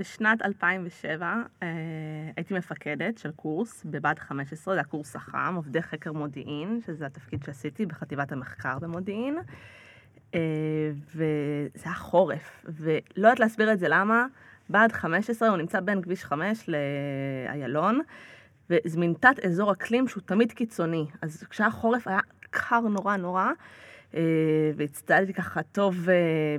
בשנת 2007 אה, הייתי מפקדת של קורס בבה"ד 15, זה הקורס החם, עובדי חקר מודיעין, שזה התפקיד שעשיתי בחטיבת המחקר במודיעין. אה, וזה היה חורף, ולא יודעת להסביר את זה למה. בה"ד 15 הוא נמצא בין כביש 5 לאיילון, וזה מין תת אזור אקלים שהוא תמיד קיצוני. אז כשהיה חורף היה קר נורא נורא, והצטעדתי ככה טוב אה,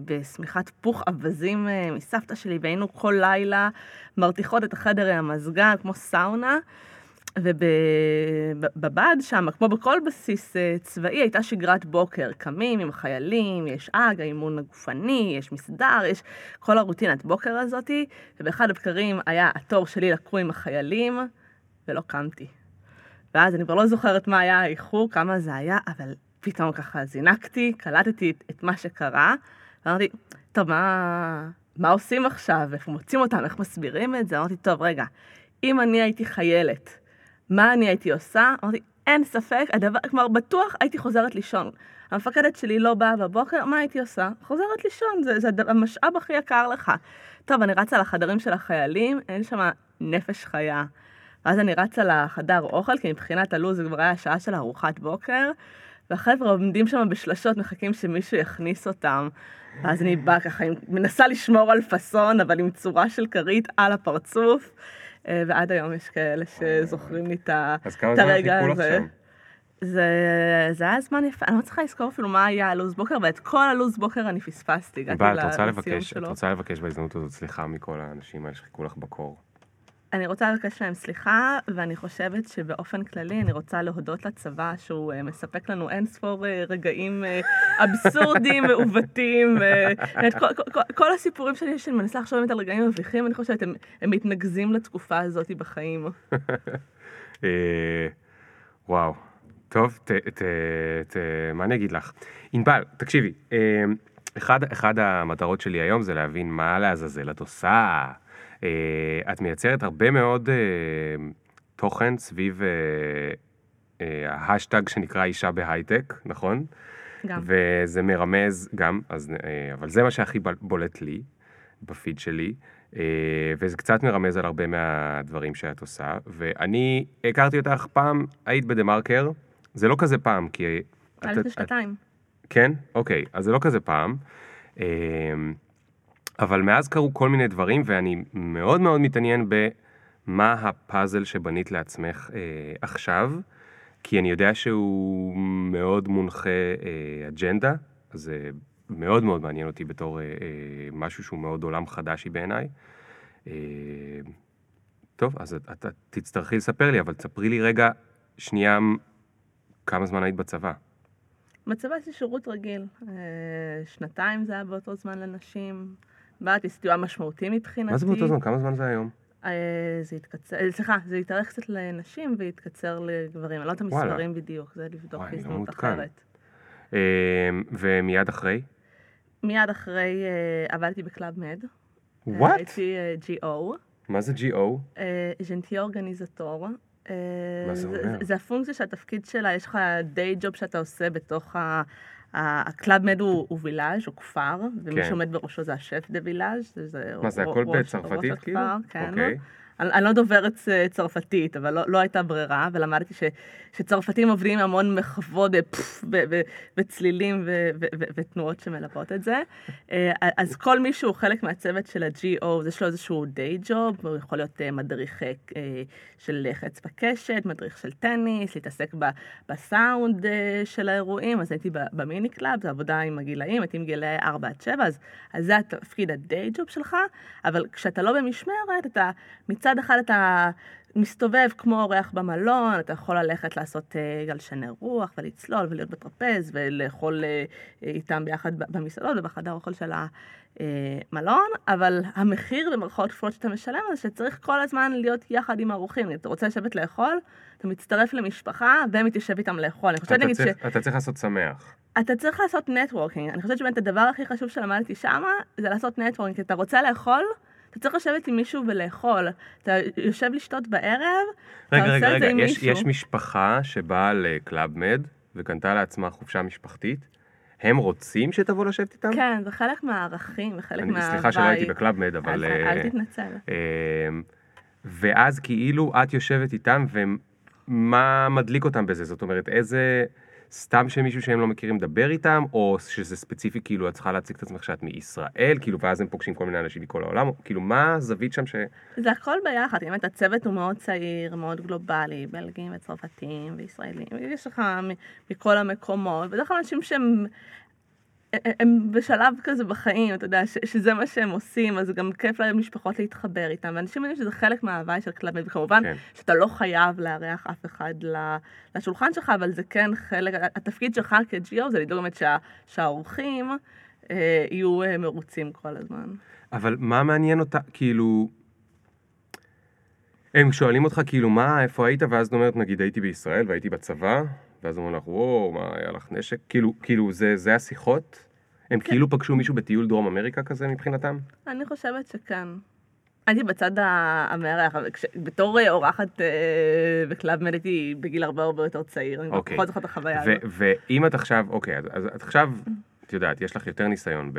בשמיכת פוך אווזים מסבתא שלי, והיינו כל לילה מרתיחות את החדר עם המזגן כמו סאונה. ובבד שם, כמו בכל בסיס אה, צבאי, הייתה שגרת בוקר. קמים עם חיילים, יש אג, האימון הגופני, יש מסדר, יש כל הרוטינת בוקר הזאתי, ובאחד הבקרים היה התור שלי לקרוא עם החיילים, ולא קמתי. ואז אני כבר לא זוכרת מה היה האיחור, כמה זה היה, אבל פתאום ככה זינקתי, קלטתי את מה שקרה, ואמרתי, טוב, מה, מה עושים עכשיו? איפה מוצאים אותם? איך מסבירים את זה? אמרתי, טוב, רגע, אם אני הייתי חיילת, מה אני הייתי עושה? אמרתי, אין ספק, הדבר, כלומר, בטוח הייתי חוזרת לישון. המפקדת שלי לא באה בבוקר, מה הייתי עושה? חוזרת לישון, זה, זה המשאב הכי יקר לך. טוב, אני רצה לחדרים של החיילים, אין שם נפש חיה. ואז אני רצה לחדר אוכל, כי מבחינת הלו"ז זה כבר היה שעה של ארוחת בוקר, והחבר'ה עומדים שם בשלשות, מחכים שמישהו יכניס אותם. ואז אני באה ככה, מנסה לשמור על פאסון, אבל עם צורה של כרית על הפרצוף. אה, ועד היום יש כאלה שזוכרים לי את הרגע הזה. אז כמה זמן חיכו לך שם? זה, זה היה זמן יפה, אני לא צריכה לזכור אפילו מה היה הלו"ז בוקר, ואת כל הלו"ז בוקר אני פספסתי, הגעתי לסיום שלו. את רוצה לבקש בהזדמנות הזאת סליחה מכל האנשים האלה שחיכו לך בקור. אני רוצה לבקש להם סליחה, ואני חושבת שבאופן כללי אני רוצה להודות לצבא שהוא uh, מספק לנו אין ספור uh, רגעים uh, אבסורדיים, מעוותים, כל, כל, כל, כל הסיפורים שלי, שאני מנסה לחשוב באמת על רגעים מביכים, אני חושבת הם, הם מתנקזים לתקופה הזאת בחיים. וואו, טוב, ת, ת, ת, מה אני אגיד לך? ענבל, תקשיבי, אחד, אחד המטרות שלי היום זה להבין מה לעזאזל את עושה. אה, את מייצרת הרבה מאוד אה, תוכן סביב אה, ההשטג שנקרא אישה בהייטק, נכון? גם. וזה מרמז גם, אז, אבל זה מה שהכי בולט לי בפיד שלי. וזה קצת מרמז על הרבה מהדברים שאת עושה, ואני הכרתי אותך פעם, היית בדה מרקר, זה לא כזה פעם, כי... היה לפני שנתיים. כן? אוקיי, אז זה לא כזה פעם. אבל מאז קרו כל מיני דברים, ואני מאוד מאוד מתעניין במה הפאזל שבנית לעצמך אה, עכשיו, כי אני יודע שהוא מאוד מונחה אה, אג'נדה, זה מאוד מאוד מעניין אותי בתור אה, אה, משהו שהוא מאוד עולם חדשי בעיניי. אה, טוב, אז את, את, את תצטרכי לספר לי, אבל תספרי לי רגע, שנייה, כמה זמן היית בצבא. בצבא לי שירות רגיל. אה, שנתיים זה היה באותו זמן לנשים. באתי סיוע משמעותי מבחינתי. מה זה באותו זמן? כמה זמן זה היום? אה, זה התקצר, אה, סליחה, זה התארך קצת לנשים והתקצר לגברים. אני לא יודעת המספרים בדיוק, זה לבדוק לא בהזדמנות אחרת. אמ, ומיד אחרי? מיד אחרי עבדתי בקלאב מד. What? הייתי GO. מה זה GO? Gentil Organisateur. מה זה אומר? זה הפונקציה שהתפקיד שלה, יש לך day job שאתה עושה בתוך הקלאב מד ה village הוא כפר, ומי כן. שעומד בראשו זה ה chef de village. מה זה הכל בצרפתית כאילו? כן. אוקיי. אני, לא דוברת אה, צרפתית, אבל לא, לא הייתה ברירה, ולמדתי ש, שצרפתים עובדים המון מחוות וצלילים ותנועות שמלוות את זה. אה, אז כל מי שהוא חלק מהצוות של ה-GO, יש לו איזשהו day job, הוא יכול להיות אה, מדריך של חץ וקשת, מדריך של טניס, להתעסק בסאונד של האירועים, אז הייתי ב mini club, זו עבודה עם הגילאים, הייתי עם גילאי 4 עד 7, אז, אז זה התפקיד ה day job שלך, אבל כשאתה לא במשמרת, אתה מצד אחד אתה מסתובב כמו אורח במלון, אתה יכול ללכת לעשות אה, גלשני רוח ולצלול ולהיות בטרפז ולאכול אה, איתם ביחד במסעדות ובחדר אוכל של המלון, אבל המחיר במרכאות כפולות שאתה משלם זה שצריך כל הזמן להיות יחד עם האורחים. אם אתה רוצה לשבת לאכול, אתה מצטרף למשפחה ומתיישב איתם לאכול. אני חושבת להגיד ש... אתה צריך לעשות שמח. אתה צריך לעשות networking. אני חושבת שבאמת הדבר הכי חשוב שלמדתי שמה זה לעשות networking. כי אתה רוצה לאכול, אתה צריך לשבת עם מישהו ולאכול. אתה יושב לשתות בערב, רגע, אתה רגע, עושה רגע, את זה עם יש, מישהו. יש משפחה שבאה לקלאב מד וקנתה לעצמה חופשה משפחתית. הם רוצים שתבוא לשבת איתם? כן, זה חלק מהערכים וחלק אני, מההוואי. סליחה שלא הייתי בקלאב מד, אבל... אל, אה, אל תתנצל. אה, ואז כאילו את יושבת איתם, ומה מדליק אותם בזה? זאת אומרת, איזה... סתם שמישהו שהם לא מכירים מדבר איתם, או שזה ספציפי, כאילו, את צריכה להציג את עצמך שאת מישראל, כאילו, ואז הם פוגשים כל מיני אנשים מכל העולם, כאילו, מה הזווית שם ש... זה הכל ביחד, באמת הצוות הוא מאוד צעיר, מאוד גלובלי, בלגים וצרפתים וישראלים, יש לך מכל המקומות, בדרך כלל אנשים שהם... הם- בשלב כזה בחיים, אתה יודע, ש- שזה מה שהם עושים, אז גם כיף למשפחות להתחבר איתם, ואנשים יודעים שזה חלק מההוואי של קלאב, וכמובן כן. שאתה לא חייב לארח אף אחד לשולחן שלך, אבל זה כן חלק, התפקיד שלך כ GO זה לדאוג באמת שה- שהאורחים אה, יהיו אה, מרוצים כל הזמן. אבל מה מעניין אותה, כאילו... הם שואלים אותך, כאילו, מה, איפה היית? ואז את אומרת, נגיד, הייתי בישראל והייתי בצבא, ואז אומרים לך, וואו, מה, היה לך נשק? כאילו, כאילו, זה, זה השיחות? הם כן. כאילו פגשו מישהו בטיול דרום אמריקה כזה מבחינתם? אני חושבת שכן. הייתי בצד ה- המארח, כש- בתור אה, אורחת אה, בקלאב מד הייתי בגיל הרבה הרבה יותר צעיר, אני אוקיי. פחות זוכרת את החוויה הזאת. ואם את עכשיו, אוקיי, אז, אז את עכשיו, את יודעת, יש לך יותר ניסיון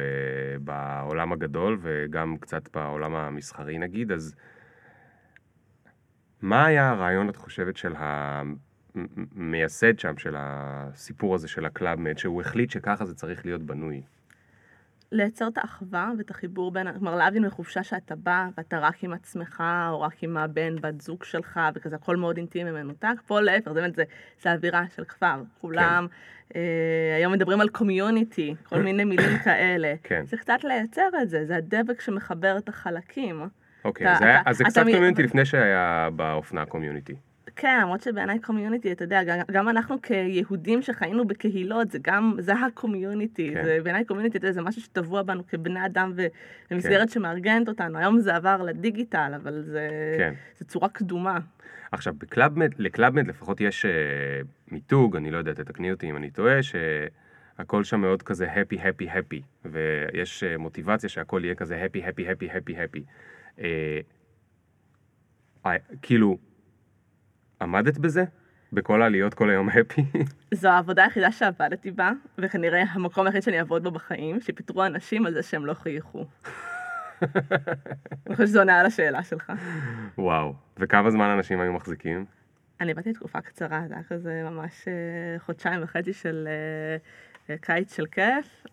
בעולם הגדול וגם קצת בעולם המסחרי נגיד, אז מה היה הרעיון, את חושבת, של המייסד שם, של הסיפור הזה של הקלאב מד, שהוא החליט שככה זה צריך להיות בנוי? לייצר את האחווה ואת החיבור בין, כלומר להבדיל מחופשה שאתה בא ואתה רק עם עצמך, או רק עם הבן, בת זוג שלך, וכזה הכל מאוד אינטימי ומנותק, פה להפך, זה באמת, זה, זה אווירה של כפר. כולם, אה, היום מדברים על community, כל מיני מילים כאלה. כן. זה קצת לייצר את זה, זה הדבק שמחבר את החלקים. אוקיי, אתה- אז, היה, אתה- אז זה קצת מ- community לפני שהיה באופנה community. כן, למרות שבעיניי community, אתה יודע, גם, גם אנחנו כיהודים שחיינו בקהילות, זה גם, זה ה community. כן. זה בעיניי community, אתה יודע, זה משהו שטבוע בנו כבני אדם ו- ומסגרת שמארגנת אותנו. היום זה עבר לדיגיטל, אבל זה, כן. זה צורה קדומה. עכשיו, בקלאבמד, לקלאבמד לפחות יש uh, מיתוג, אני לא יודע, תתקני אותי אם אני טועה, שהכל שם מאוד כזה happy, happy, happy, ויש uh, מוטיבציה שהכל יהיה כזה happy, happy, happy, happy, happy. Uh, uh, כאילו, עמדת בזה? בכל העליות כל היום happy? זו העבודה היחידה שעבדתי בה, וכנראה המקום היחיד שאני אעבוד בו בחיים, שפיטרו אנשים על זה שהם לא חייכו. אני חושבת שזה עונה על השאלה שלך. וואו. וכמה זמן אנשים היו מחזיקים? אני באתי תקופה קצרה, זה היה כזה ממש אה, חודשיים וחצי של אה, אה, קיץ של כיף,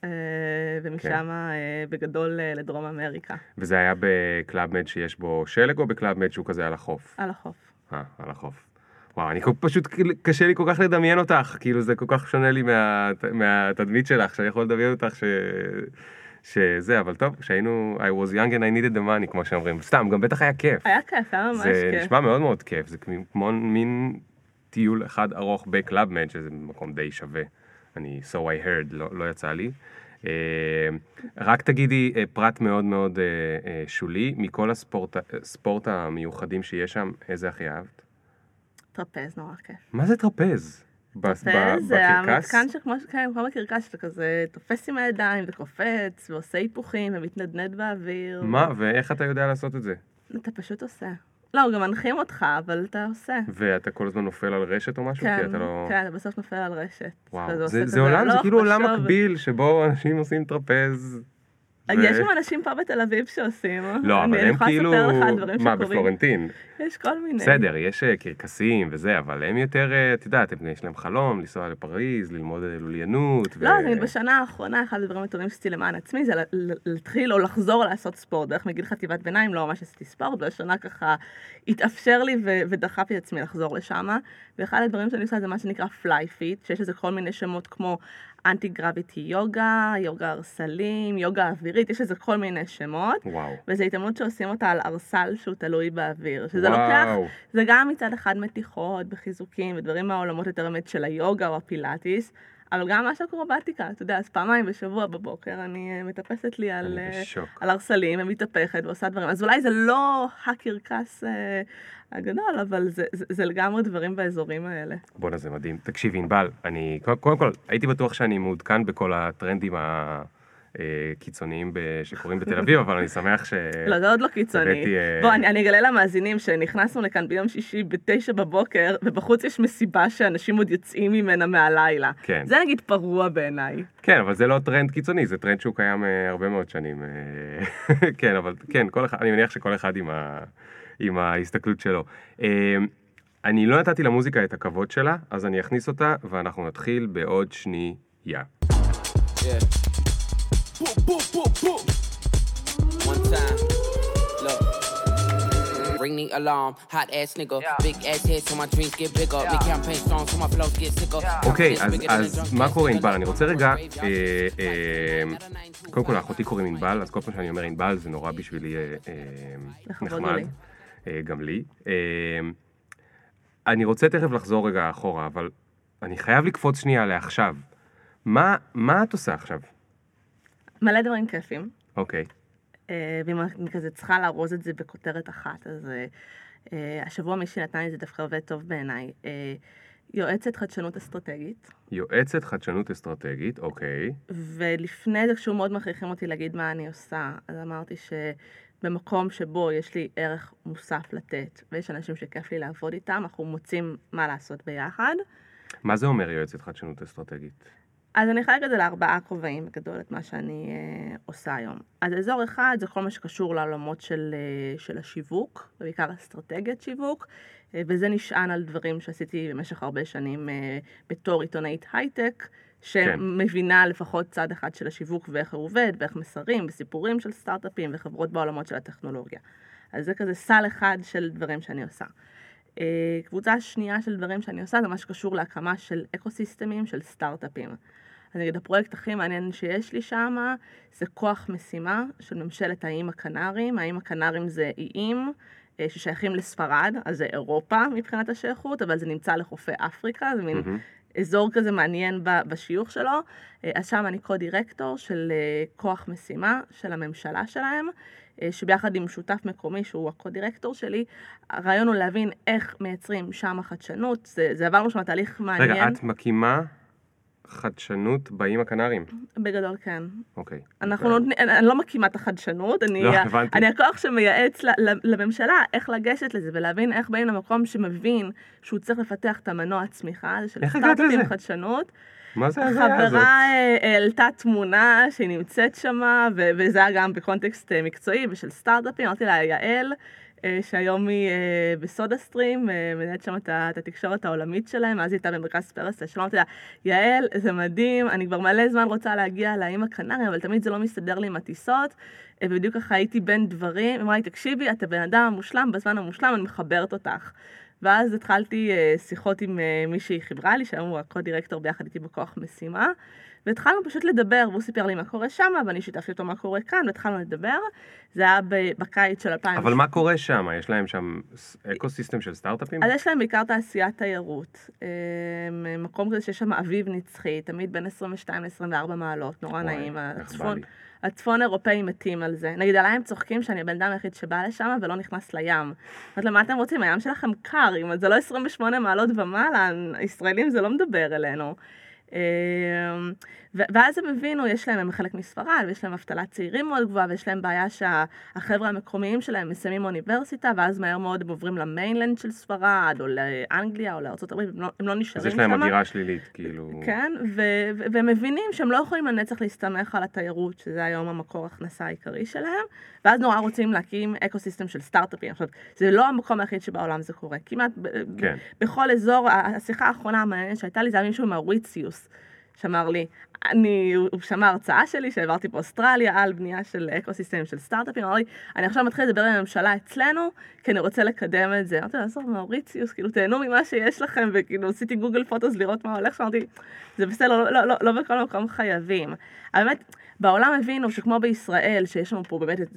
ומשם אה, בגדול לדרום אמריקה, וזה היה בקלאבמד שיש בו שלג או בקלאבמד שהוא כזה על החוף? על החוף. אה, על החוף. וואו, אני פשוט, קשה לי כל כך לדמיין אותך, כאילו זה כל כך שונה לי מה, מהתדמית שלך, שאני יכול לדמיין אותך ש... שזה, אבל טוב, כשהיינו, I was young and I needed the money, כמו שאומרים, סתם, גם בטח היה כיף. היה כיף, היה ממש זה כיף. נשמע מאוד מאוד כיף, זה כמו- מין טיול אחד ארוך בקלאבמד, שזה מקום די שווה. אני, so I heard, לא, לא יצא לי. אה, רק תגידי אה, פרט מאוד מאוד אה, שולי, מכל הספורט הספורט המיוחדים שיש שם, איזה הכי אהבת? טרפז נורא כיף. מה זה טרפז? טרפז זה? המתקן שכמו, כן, כמו בקרקס, שאתה כזה תופס עם הידיים וקופץ ועושה היפוכים ומתנדנד באוויר. מה, ואיך אתה יודע לעשות את זה? אתה פשוט עושה. לא, גם מנחים אותך, אבל אתה עושה. ואתה כל הזמן נופל על רשת או משהו? כן, אתה לא... כן, אתה בסוף נופל על רשת. וואו, זה, כזה זה עולם, זה הלוך כאילו עולם. מקביל, שבו אנשים עושים טרפז. ו- יש שם אנשים פה בתל אביב שעושים. לא, אני- אבל אני הם יכולה כאילו... לספר לך דברים מה, שקורים. בפלורנטין? יש כל מיני. בסדר, יש אה, קרקסים וזה, אבל הם יותר, אה, את יודעת, יש להם חלום לנסוע לפריז, ללמוד לוליינות. ו- לא, תמיד בשנה האחרונה, אחד הדברים הטובים שעשיתי למען עצמי זה להתחיל או לחזור לעשות ספורט. בערך מגיל חטיבת ביניים לא ממש עשיתי ספורט, והשנה ככה התאפשר לי ו- ודחפתי את עצמי לחזור לשם. ואחד הדברים שאני עושה זה מה שנקרא Fly Fit, שיש לזה כל מיני שמות כמו anti gravity יוגה, יוגה ערסלים, יוגה אווירית, יש לזה כל מיני שמות. וואו. וזו התעמלות שעושים אותה על ערסל שהוא תלוי באוויר. שזה לוקח, וואו. זה גם מצד אחד מתיחות וחיזוקים ודברים מהעולמות יותר של היוגה או הפילאטיס, אבל גם ממש אקרובטיקה, אתה יודע, אז פעמיים בשבוע בבוקר אני אה, מטפסת לי על, בשוק. על ערסלים ומתהפכת ועושה דברים. אז אולי זה לא הקרקס אה, הגדול, אבל זה, זה, זה לגמרי דברים באזורים האלה. בואנה, זה מדהים. תקשיבי, ענבל, אני, קודם כל, הייתי בטוח שאני מעודכן בכל הטרנדים ה... אה, קיצוניים ב- שקורים בתל אביב, אבל אני שמח ש... לא, זה עוד לא קיצוני. אה, בוא, אני אני אגלה למאזינים שנכנסנו לכאן ביום שישי בתשע בבוקר, ובחוץ יש מסיבה שאנשים עוד יוצאים ממנה מהלילה. כן. זה נגיד פרוע בעיניי. כן, אבל זה לא טרנד קיצוני, זה טרנד שהוא קיים אה, הרבה מאוד שנים. כן, אבל כן, כל אחד, אני מניח שכל אחד עם, ההסתכלות שלו. אני לא נתתי למוזיקה את הכבוד שלה, אז אני אכניס אותה, ואנחנו נתחיל בעוד שנייה. Yeah. One time. Look. Ring the alarm, hot ass nigga. Big ass head so my dreams get bigger. Make campaign songs so my flows get sicker. אוקיי, אז, than a אז drunk מה קורה. ענבל? אני רוצה רגע. אה, אה, קודם כל לאחותי קוראים ענבל, אז כל פעם שאני אומר ענבל זה נורא בשבילי אה, נחמד. גם לי. אני רוצה תכף לחזור רגע אחורה, אבל אני חייב לקפוץ שנייה לעכשיו. מה, מה את עושה עכשיו? מלא דברים כיפים. אוקיי. אה, ואם אני כזה צריכה לארוז את זה בכותרת אחת, אז אה, אה, השבוע מי שנתן לי זה דווקא עובד טוב בעיניי. יועצת חדשנות אסטרטגית, יועצת חדשנות אסטרטגית, אוקיי. ולפני זה כשהוא מאוד מכריחים אותי להגיד מה אני עושה, אז אמרתי שבמקום שבו יש לי ערך מוסף לתת, ויש אנשים שכיף לי לעבוד איתם, אנחנו מוצאים מה לעשות ביחד. מה זה אומר יועצת חדשנות אסטרטגית? אז אני אחלק את זה לארבעה כובעים בגדול, את מה שאני אה, עושה היום. אז אזור אחד זה כל מה שקשור לעולמות של, אה, של השיווק, ובעיקר אסטרטגיית שיווק, אה, וזה נשען על דברים שעשיתי במשך הרבה שנים אה, בתור עיתונאית הייטק, שמבינה לפחות צד אחד של השיווק ואיך הוא עובד, ואיך מסרים, וסיפורים של סטארט-אפים וחברות בעולמות של הטכנולוגיה. אז זה כזה סל אחד של דברים שאני עושה. אה, קבוצה שנייה של דברים שאני עושה זה מה שקשור להקמה של אקו-סיסטמים של סטארט-אפים. אז נגיד הפרויקט הכי מעניין שיש לי שם זה כוח משימה של ממשלת האיים הקנרים. האיים הקנרים זה איים אה, ששייכים לספרד, אז זה אירופה מבחינת השייכות, אבל זה נמצא לחופי אפריקה, זה מין מהמם. אזור כזה מעניין ב- בשיוך שלו. אה, אז שם אני קו-דירקטור של כוח משימה של הממשלה שלהם, שביחד עם שותף מקומי שהוא הקו-דירקטור שלי, הרעיון הוא להבין איך מייצרים שם חדשנות. זה, זה עברנו שם תהליך מעניין. רגע, את מקימה חדשנות באיים הקנריים. בגדול כן. אוקיי. אנחנו לא, אני, אני לא מקימה את החדשנות, אני, לא, הבנתי. אני הכוח שמייעץ לממשלה איך לגשת לזה ולהבין איך באים למקום שמבין שהוא צריך לפתח את המנוע הצמיחה הזה של סטארט-אפים לזה? מה זה ההזיה הזאת? חברה אה, העלתה תמונה שהיא נמצאת שמה, וזה היה גם בקונטקסט אה, מקצועי ושל סטארט-אפים, אמרתי לה, יעל, אה, שהיום היא בסודה סטרים, מנהלת שם את התקשורת העולמית שלהם, אז היא הייתה במרכז פרס, שלום, אמרתי לה, יעל, זה מדהים, אני כבר מלא זמן רוצה להגיע לאיים הקנריים, אבל תמיד זה לא מסתדר לי עם הטיסות, ובדיוק ככה הייתי בין דברים, אמרה לי, תקשיבי, את הבן אדם המושלם, בזמן המושלם, אני מחברת אותך. ואז התחלתי אה, שיחות עם אה, מי שהיא חיברה לי, שהיום הוא ה co-director ביחד איתי בכוח משימה, והתחלנו פשוט לדבר, והוא סיפר לי מה קורה שם, ואני שיתפתי אותו מה קורה כאן, והתחלנו לדבר. זה היה בקיץ של 2000. אבל מה קורה שם? יש להם שם ecosystem של סטארט-אפים? אז יש להם בעיקר תעשיית תיירות. אה, מקום כזה שיש שם אביב נצחי, תמיד בין 22 ל-24 מעלות, נורא נעים. הצפון. הצפון אירופאים מתים על זה. נגיד עליי הם צוחקים שאני הבן אדם היחיד שבא לשם ולא נכנס לים. אומרת להם, מה אתם רוצים? הים שלכם קר, אם זה לא 28 מעלות ומעלה, ישראלים זה לא מדבר אלינו. ו- ואז הם הבינו, יש להם, הם חלק מספרד, ויש להם אבטלת צעירים מאוד גבוהה, ויש להם בעיה שהחבר'ה המקומיים שלהם מסיימים אוניברסיטה, ואז מהר מאוד הם עוברים למיינלנד של ספרד, או לאנגליה, או לארה"ב, הם לא, הם לא אז נשארים יש שם. להם הגירה שלילית, כאילו... כן, ו- ו- והם מבינים שהם לא יכולים לנצח להסתמך על התיירות, שזה היום המקור הכנסה העיקרי שלהם, ואז נורא רוצים להקים ecosystem של סטארט-אפים. עכשיו, זה לא המקום היחיד שבעולם זה קורה. כמעט כן. בכל אזור, השיחה האחרונה המעניינת שהייתה לי, זה היה מישהו מאוריציוס, שאמר לי, אני, הוא שמע הרצאה שלי שהעברתי באוסטרליה על בנייה של ecosystem של סטארט-אפים, אמר לי, אני עכשיו מתחיל לדבר עם הממשלה אצלנו, כי אני רוצה לקדם את זה. אמרתי לו, עזוב, מאוריציוס, כאילו, תהנו ממה שיש לכם, וכאילו, עשיתי Google Photos לראות מה הולך שם, אמרתי, זה בסדר, לא, לא, לא, לא בכל מקום חייבים. באמת, בעולם הבינו שכמו בישראל, שיש לנו פה באמת את,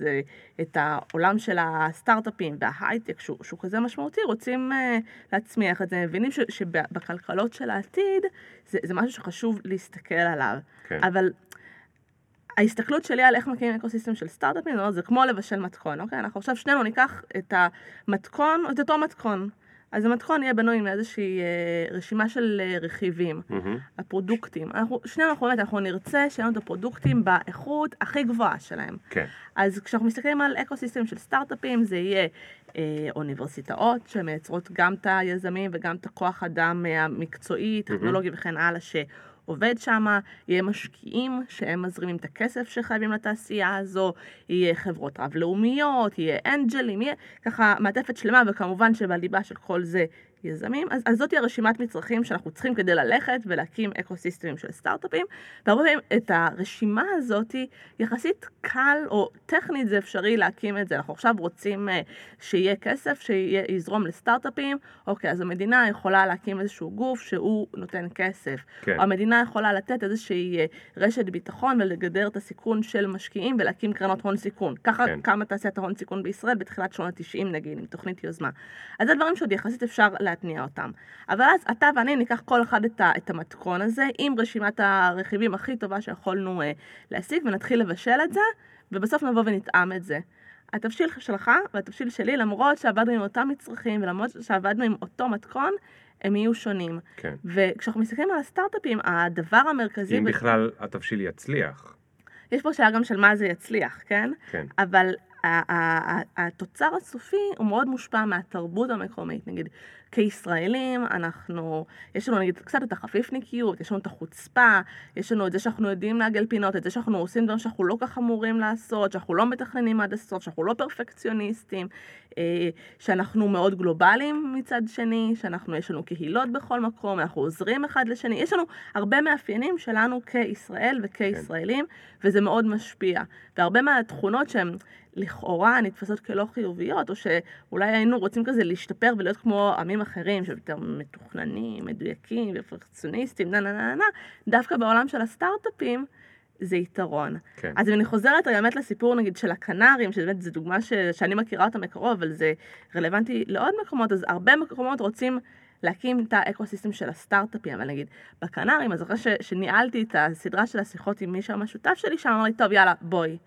את העולם של הסטארט-אפים וההייטק, שהוא, שהוא כזה משמעותי, רוצים uh, להצמיח את זה, מבינים ש- שבכלכלות של העתיד, זה, זה משהו שחשוב להסתכל עליו. כן. אבל ההסתכלות שלי על איך מקימים אקוסיסטם של סטארט-אפים, זה כמו לבשל מתכון, אוקיי? אנחנו עכשיו שנינו ניקח את המתכון, את אותו מתכון. אז המתכון יהיה בנוי מאיזושהי אה, רשימה של אה, רכיבים, מהמם. הפרודוקטים. אנחנו, שנינו אנחנו באמת, אנחנו נרצה שיהיו לנו את הפרודוקטים באיכות הכי גבוהה שלהם. כן. אז כשאנחנו מסתכלים על ecosystem של סטארט-אפים, זה יהיה אה, אוניברסיטאות שמייצרות גם את היזמים וגם את הכוח אדם אה, המקצועי, טכנולוגי וכן הלאה שעובד שם, יהיה משקיעים שהם מזרימים את הכסף שחייבים לתעשייה הזו, יהיה חברות רב-לאומיות, יהיה אנג'לים, יהיה ככה מעטפת שלמה, וכמובן שבליבה של כל זה יזמים. אז, אז זאת הרשימת מצרכים שאנחנו צריכים כדי ללכת ולהקים אקו-סיסטמים של סטארט-אפים, והרבה פעמים את הרשימה הזאת יחסית קל או טכנית זה אפשרי להקים את זה. אנחנו עכשיו רוצים אה, שיהיה כסף שיזרום לסטארט-אפים, אוקיי, אז המדינה יכולה להקים איזשהו גוף שהוא נותן כסף. כן. או המדינה יכולה לתת איזושהי אה, רשת ביטחון ולגדר את הסיכון של משקיעים ולהקים קרנות הון סיכון. ככה כן. קמה תעשיית ההון סיכון בישראל בתחילת שנות ה-90 נגיד, עם תוכנית יוזמה. אז זה דברים שעוד יחסית אפשר להתניע אותם. אבל אז אתה ואני ניקח כל אחד את, ה- את המתכון הזה עם רשימת הרכיבים הכי טובה שיכולנו אה, להשיג ונתחיל לבשל את זה, ובסוף נבוא ונטעם את זה. התבשיל שלך והתבשיל שלי, למרות שעבדנו עם אותם מצרכים ולמרות שעבדנו עם אותו מתכון, הם יהיו שונים. כן. וכשאנחנו מסתכלים על הסטארט-אפים, הדבר המרכזי... אם ב- בכלל התבשיל יצליח. יש פה שאלה גם של מה זה יצליח, כן? כן. אבל התוצר הסופי הוא מאוד מושפע מהתרבות המקומית. נגיד, כישראלים, אנחנו, יש לנו נגיד קצת את החפיפניקיות, יש לנו את החוצפה, יש לנו את זה שאנחנו יודעים לעגל פינות, את זה שאנחנו עושים דברים שאנחנו לא כך אמורים לעשות, שאנחנו לא מתכננים עד הסוף, שאנחנו לא פרפקציוניסטים, אה, שאנחנו מאוד גלובליים מצד שני, שאנחנו, יש לנו קהילות בכל מקום, אנחנו עוזרים אחד לשני, יש לנו הרבה מאפיינים שלנו כישראל וכישראלים, וזה מאוד משפיע. והרבה מהתכונות שהן לכאורה נתפסות כלא חיוביות, או שאולי היינו רוצים כזה להשתפר ולהיות כמו עמים אחרים, שהם יותר מתוכננים, מדויקים ופרפקציוניסטים, נה נה נה נה, דווקא בעולם של הסטארט-אפים זה יתרון. כן. אז אם אני חוזרת באמת לסיפור נגיד של הקנרים, שבאמת זו דוגמה ש... שאני מכירה אותה מקרוב, אבל זה רלוונטי לעוד מקומות, אז הרבה מקומות רוצים להקים את האקו-סיסטם של הסטארט-אפים, אבל נגיד בקנרים, אז אחרי ש... שניהלתי את הסדרה של השיחות עם מישהו המשותף שלי, שם אמר לי, טוב, יאללה, בואי.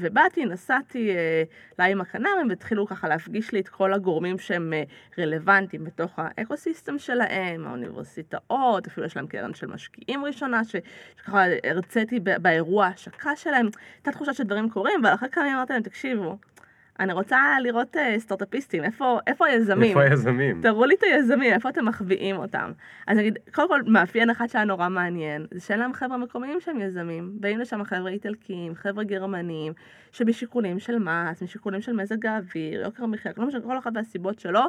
ובאתי, נסעתי לה עם הקנרים, והתחילו ככה להפגיש לי את כל הגורמים שהם אה, רלוונטיים בתוך האקו-סיסטם שלהם, האוניברסיטאות, אפילו יש להם קרן של משקיעים ראשונה, שככה הרציתי באירוע ההשקה שלהם, הייתה תחושה שדברים קורים, אבל אחרי כמה ימים אמרתי להם, תקשיבו, אני רוצה לראות אה, סטארט-אפיסטים, איפה, איפה היזמים? איפה היזמים? תראו לי את היזמים, איפה אתם מחביאים אותם. אז נגיד, קודם כל, מאפיין אחד שהיה נורא מעניין, זה שאין להם חבר'ה מקומיים שהם יזמים. באים לשם חבר'ה איטלקיים, חבר'ה גרמנים, שבשיקולים של מס, משיקולים של מזג האוויר, יוקר המחיה, כל, אחת מהסיבות שלו,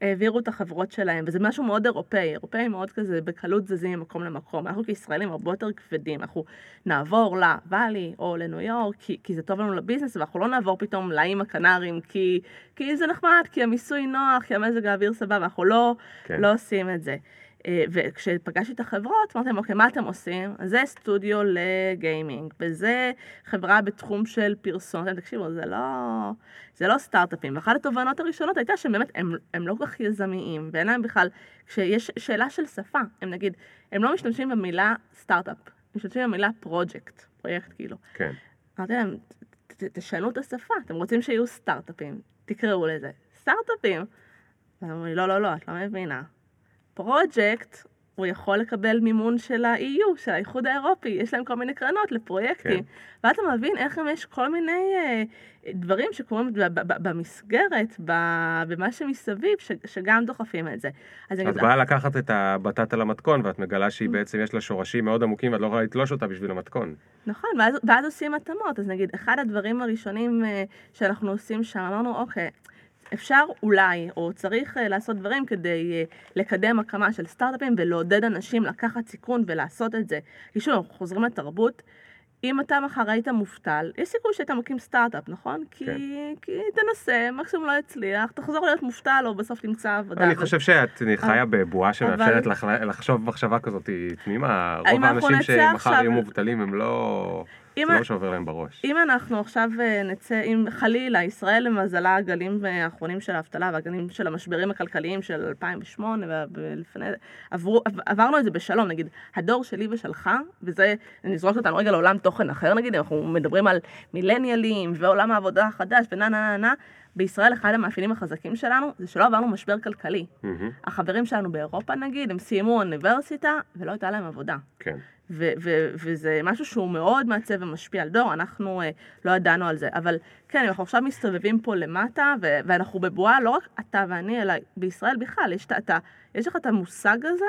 העבירו את החברות שלהם, וזה משהו מאוד אירופאי, אירופאים מאוד כזה בקלות זזים ממקום למקום. אנחנו כישראלים הרבה יותר כבדים, אנחנו נעבור לוואלי או לניו יורק, כי, כי זה טוב לנו לביזנס, ואנחנו לא נעבור פתאום לאיים הקנרים, כי, כי זה נחמד, כי המיסוי נוח, כי המזג האוויר סבבה, אנחנו לא, כן. לא עושים את זה. אה, וכשפגשתי את החברות, אמרתי להם, אוקיי, מה אתם עושים? אז זה סטודיו לגיימינג, וזה חברה בתחום של פרסום. תקשיבו, זה לא, זה לא סטארט-אפים. ואחת התובנות הראשונות הייתה שהם באמת, הם, הם לא כל כך יזמיים, ואין להם בכלל, כשיש שאלה של שפה, הם נגיד, הם לא משתמשים במילה סטארט-אפ, הם משתמשים במילה פרויקט, פרויקט כאילו. כן. אמרתי להם, "ת- ת- תשנו את השפה, אתם רוצים שיהיו סטארט-אפים, תקראו לזה. סטארט-אפים? אמרו לי, לא, לא, לא, את לא מבינה. פרויקט, הוא יכול לקבל מימון של ה-EU, של האיחוד האירופי, יש להם כל מיני קרנות לפרויקטים. כן. ואתה מבין איך גם יש כל מיני אה, דברים שקורים במסגרת, במה שמסביב, ש- שגם דוחפים את זה. אז את באה לקחת את הבטטה למתכון, ואת מגלה Mm. שהיא בעצם יש לה שורשים מאוד עמוקים, ואת לא יכולה לתלוש אותה בשביל המתכון. נכון, ואז, ואז עושים התאמות. אז נגיד, אחד הדברים הראשונים אה, שאנחנו עושים שם, אמרנו, אוקיי, אפשר אולי, או צריך אה, לעשות דברים כדי אה, לקדם הקמה של סטארט-אפים ולעודד אנשים לקחת סיכון ולעשות את זה. כי שוב, אנחנו חוזרים לתרבות. אם אתה מחר היית מובטל, יש סיכוי שאתה מקים סטארט-אפ, נכון? כי, כן. כי תנסה, מקסימום לא יצליח, תחזור להיות מובטל או בסוף תמצא עבודה. אני אבל- חושב שאת חיה בבועה שמאפשרת אבל- לחשוב מחשבה כזאת תמימה. רוב האנשים שמחר יהיו מובטלים הם לא... אם זה לא שעובר להם בראש. אם אנחנו עכשיו אה, נצא, אם חלילה, ישראל למזלה הגלים אה, האחרונים של האבטלה והגלים של המשברים הכלכליים של 2008 ו- ולפני זה, עברנו את זה בשלום, נגיד, הדור שלי ושלך, וזה, זורקת אותנו רגע לעולם תוכן אחר, נגיד, אנחנו מדברים על מילניאלים ועולם העבודה החדש ונה נה נה נה, בישראל אחד המאפיינים החזקים שלנו זה שלא עברנו משבר כלכלי. מהמם, החברים שלנו באירופה נגיד, הם סיימו אוניברסיטה ולא הייתה להם עבודה. כן. ו- ו- וזה משהו שהוא מאוד מעצב ומשפיע על דור, אנחנו אה, לא ידענו על זה. אבל כן, אנחנו עכשיו מסתובבים פה למטה, ו- ואנחנו בבועה, לא רק אתה ואני, אלא בישראל בכלל, יש, אתה, יש לך את המושג הזה,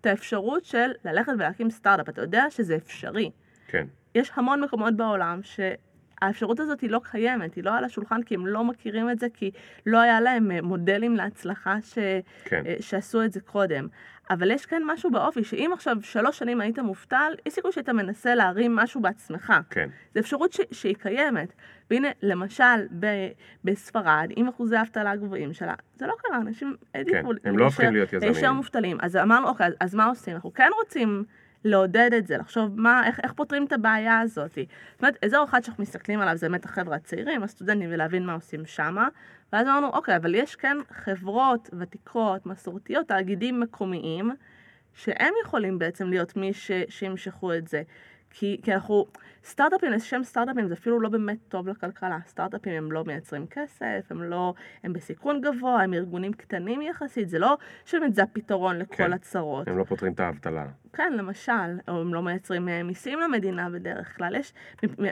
את האפשרות של ללכת ולהקים סטארט-אפ. אתה יודע שזה אפשרי. כן. יש המון מקומות בעולם שהאפשרות הזאת היא לא קיימת, היא לא על השולחן כי הם לא מכירים את זה, כי לא היה להם אה, מודלים להצלחה ש... כן. אה, שעשו את זה קודם. אבל יש כן משהו באופי, שאם עכשיו שלוש שנים היית מובטל, יש סיכוי שהיית מנסה להרים משהו בעצמך. כן. זו אפשרות ש- שהיא קיימת. והנה, למשל, ב- בספרד, עם אחוזי האבטלה הגבוהים שלה, זה לא קרה, אנשים העדיפו הם לא הופכים להיות יזמים. להישאר מובטלים. אז אמרנו, אוקיי, אז, אז מה עושים? אנחנו כן רוצים לעודד את זה, לחשוב מה, איך, איך פותרים את הבעיה הזאת. זאת אומרת, אזור אחד שאנחנו מסתכלים עליו זה באמת החבר'ה הצעירים, הסטודנטים, ולהבין מה עושים שמה. ואז אמרנו, אוקיי, אבל יש כן חברות ותיקות, מסורתיות, תאגידים מקומיים, שהם יכולים בעצם להיות מי שימשכו את זה. כי, כי אנחנו, סטארט-אפים, לשם סטארט-אפים זה אפילו לא באמת טוב לכלכלה. סטארט-אפים הם לא מייצרים כסף, הם לא, הם בסיכון גבוה, הם ארגונים קטנים יחסית, זה לא שבאמת זה הפתרון לכל כן. הצרות. הם לא פותרים את האבטלה. כן, למשל, או הם לא מייצרים אה, מיסים למדינה בדרך כלל, יש,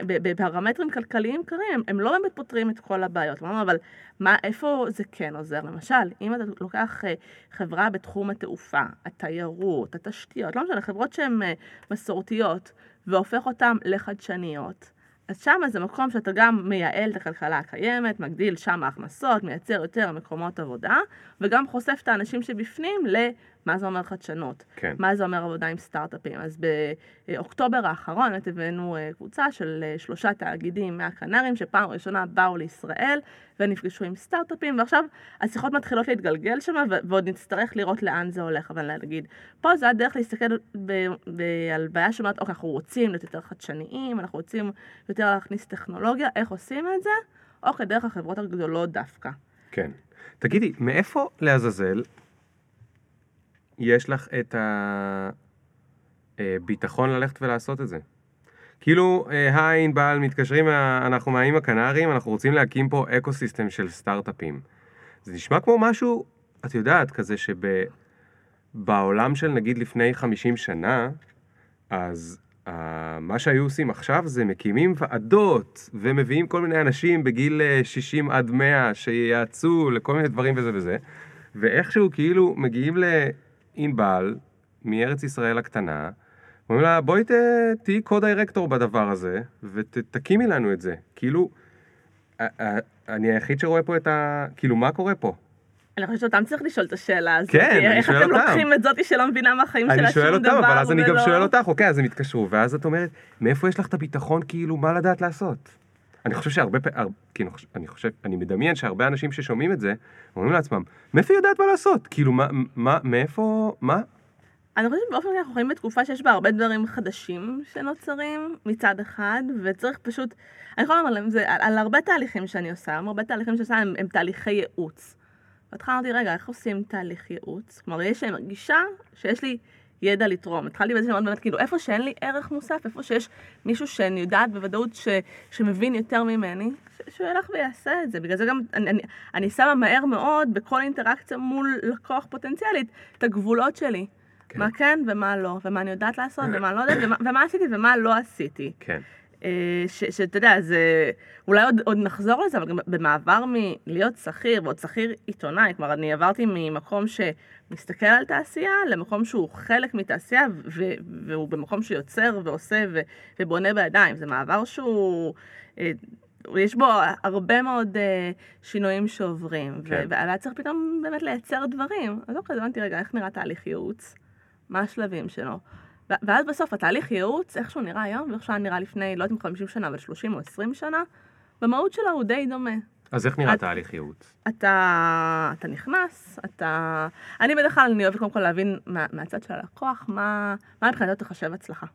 בפרמטרים כלכליים קרים, הם, הם לא באמת פותרים את כל הבעיות. אמרנו, אבל מה, איפה זה כן עוזר? למשל, אם אתה לוקח אה, חברה בתחום התעופה, התיירות, התשתיות, לא משנה, חברות שהן אה, מסורתיות, והופך אותן לחדשניות, אז שם זה מקום שאתה גם מייעל את הכלכלה הקיימת, מגדיל שם ההכנסות, מייצר יותר מקומות עבודה, וגם חושף את האנשים שבפנים למה זה אומר חדשנות. כן. מה זה אומר עבודה עם סטארט-אפים. אז באוקטובר האחרון הבאנו אה, קבוצה של אה, שלושה תאגידים מהקנרים, שפעם ראשונה באו לישראל ונפגשו עם סטארט-אפים, ועכשיו השיחות מתחילות להתגלגל שם, ועוד נצטרך לראות לאן זה הולך. אבל להגיד, פה זה הדרך להסתכל ב- ב- על בעיה שאומרת, אוקיי, אנחנו רוצים להיות יותר חדשניים, אנחנו רוצים יותר להכניס טכנולוגיה, איך עושים את זה? אוקיי, דרך החברות הגדולות דווקא. כן. תגידי, מאיפה לעזאזל יש לך את הביטחון ללכת ולעשות את זה? כאילו, אה, היי ענבל, מתקשרים, אנחנו מהאיים הקנריים, אנחנו רוצים להקים פה אקו סיסטם של סטארט-אפים. זה נשמע כמו משהו, את יודעת, כזה שבעולם של נגיד לפני 50 שנה, אז uh, מה שהיו עושים עכשיו זה מקימים ועדות ומביאים כל מיני אנשים בגיל אה, 60 עד 100 שייעצו לכל מיני דברים וזה וזה, ואיכשהו כאילו מגיעים לענבל מארץ ישראל הקטנה, אומרים לה בואי ת- תהיי קו-דירקטור בדבר הזה ותקימי לנו את זה. כאילו, אני היחיד שרואה פה את ה... כאילו, מה קורה פה? אני חושבת שאותם צריך לשאול את השאלה הזאת. כן, אני איך שואל אתם אותם. לוקחים את זאתי שלא מבינה מהחיים אני שלה שום שואל דבר, אותם, אבל אז אני גם שואל אותך, אוקיי, אז הם התקשרו, ואז את אומרת, מאיפה יש לך את הביטחון, כאילו, מה לדעת לעשות? אני חושב שהרבה פעמים, כאילו, אני חושב, אני מדמיין שהרבה אנשים ששומעים את זה, אומרים לעצמם, מאיפה היא יודעת מה לעשות? כאילו, מה, מה, מאיפה, מה? אני חושבת שבאופן כללי אנחנו חיים בתקופה שיש בה הרבה דברים חדשים שנוצרים מצד אחד, וצריך פשוט, אני יכולה לומר להם, זה על, על הרבה תהליכים שאני עושה, הרבה תהליכים שאני עושה הם, הם תהליכי ייעוץ. בהתחלה אמרתי, רגע, איך עושים תהליך ייעוץ? כלומר, יש לי מרגישה שיש לי ידע לתרום. התחלתי בזה שאמרתי באמת, כאילו, איפה שאין לי ערך מוסף, איפה שיש מישהו שאני יודעת בוודאות ש, שמבין יותר ממני, ש, שהוא ילך ויעשה את זה. בגלל זה גם, אני, אני, אני שמה מהר מאוד, בכל אינטראקציה מול לקוח פוטנציאלית, את הגבולות שלי. כן. מה כן ומה לא, ומה אני יודעת לעשות ומה לא יודעת, ומה, ומה עשיתי ומה לא עשיתי. כן, אה, שאתה יודע, זה... אולי עוד, עוד נחזור לזה, אבל גם במעבר מלהיות שכיר, ועוד שכיר עיתונאי, כלומר, אני עברתי ממקום שמסתכל על תעשייה, למקום שהוא חלק מתעשייה, ו- והוא במקום שיוצר ועושה ו- ובונה בידיים. זה מעבר שהוא... אה, יש בו הרבה מאוד אה, שינויים שעוברים, כן. והיה צריך פתאום באמת לייצר דברים. אז אוקיי, הבנתי, רגע, איך נראה תהליך ייעוץ? מה השלבים שלו? ואז בסוף התהליך ייעוץ, איך שהוא נראה היום, ואיך שהוא נראה לפני, לא יודעת אם 50 שנה, אבל 30 או 20 שנה, במהות שלו הוא די דומה. אז איך נראה את- תהליך ייעוץ? אתה, אתה נכנס, אתה... אני בדרך כלל, אני אוהבת קודם כל להבין מה, מהצד של הלקוח, מה, מה מבחינתו תחשב הצלחה.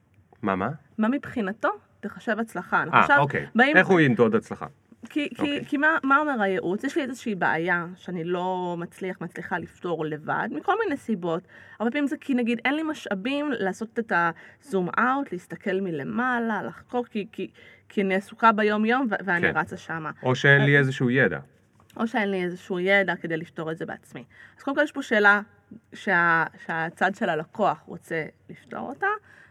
מה, מה? מה מבחינתו תחשב הצלחה. אה, אוקיי. באים- איך הוא ינדוד הצלחה? כי, כי, אוקיי. כי מה, מה אומר הייעוץ? יש לי איזושהי בעיה שאני לא מצליח, מצליחה לפתור לבד, מכל מיני סיבות. הרבה פעמים זה כי נגיד אין לי משאבים לעשות את הזום אאוט, להסתכל מלמעלה, לחקור, כי, כי, כי אני עסוקה ביום יום ו- ואני כן. רצה שמה. או שאין אה, לי איזשהו ידע. או שאין לי איזשהו ידע כדי לפתור את זה בעצמי. אז קודם כל יש פה שאלה שה, שהצד של הלקוח רוצה לפתור אותה,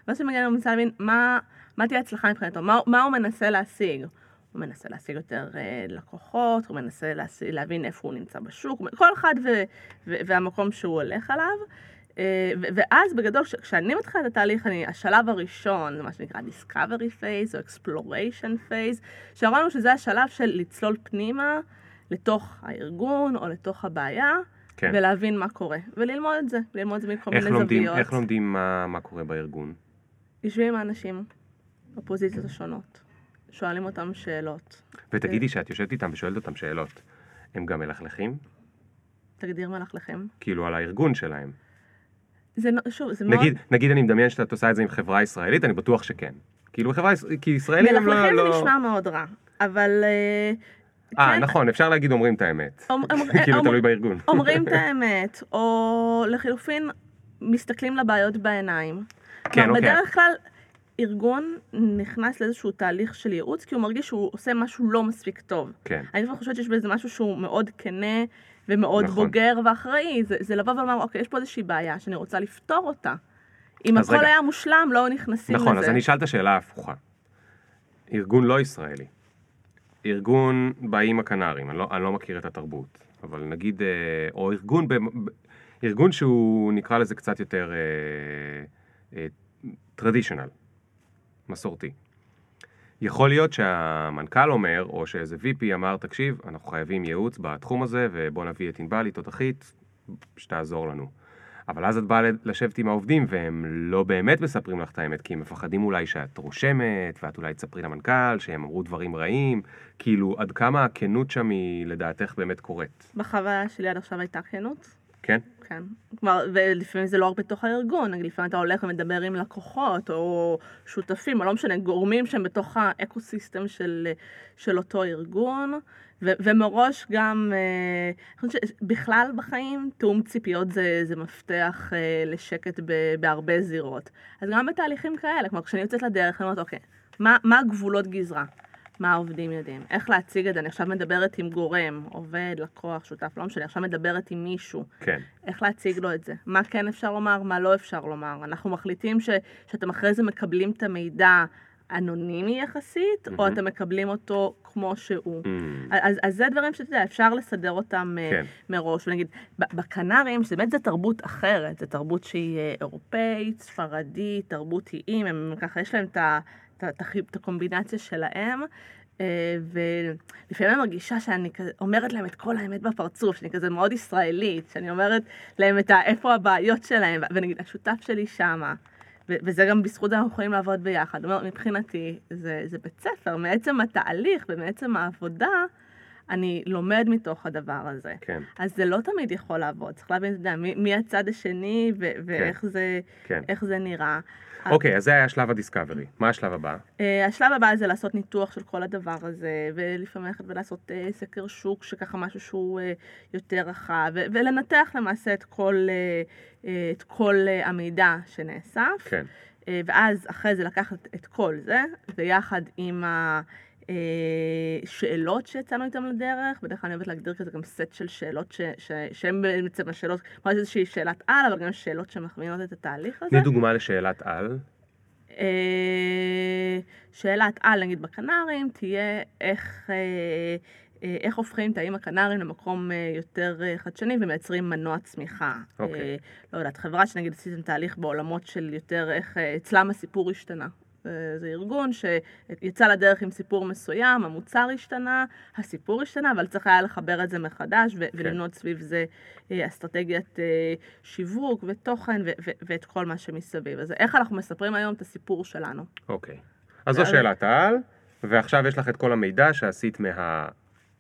ואז כשמגיע לנו מנסה להבין מה, מה תהיה הצלחה מבחינתו, מה, מה הוא מנסה להשיג. הוא מנסה להשיג יותר אה, לקוחות, הוא מנסה להשיג, להבין איפה הוא נמצא בשוק, כל אחד ו, ו, והמקום שהוא הולך עליו. אה, ואז בגדול, כש- כשאני מתחילה את התהליך, אני, השלב הראשון, זה מה שנקרא Discovery Phase או Exploration Phase, שאמרנו שזה השלב של לצלול פנימה לתוך הארגון או לתוך הבעיה, כן. ולהבין מה קורה, וללמוד את זה, ללמוד את זה מכל מיני לומדים, זוויות. איך לומדים מה, מה קורה בארגון? יושבים עם האנשים בפוזיציות השונות, שואלים אותם שאלות. ותגידי שאת יושבת איתם ושואלת אותם שאלות. הם גם מלכלכים? תגדיר מלכלכם. כאילו על הארגון שלהם. זה, שוב, זה מאוד... נגיד, נגיד אני מדמיין שאת עושה את זה עם חברה ישראלית, אני בטוח שכן. כאילו חברה, כי ישראלים הם לא... מלכלכים זה לא... נשמע מאוד רע, אבל... אה, אה, כן, נכון, אפשר להגיד אומרים את האמת. כאילו תלוי בארגון. אומרים את האמת, או לחילופין, מסתכלים לבעיות בעיניים. כן, אוקיי. בדרך כלל, ארגון נכנס לאיזשהו תהליך של ייעוץ, כי הוא מרגיש שהוא עושה משהו לא מספיק טוב. כן. אני כבר חושבת שיש בזה משהו שהוא מאוד כנה ומאוד נכון. בוגר ואחראי. זה, זה לבוא ולומר, אוקיי, יש פה איזושהי בעיה שאני רוצה לפתור אותה. אם הכל רגע. היה מושלם, לא נכנסים נכון, לזה. אז אני אשאל את השאלה ההפוכה. ארגון לא ישראלי. ארגון באיים הקנרים, אני לא, אני לא מכיר את התרבות, אבל נגיד, אה, או ארגון, ב, ב- ארגון שהוא נקרא לזה קצת יותר טרדישיונל, מסורתי. יכול להיות שהמנכ"ל אומר, או שאיזה VP אמר, תקשיב, אנחנו חייבים ייעוץ בתחום הזה, ובוא נביא את ענבל, היא תותחית, שתעזור לנו. אבל אז את באה לשבת עם העובדים, והם לא באמת מספרים לך את האמת, כי הם מפחדים אולי שאת רושמת, ואת אולי תספרי למנכ"ל, שהם אמרו דברים רעים. כאילו, עד כמה הכנות שם היא לדעתך באמת קורית, בחוויה שלי עד עכשיו הייתה כנות. כן? כן. כלומר, ולפעמים זה לא רק בתוך הארגון, נגיד לפעמים אתה הולך ומדבר עם לקוחות, או שותפים, או לא משנה, גורמים שהם בתוך האקו-סיסטם של, של אותו ארגון, ו, ומראש גם, אה, שבכלל בחיים, תיאום ציפיות זה, זה מפתח אה, לשקט ב, בהרבה זירות. אז גם בתהליכים כאלה, כלומר, כשאני יוצאת לדרך, אני אומרת, אוקיי, מה, מה הגבולות גזרה? מה העובדים יודעים, איך להציג את זה, אני עכשיו מדברת עם גורם, עובד, לקוח, שותף, לא משנה, עכשיו מדברת עם מישהו, כן. איך להציג לו את זה, מה כן אפשר לומר, מה לא אפשר לומר. אנחנו מחליטים ש, שאתם אחרי זה מקבלים את המידע אנונימי יחסית, או מהמם. אתם מקבלים אותו כמו שהוא. Mm, אז, אז זה דברים שאתה יודע, אפשר לסדר אותם אה, כן. מראש, ונגיד, בקנרים, שבאמת זו תרבות אחרת, זו תרבות שהיא אה, אירופאית, ספרדית, תרבות איים, הם ככה, יש להם את ה- את הקומבינציה שלהם. אה, ולפעמים אני מרגישה שאני אומרת להם את כל האמת בפרצוף, שאני כזה מאוד ישראלית, שאני אומרת להם את ה- איפה הבעיות שלהם, ונגיד השותף שלי שמה, וזה גם בזכות זה אנחנו יכולים לעבוד ביחד. אומרת, מבחינתי זה, זה בית ספר, מעצם התהליך ומעצם העבודה, אני לומד מתוך הדבר הזה. כן, אז זה לא תמיד יכול לעבוד, צריך להבין, אתה יודע, מי, מי הצד השני ו- ואיך זה, כן. זה נראה. אוקיי, אז זה היה שלב הדיסקאברי. מה השלב הבא? Uh, השלב הבא זה לעשות ניתוח של כל הדבר הזה, ולפעמים ללכת ולעשות uh, סקר שוק, שככה משהו שהוא יותר רחב, ולנתח למעשה את כל, את כל המידע שנאסף. כן. ואז אחרי זה לקחת את כל זה, ויחד עם השאלות שיצאנו איתן לדרך, בדרך כלל אני אוהבת להגדיר כזה גם סט של שאלות ש- ש- שהן בעצם השאלות, כמו איזושהי שאלת על, אבל גם שאלות שמכווינות את התהליך הזה. תני דוגמה לשאלת על. אה, שאלת על, נגיד בקנרים, תהיה איך, אה, אה, איך הופכים את האיים הקנרים למקום אה, יותר אה, חדשני ומייצרים מנוע צמיחה. אוקיי. אה, לא יודעת, חברה שנגיד עשיתם תהליך בעולמות של יותר איך אה, אצלם הסיפור השתנה. זה, ארגון שיצא לדרך עם סיפור מסוים, המוצר השתנה, הסיפור השתנה, אבל צריך היה לחבר את זה מחדש ו- ולבנות סביב זה אה, אסטרטגיית אה, שיווק ותוכן ו- ו- ואת כל מה שמסביב. אז איך אנחנו מספרים היום את הסיפור שלנו? אוקיי. אז זו שאלת העל, ועכשיו יש לך את כל המידע שעשית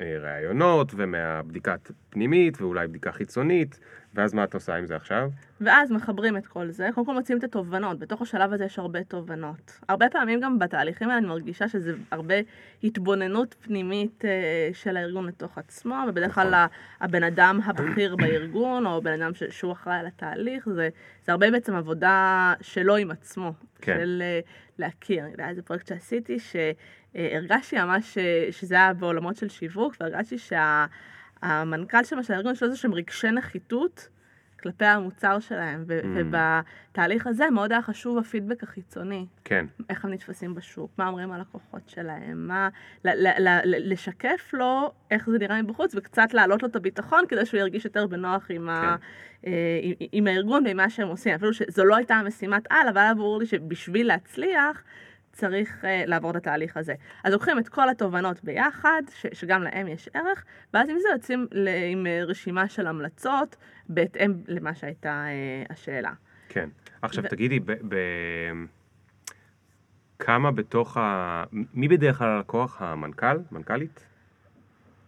מהראיונות ומהבדיקת פנימית ואולי בדיקה חיצונית, ואז מה את עושה עם זה עכשיו? ואז מחברים את כל זה, קודם כל מוצאים את התובנות, בתוך השלב הזה יש הרבה תובנות. הרבה פעמים גם בתהליכים האלה אני מרגישה שזה הרבה התבוננות פנימית אה, של הארגון לתוך עצמו, ובדרך כלל נכון. הבן אדם הבכיר בארגון, או בן אדם ש- שהוא אחראי על התהליך, זה, זה הרבה בעצם עבודה שלו עם עצמו, כן. של אה, להכיר. איזה פרויקט שעשיתי, שהרגשתי ממש אה, שזה היה בעולמות של שיווק, והרגשתי שהמנכ"ל שם של הארגון, יש לו איזה שהם רגשי נחיתות. כלפי המוצר שלהם, ו- Mm. ובתהליך הזה מאוד היה חשוב הפידבק החיצוני, כן, איך הם נתפסים בשוק, מה אומרים הלקוחות שלהם, מה, ל- ל- ל- לשקף לו איך זה נראה מבחוץ, וקצת להעלות לו את הביטחון כדי שהוא ירגיש יותר בנוח עם, ה- אה, עם, עם הארגון ועם מה שהם עושים, אפילו שזו לא הייתה משימת על, אבל היה ברור לי שבשביל להצליח, צריך uh, לעבור את התהליך הזה. אז לוקחים את כל התובנות ביחד, ש, שגם להם יש ערך, ואז עם זה יוצאים ל, עם אה, רשימה של המלצות, בהתאם למה שהייתה uh, השאלה. כן. עכשיו ו- תגידי, ב... ב- כמה בתוך ה... מי בדרך כלל הלקוח? המנכ"ל? מנכ"לית?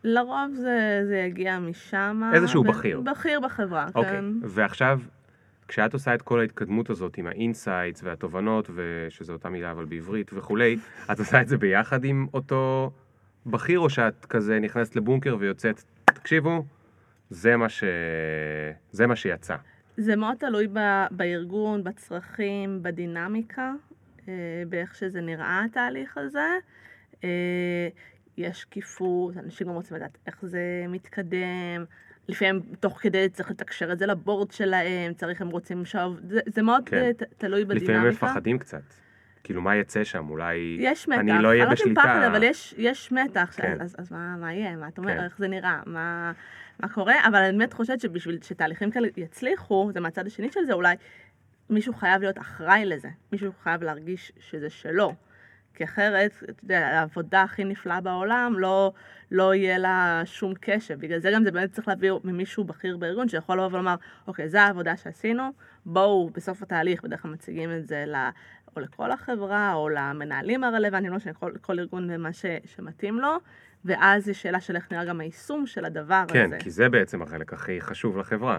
לרוב זה, זה יגיע משם. איזשהו בכיר. בכיר בחברה, אוקיי. כן. ועכשיו, כשאת עושה את כל ההתקדמות הזאת עם ה insights והתובנות, ושזו אותה מילה אבל בעברית וכולי, את עושה את זה ביחד עם אותו בכיר, או שאת כזה נכנסת לבונקר ויוצאת, תקשיבו, זה מה, ש... זה מה שיצא. זה מאוד תלוי ב, בארגון, בצרכים, בדינמיקה, אה, באיך שזה נראה התהליך הזה. אה, יש שקיפות, אנשים גם רוצים לדעת איך זה מתקדם. לפעמים תוך כדי צריך לתקשר את זה לבורד שלהם, צריך, הם רוצים עכשיו, זה, זה מאוד כן. אה, ת, תלוי בדינמיקה. לפעמים מפחדים קצת. כאילו, מה יצא שם? אולי יש מתח, אני לא אהיה בשליטה. פחד, אבל יש, יש מתח, כן. אז, אז, אז מה, מה יהיה, מה את אומרת, כן. איך זה נראה, מה, מה קורה, אבל אני באמת חושבת שבשביל שתהליכים כאלה יצליחו, זה מהצד השני של זה, אולי מישהו חייב להיות אחראי לזה, מישהו חייב להרגיש שזה שלו. כי אחרת, אתה יודע, העבודה הכי נפלאה בעולם, לא, לא יהיה לה שום קשב. בגלל זה גם זה באמת צריך להביא ממישהו בכיר בארגון, שיכול לבוא ולומר, אוקיי, זו העבודה שעשינו, בואו בסוף התהליך, בדרך כלל מציגים את זה ל... או לכל החברה, או למנהלים הרלוונטיים, לא משנה, כל, כל ארגון ומה ש, שמתאים לו, ואז יש שאלה של איך נראה גם היישום של הדבר כן, הזה. כי זה בעצם החלק הכי חשוב לחברה.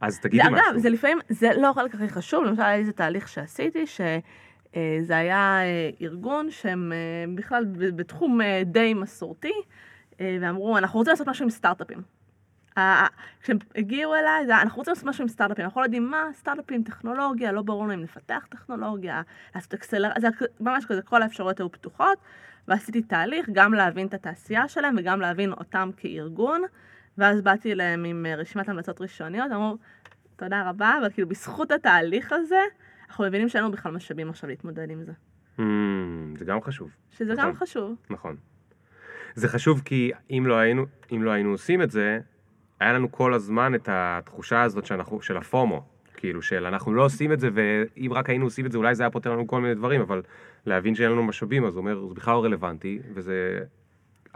אז תגידי משהו. אגב, זה לפעמים, זה לא החלק הכי חשוב, למשל היה איזה תהליך שעשיתי, שזה היה אה, ארגון שהם אה, בכלל בתחום אה, די מסורתי, אה, ואמרו, אנחנו רוצים לעשות משהו עם סטארט-אפים. כשהם הגיעו אליי, זה היה, אנחנו רוצים לעשות משהו עם סטארט-אפים, אנחנו לא יודעים מה, סטארט-אפים, טכנולוגיה, לא ברור לנו אם נפתח טכנולוגיה, לעשות אקסלר, זה ממש כזה, כל האפשרויות היו פתוחות, ועשיתי תהליך גם להבין את התעשייה שלהם וגם להבין אותם כארגון, ואז באתי אליהם עם אה, רשימת המלצות ראשוניות, אמרו, תודה רבה, אבל כאילו בזכות התהליך הזה, אנחנו מבינים שאין לנו בכלל משאבים עכשיו להתמודד עם זה. Mm, זה גם חשוב. שזה נכון. גם חשוב. נכון. זה חשוב כי אם לא היינו, אם לא היינו עושים את זה, היה לנו כל הזמן את התחושה הזאת שאנחנו, של הפומו. כאילו של אנחנו לא עושים את זה, ואם רק היינו עושים את זה אולי זה היה פותר לנו כל מיני דברים, אבל להבין שאין לנו משאבים, אז הוא אומר, זה בכלל לא רלוונטי, וזה...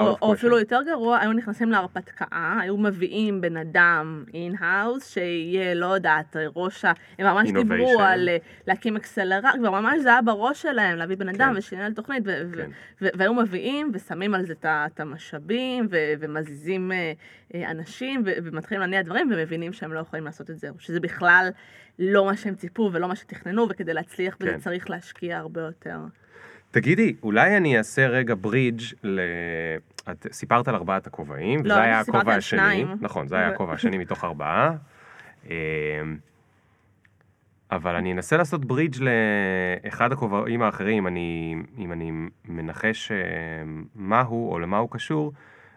או, או. אפילו יותר גרוע, היו נכנסים להרפתקה, היו מביאים בן אדם in-house, שיהיה, לא יודעת, ראש ה... הם ממש Innovation. דיברו על אה, להקים אקסלרט, כבר ממש זה היה בראש שלהם, להביא בן אדם כן. ושינהל תוכנית, ו- ו- כן. ו- והיו מביאים ושמים על זה את המשאבים, ו- ומזיזים אה, אה, אנשים, ו- ומתחילים להניע דברים, ומבינים שהם לא יכולים לעשות את זה, שזה בכלל לא מה שהם ציפו ולא מה שתכננו, וכדי להצליח בזה כן. צריך להשקיע הרבה יותר. תגידי, אולי אני אעשה רגע ברידג' ל... את סיפרת על ארבעת הכובעים, לא, וזה היה הכובע השני. שניים. נכון, זה היה הכובע השני מתוך ארבעה. אמ, אבל אני אנסה לעשות ברידג' לאחד הכובעים האחרים, אני, אם אני מנחש אמ, מה הוא או למה הוא קשור,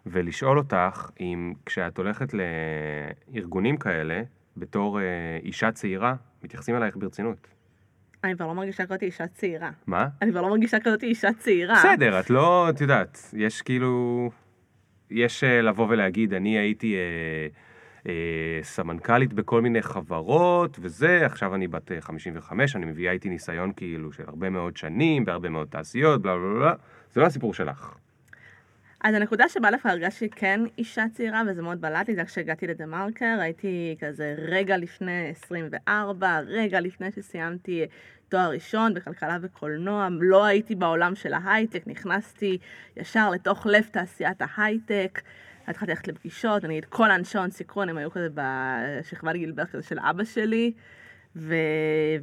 ולשאול אותך אם כשאת הולכת לארגונים כאלה, בתור אה, אישה צעירה, מתייחסים אלייך ברצינות. אני כבר לא מרגישה כזאת אישה צעירה. מה? אני כבר לא מרגישה כזאת אישה צעירה. בסדר, את לא, את יודעת, יש כאילו, יש אה, לבוא ולהגיד, אני הייתי אה, אה, סמנכ"לית בכל מיני חברות וזה, עכשיו אני בת אה, 55, אני מביאה איתי ניסיון כאילו של הרבה מאוד שנים, בהרבה מאוד תעשיות, בלה בלה בלה, זה לא הסיפור שלך. אז הנקודה שבה לך הרגשתי כן אישה צעירה, וזה מאוד בלט לי, זה כשהגעתי לדה מרקר, הייתי כזה רגע לפני 24, רגע לפני שסיימתי תואר ראשון בכלכלה וקולנוע, לא הייתי בעולם של ההייטק, נכנסתי ישר לתוך לב תעשיית ההייטק. התחלתי ללכת לפגישות, נגיד כל אנשי הון סיכון הם היו כזה בשכבת גילבר כזה של אבא שלי, ו-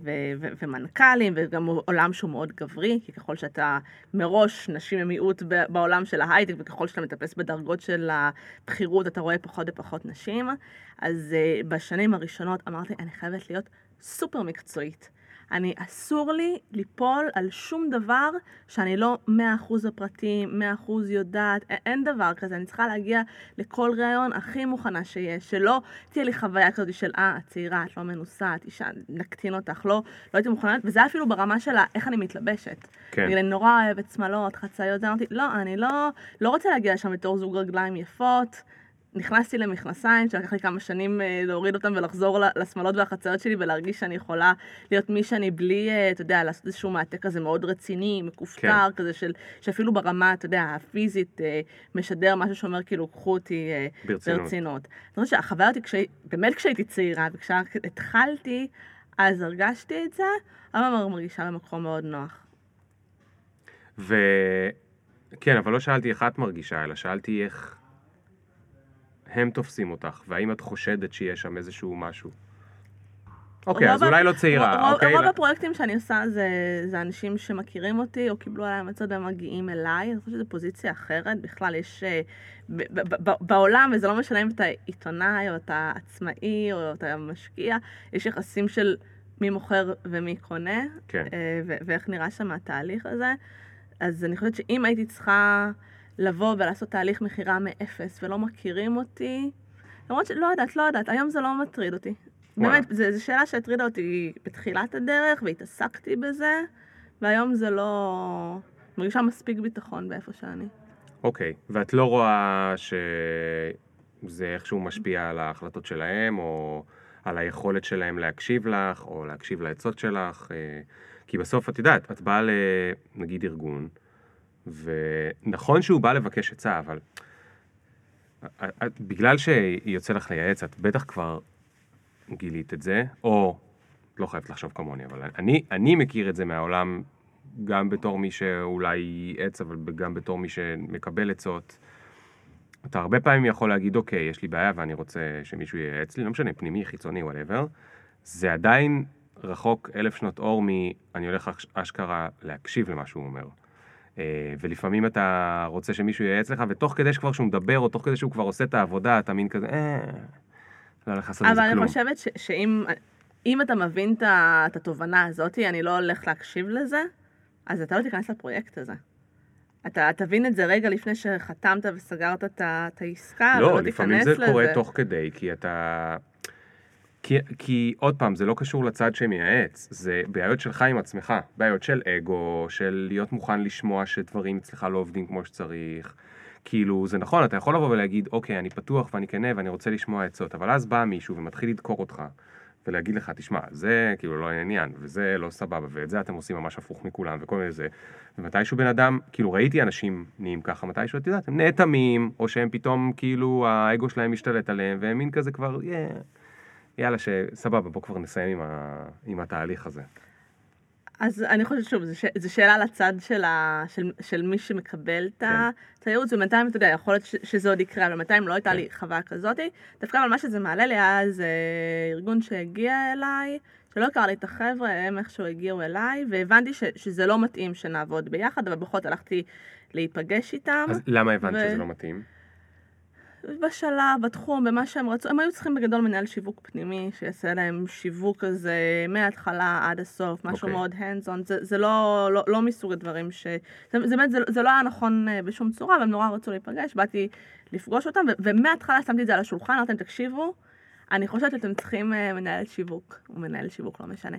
ו- ו- ומנכ"לים, וגם עולם שהוא מאוד גברי, כי ככל שאתה מראש נשים הם מיעוט בעולם של ההייטק, וככל שאתה מטפס בדרגות של הבכירות, אתה רואה פחות ופחות נשים. אז uh, בשנים הראשונות אמרתי, אני חייבת להיות סופר מקצועית. אני, אסור לי ליפול על שום דבר שאני לא מאה אחוז הפרטים, מאה אחוז יודעת, אין דבר כזה, אני צריכה להגיע לכל ראיון הכי מוכנה שיש, שלא תהיה לי חוויה כזאת של אה, את צעירה, את לא מנוסה, את אישה, נקטין אותך, לא, לא הייתי מוכנה, וזה אפילו ברמה של איך אני מתלבשת. כן. אני נורא אוהבת שמלות, חצאיות, אמרתי, לא, אני לא, לא רוצה להגיע לשם בתור זוג רגליים יפות. נכנסתי למכנסיים, שלקח לי כמה שנים אה, להוריד אותם ולחזור לשמאלות והחציות שלי ולהרגיש שאני יכולה להיות מי שאני בלי, אה, אתה יודע, לעשות איזשהו מעטה כזה מאוד רציני, מכופתר, כן. כזה של, שאפילו ברמה, אתה יודע, הפיזית, אה, משדר משהו שאומר כאילו, קחו אותי ברצינות. ברצינות. אני חושבת שהחוויה אותי, כשהי, באמת כשהייתי צעירה וכשהתחלתי, אז הרגשתי את זה, אבל מרגישה במקום מאוד נוח. ו... כן, אבל לא שאלתי איך את מרגישה, אלא שאלתי איך... הם תופסים אותך, והאם את חושדת שיש שם איזשהו משהו? אוקיי, אז אולי לא צעירה, אוקיי? רוב הפרויקטים שאני עושה זה, אנשים שמכירים אותי, או קיבלו עליי המצות והם מגיעים אליי, אני חושבת שזו פוזיציה אחרת, בכלל יש... אה, בעולם, וזה לא משנה אם אתה עיתונאי, או אתה עצמאי, או אתה משקיע, יש יחסים של מי מוכר ומי קונה, כן. אה, ואיך נראה שם התהליך הזה. אז אני חושבת שאם הייתי צריכה... לבוא ולעשות תהליך מכירה מאפס ולא מכירים אותי. למרות שלא יודעת, לא יודעת, היום זה לא מטריד אותי. וואו. באמת, זו שאלה שהטרידה אותי בתחילת הדרך והתעסקתי בזה, והיום זה לא... מרגישה מספיק ביטחון באיפה שאני. אוקיי, ואת לא רואה שזה איכשהו משפיע על ההחלטות שלהם, או על היכולת שלהם להקשיב לך, או להקשיב לעצות שלך? אה, כי בסוף, את יודעת, את באה לנגיד ארגון, ונכון שהוא בא לבקש עצה, אבל בגלל שיוצא לך לייעץ, את בטח כבר גילית את זה, או לא חייבת לחשוב כמוני, אבל אני, אני מכיר את זה מהעולם, גם בתור מי שאולי ייעץ, אבל גם בתור מי שמקבל עצות. אתה הרבה פעמים יכול להגיד, אוקיי, יש לי בעיה ואני רוצה שמישהו ייעץ לי, לא משנה, פנימי, חיצוני, whatever. זה עדיין רחוק אלף שנות אור מ... אני הולך אשכרה להקשיב למה שהוא אומר. אה, ולפעמים אתה רוצה שמישהו ייעץ לך, ותוך כדי שכבר שהוא מדבר, או תוך כדי שהוא כבר עושה את העבודה, אתה מין כזה, אה, לא הולך לעשות את זה כלום. אבל אני חושבת ש- שאם אם אתה מבין את התובנה הזאת, אני לא הולך להקשיב לזה, אז אתה לא תיכנס לפרויקט הזה. אתה תבין את זה רגע לפני שחתמת וסגרת את העסקה, לא, ולא תיכנס לזה. לא, לפעמים זה קורה תוך כדי, כי אתה... כי, כי עוד פעם, זה לא קשור לצד שמייעץ, זה בעיות שלך עם עצמך, בעיות של אגו, של להיות מוכן לשמוע שדברים אצלך לא עובדים כמו שצריך. כאילו, זה נכון, אתה יכול לבוא ולהגיד, אוקיי, אני פתוח ואני כנה ואני רוצה לשמוע עצות, אבל אז בא מישהו ומתחיל לדקור אותך, ולהגיד לך, תשמע, זה כאילו לא העניין, וזה לא סבבה, ואת זה אתם עושים ממש הפוך מכולם, וכל מיני זה. ומתישהו בן אדם, כאילו ראיתי אנשים נהיים ככה, מתישהו, את יודעת, הם נאטמים, או שהם פתאום, כאילו, האגו שלהם משתלט עליהם, והם מין כזה כבר, yeah. יאללה, שסבבה, בוא כבר נסיים עם, ה... עם התהליך הזה. אז אני חושבת, שוב, זו שאלה לצד של, ה, של, של מי שמקבל כן. את הייעוץ, ובינתיים, אתה יודע, יכול להיות שזה עוד יקרה, אבל בינתיים לא הייתה כן. לי חוויה כזאת. דווקא אבל מה שזה מעלה לי היה איזה ארגון שהגיע אליי, שלא הכר לי את החבר'ה, הם איכשהו הגיעו אליי, והבנתי ש, שזה לא מתאים שנעבוד ביחד, אבל בכל זאת הלכתי להיפגש איתם. אז למה הבנת ו... שזה לא מתאים? בשלב, בתחום, במה שהם רצו, הם היו צריכים בגדול מנהל שיווק פנימי, שיעשה להם שיווק כזה מההתחלה עד הסוף, משהו okay. אוקיי. מאוד hands on, זה, זה לא, לא, לא מסוג הדברים ש... זה, זה באמת, זה, זה לא היה נכון אה, בשום צורה, והם נורא רצו להיפגש, באתי לפגוש אותם, ו- ומההתחלה שמתי את זה על השולחן, אמרתם, תקשיבו, אני חושבת שאתם צריכים uh, מנהלת שיווק, או מנהל שיווק, לא משנה.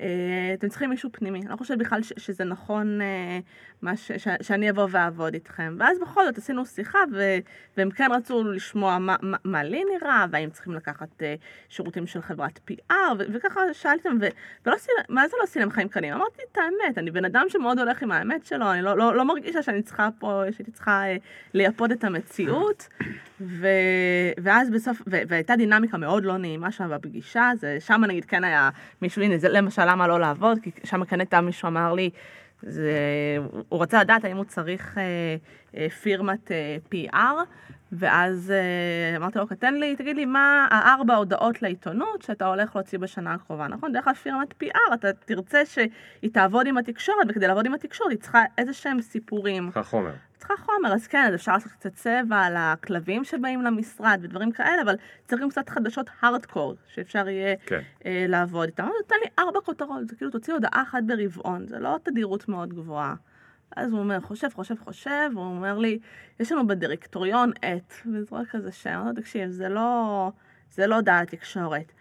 אה, אתם צריכים מישהו פנימי. אני לא חושבת בכלל ש- שזה נכון אה, מה ש- ש- שאני אבוא ואעבוד איתכם. ואז בכל זאת עשינו שיחה, ו- והם כן רצו לשמוע מה, מה, מה לי נראה, והאם צריכים לקחת אה, שירותים של חברת PR, ו- וככה שאלתם, ו- ולא עשיתם, מה זה לא עשיתם להם חיים קלים? אמרתי את האמת, אני בן אדם שמאוד הולך עם האמת שלו, אני לא, לא, לא מרגישה שאני צריכה פה, שהייתי צריכה לייפות את המציאות. ו... ואז בסוף, ו... והייתה דינמיקה מאוד לא נעימה שם בפגישה, שם נגיד כן היה מישהו, הנה זה למשל למה לא לעבוד, כי שם כן הייתה מישהו אמר לי, זה, הוא רצה לדעת האם הוא צריך אה, אה, פירמת אה, PR, ואז אה, אמרתי לו, תן לי, תגיד לי, מה הארבע הודעות לעיתונות שאתה הולך להוציא בשנה הקרובה, נכון? דרך כלל פירמת PR, אתה תרצה שהיא תעבוד עם התקשורת, וכדי לעבוד עם התקשורת היא צריכה איזה שהם סיפורים. צריכה חומר. צריכה חומר, אז כן, אז אפשר לעשות קצת צבע על הכלבים שבאים למשרד ודברים כאלה, אבל צריך גם קצת חדשות הארדקור, שאפשר יהיה כן. אה, לעבוד. אמרתי, תן לי ארבע כותרות, זה כאילו תוציא הודעה אחת ברבעון, זה לא תדירות מאוד גבוהה. אז הוא אומר, חושב, חושב, חושב, הוא אומר לי, יש לנו בדירקטוריון את, וזרוק כזה שם, תקשיב, זה לא, זה לא הודעה לתקשורת.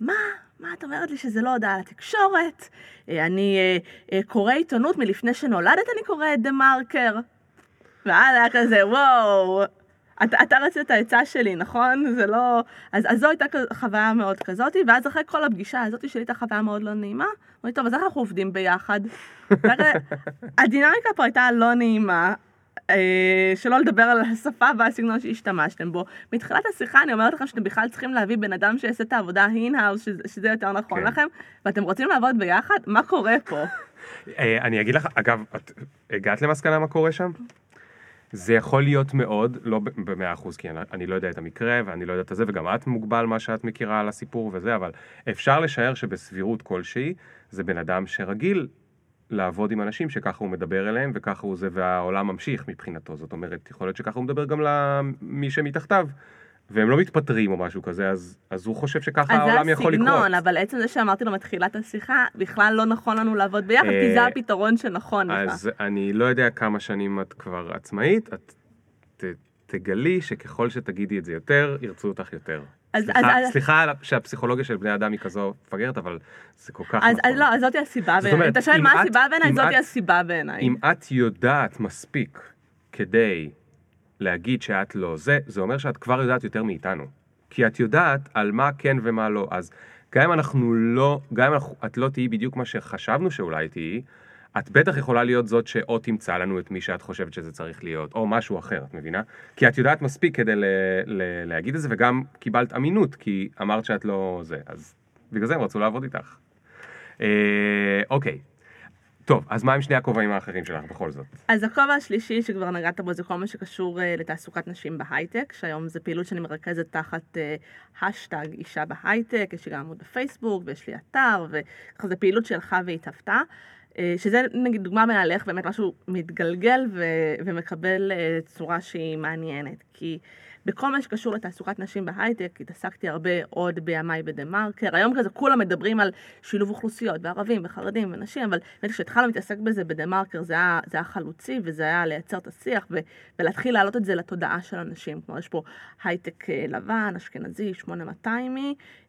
מה? מה את אומרת לי שזה לא הודעה לתקשורת? אה, אני אה, אה, קורא עיתונות מלפני שנולדת, אני קורא את דה מרקר. ואז היה כזה, וואו, אתה, אתה רצית את העצה שלי, נכון? זה לא... אז, אז זו הייתה חוויה מאוד כזאת, ואז אחרי כל הפגישה הזאת שלי הייתה חוויה מאוד לא נעימה, אמרתי, טוב, אז איך אנחנו עובדים ביחד? הדינמיקה פה הייתה לא נעימה. אה, שלא לדבר על השפה והסגנון שהשתמשתם בו. מתחילת השיחה אני אומרת לכם שאתם בכלל צריכים להביא בן אדם שיעשה את העבודה in-house, שזה, שזה יותר נכון כן. לכם, ואתם רוצים לעבוד ביחד? מה קורה פה? אה, אני אגיד לך, אגב, את הגעת למסקנה מה קורה שם? זה יכול להיות מאוד, לא במאה אחוז, כי אני, אני לא יודע את המקרה ואני לא יודע את זה, וגם את מוגבל מה שאת מכירה על הסיפור וזה, אבל אפשר לשער שבסבירות כלשהי, זה בן אדם שרגיל לעבוד עם אנשים שככה הוא מדבר אליהם וככה הוא זה, והעולם ממשיך מבחינתו. זאת אומרת, יכול להיות שככה הוא מדבר גם למי שמתחתיו. והם לא מתפטרים או משהו כזה, אז, אז הוא חושב שככה אז העולם זה יכול לקרות. הסגנון, אבל עצם זה שאמרתי לו מתחילת השיחה, בכלל לא נכון לנו לעבוד ביחד, כי אה, זה הפתרון שנכון לך. אז אני לא יודע כמה שנים את כבר עצמאית, את ת, תגלי שככל שתגידי את זה יותר, ירצו אותך יותר. אז- סליחה, אז- אז- סליחה על- שהפסיכולוגיה של בני אדם היא כזו מפגרת, אבל זה כל כך אז, נכון. אז לא, אז זאתי הסיבה בעיניי. אתה שואל מה את- הסיבה בעיניי? זאתי את- הסיבה בעיניי. אם את יודעת מספיק כדי להגיד שאת לא זה, זה אומר שאת כבר יודעת יותר מאיתנו. כי את יודעת על מה כן ומה לא. אז גם אם אנחנו לא, גם אם אנחנו- את לא תהיי בדיוק מה שחשבנו שאולי תהיי, את בטח יכולה להיות זאת שאו תמצא לנו את מי שאת חושבת שזה צריך להיות, או משהו אחר, את מבינה? כי את יודעת מספיק כדי ל- ל- להגיד את זה, וגם קיבלת אמינות, כי אמרת שאת לא זה, אז בגלל זה הם רצו לעבוד איתך. אה, אוקיי. טוב, אז מה עם שני הכובעים האחרים שלך בכל זאת? אז הכובע השלישי שכבר נגעת בו זה כל מה שקשור אה, לתעסוקת נשים בהייטק, שהיום זו פעילות שאני מרכזת תחת השטג אישה בהייטק, יש לי גם עמוד בפייסבוק ויש לי אתר, וככה זו פעילות שהלכה והתהוותה. אה, שזה נגיד דוגמה מעל באמת משהו מתגלגל ו- ומקבל אה, צורה שהיא מעניינת. כי בכל מה שקשור לתעסוקת נשים בהייטק, התעסקתי הרבה עוד בימיי בדה מרקר. היום כזה כולם מדברים על שילוב אוכלוסיות, וערבים, וחרדים, ונשים, אבל באמת כשהתחלנו להתעסק בזה בדה מרקר, זה זה היה חלוצי, וזה היה לייצר את השיח, ו- ולהתחיל להעלות את זה לתודעה של אנשים. כלומר, יש פה הייטק אה, לבן, אשכנזי, 8200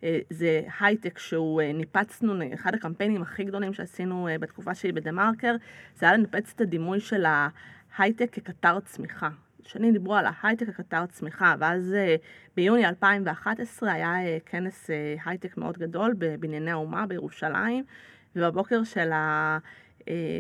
אה, זה הייטק שהוא, אה, ניפצנו, אחד הקמפיינים הכי גדולים שעשינו בתקופה שלי בדה מרקר, זה היה לנפץ את הדימוי של ההייטק כקטר צמיחה. שנים דיברו על ההייטק כקטר צמיחה, ואז אה, ביוני 2011 היה אה, כנס אה, הייטק מאוד גדול בבנייני האומה בירושלים, ובבוקר של, ה,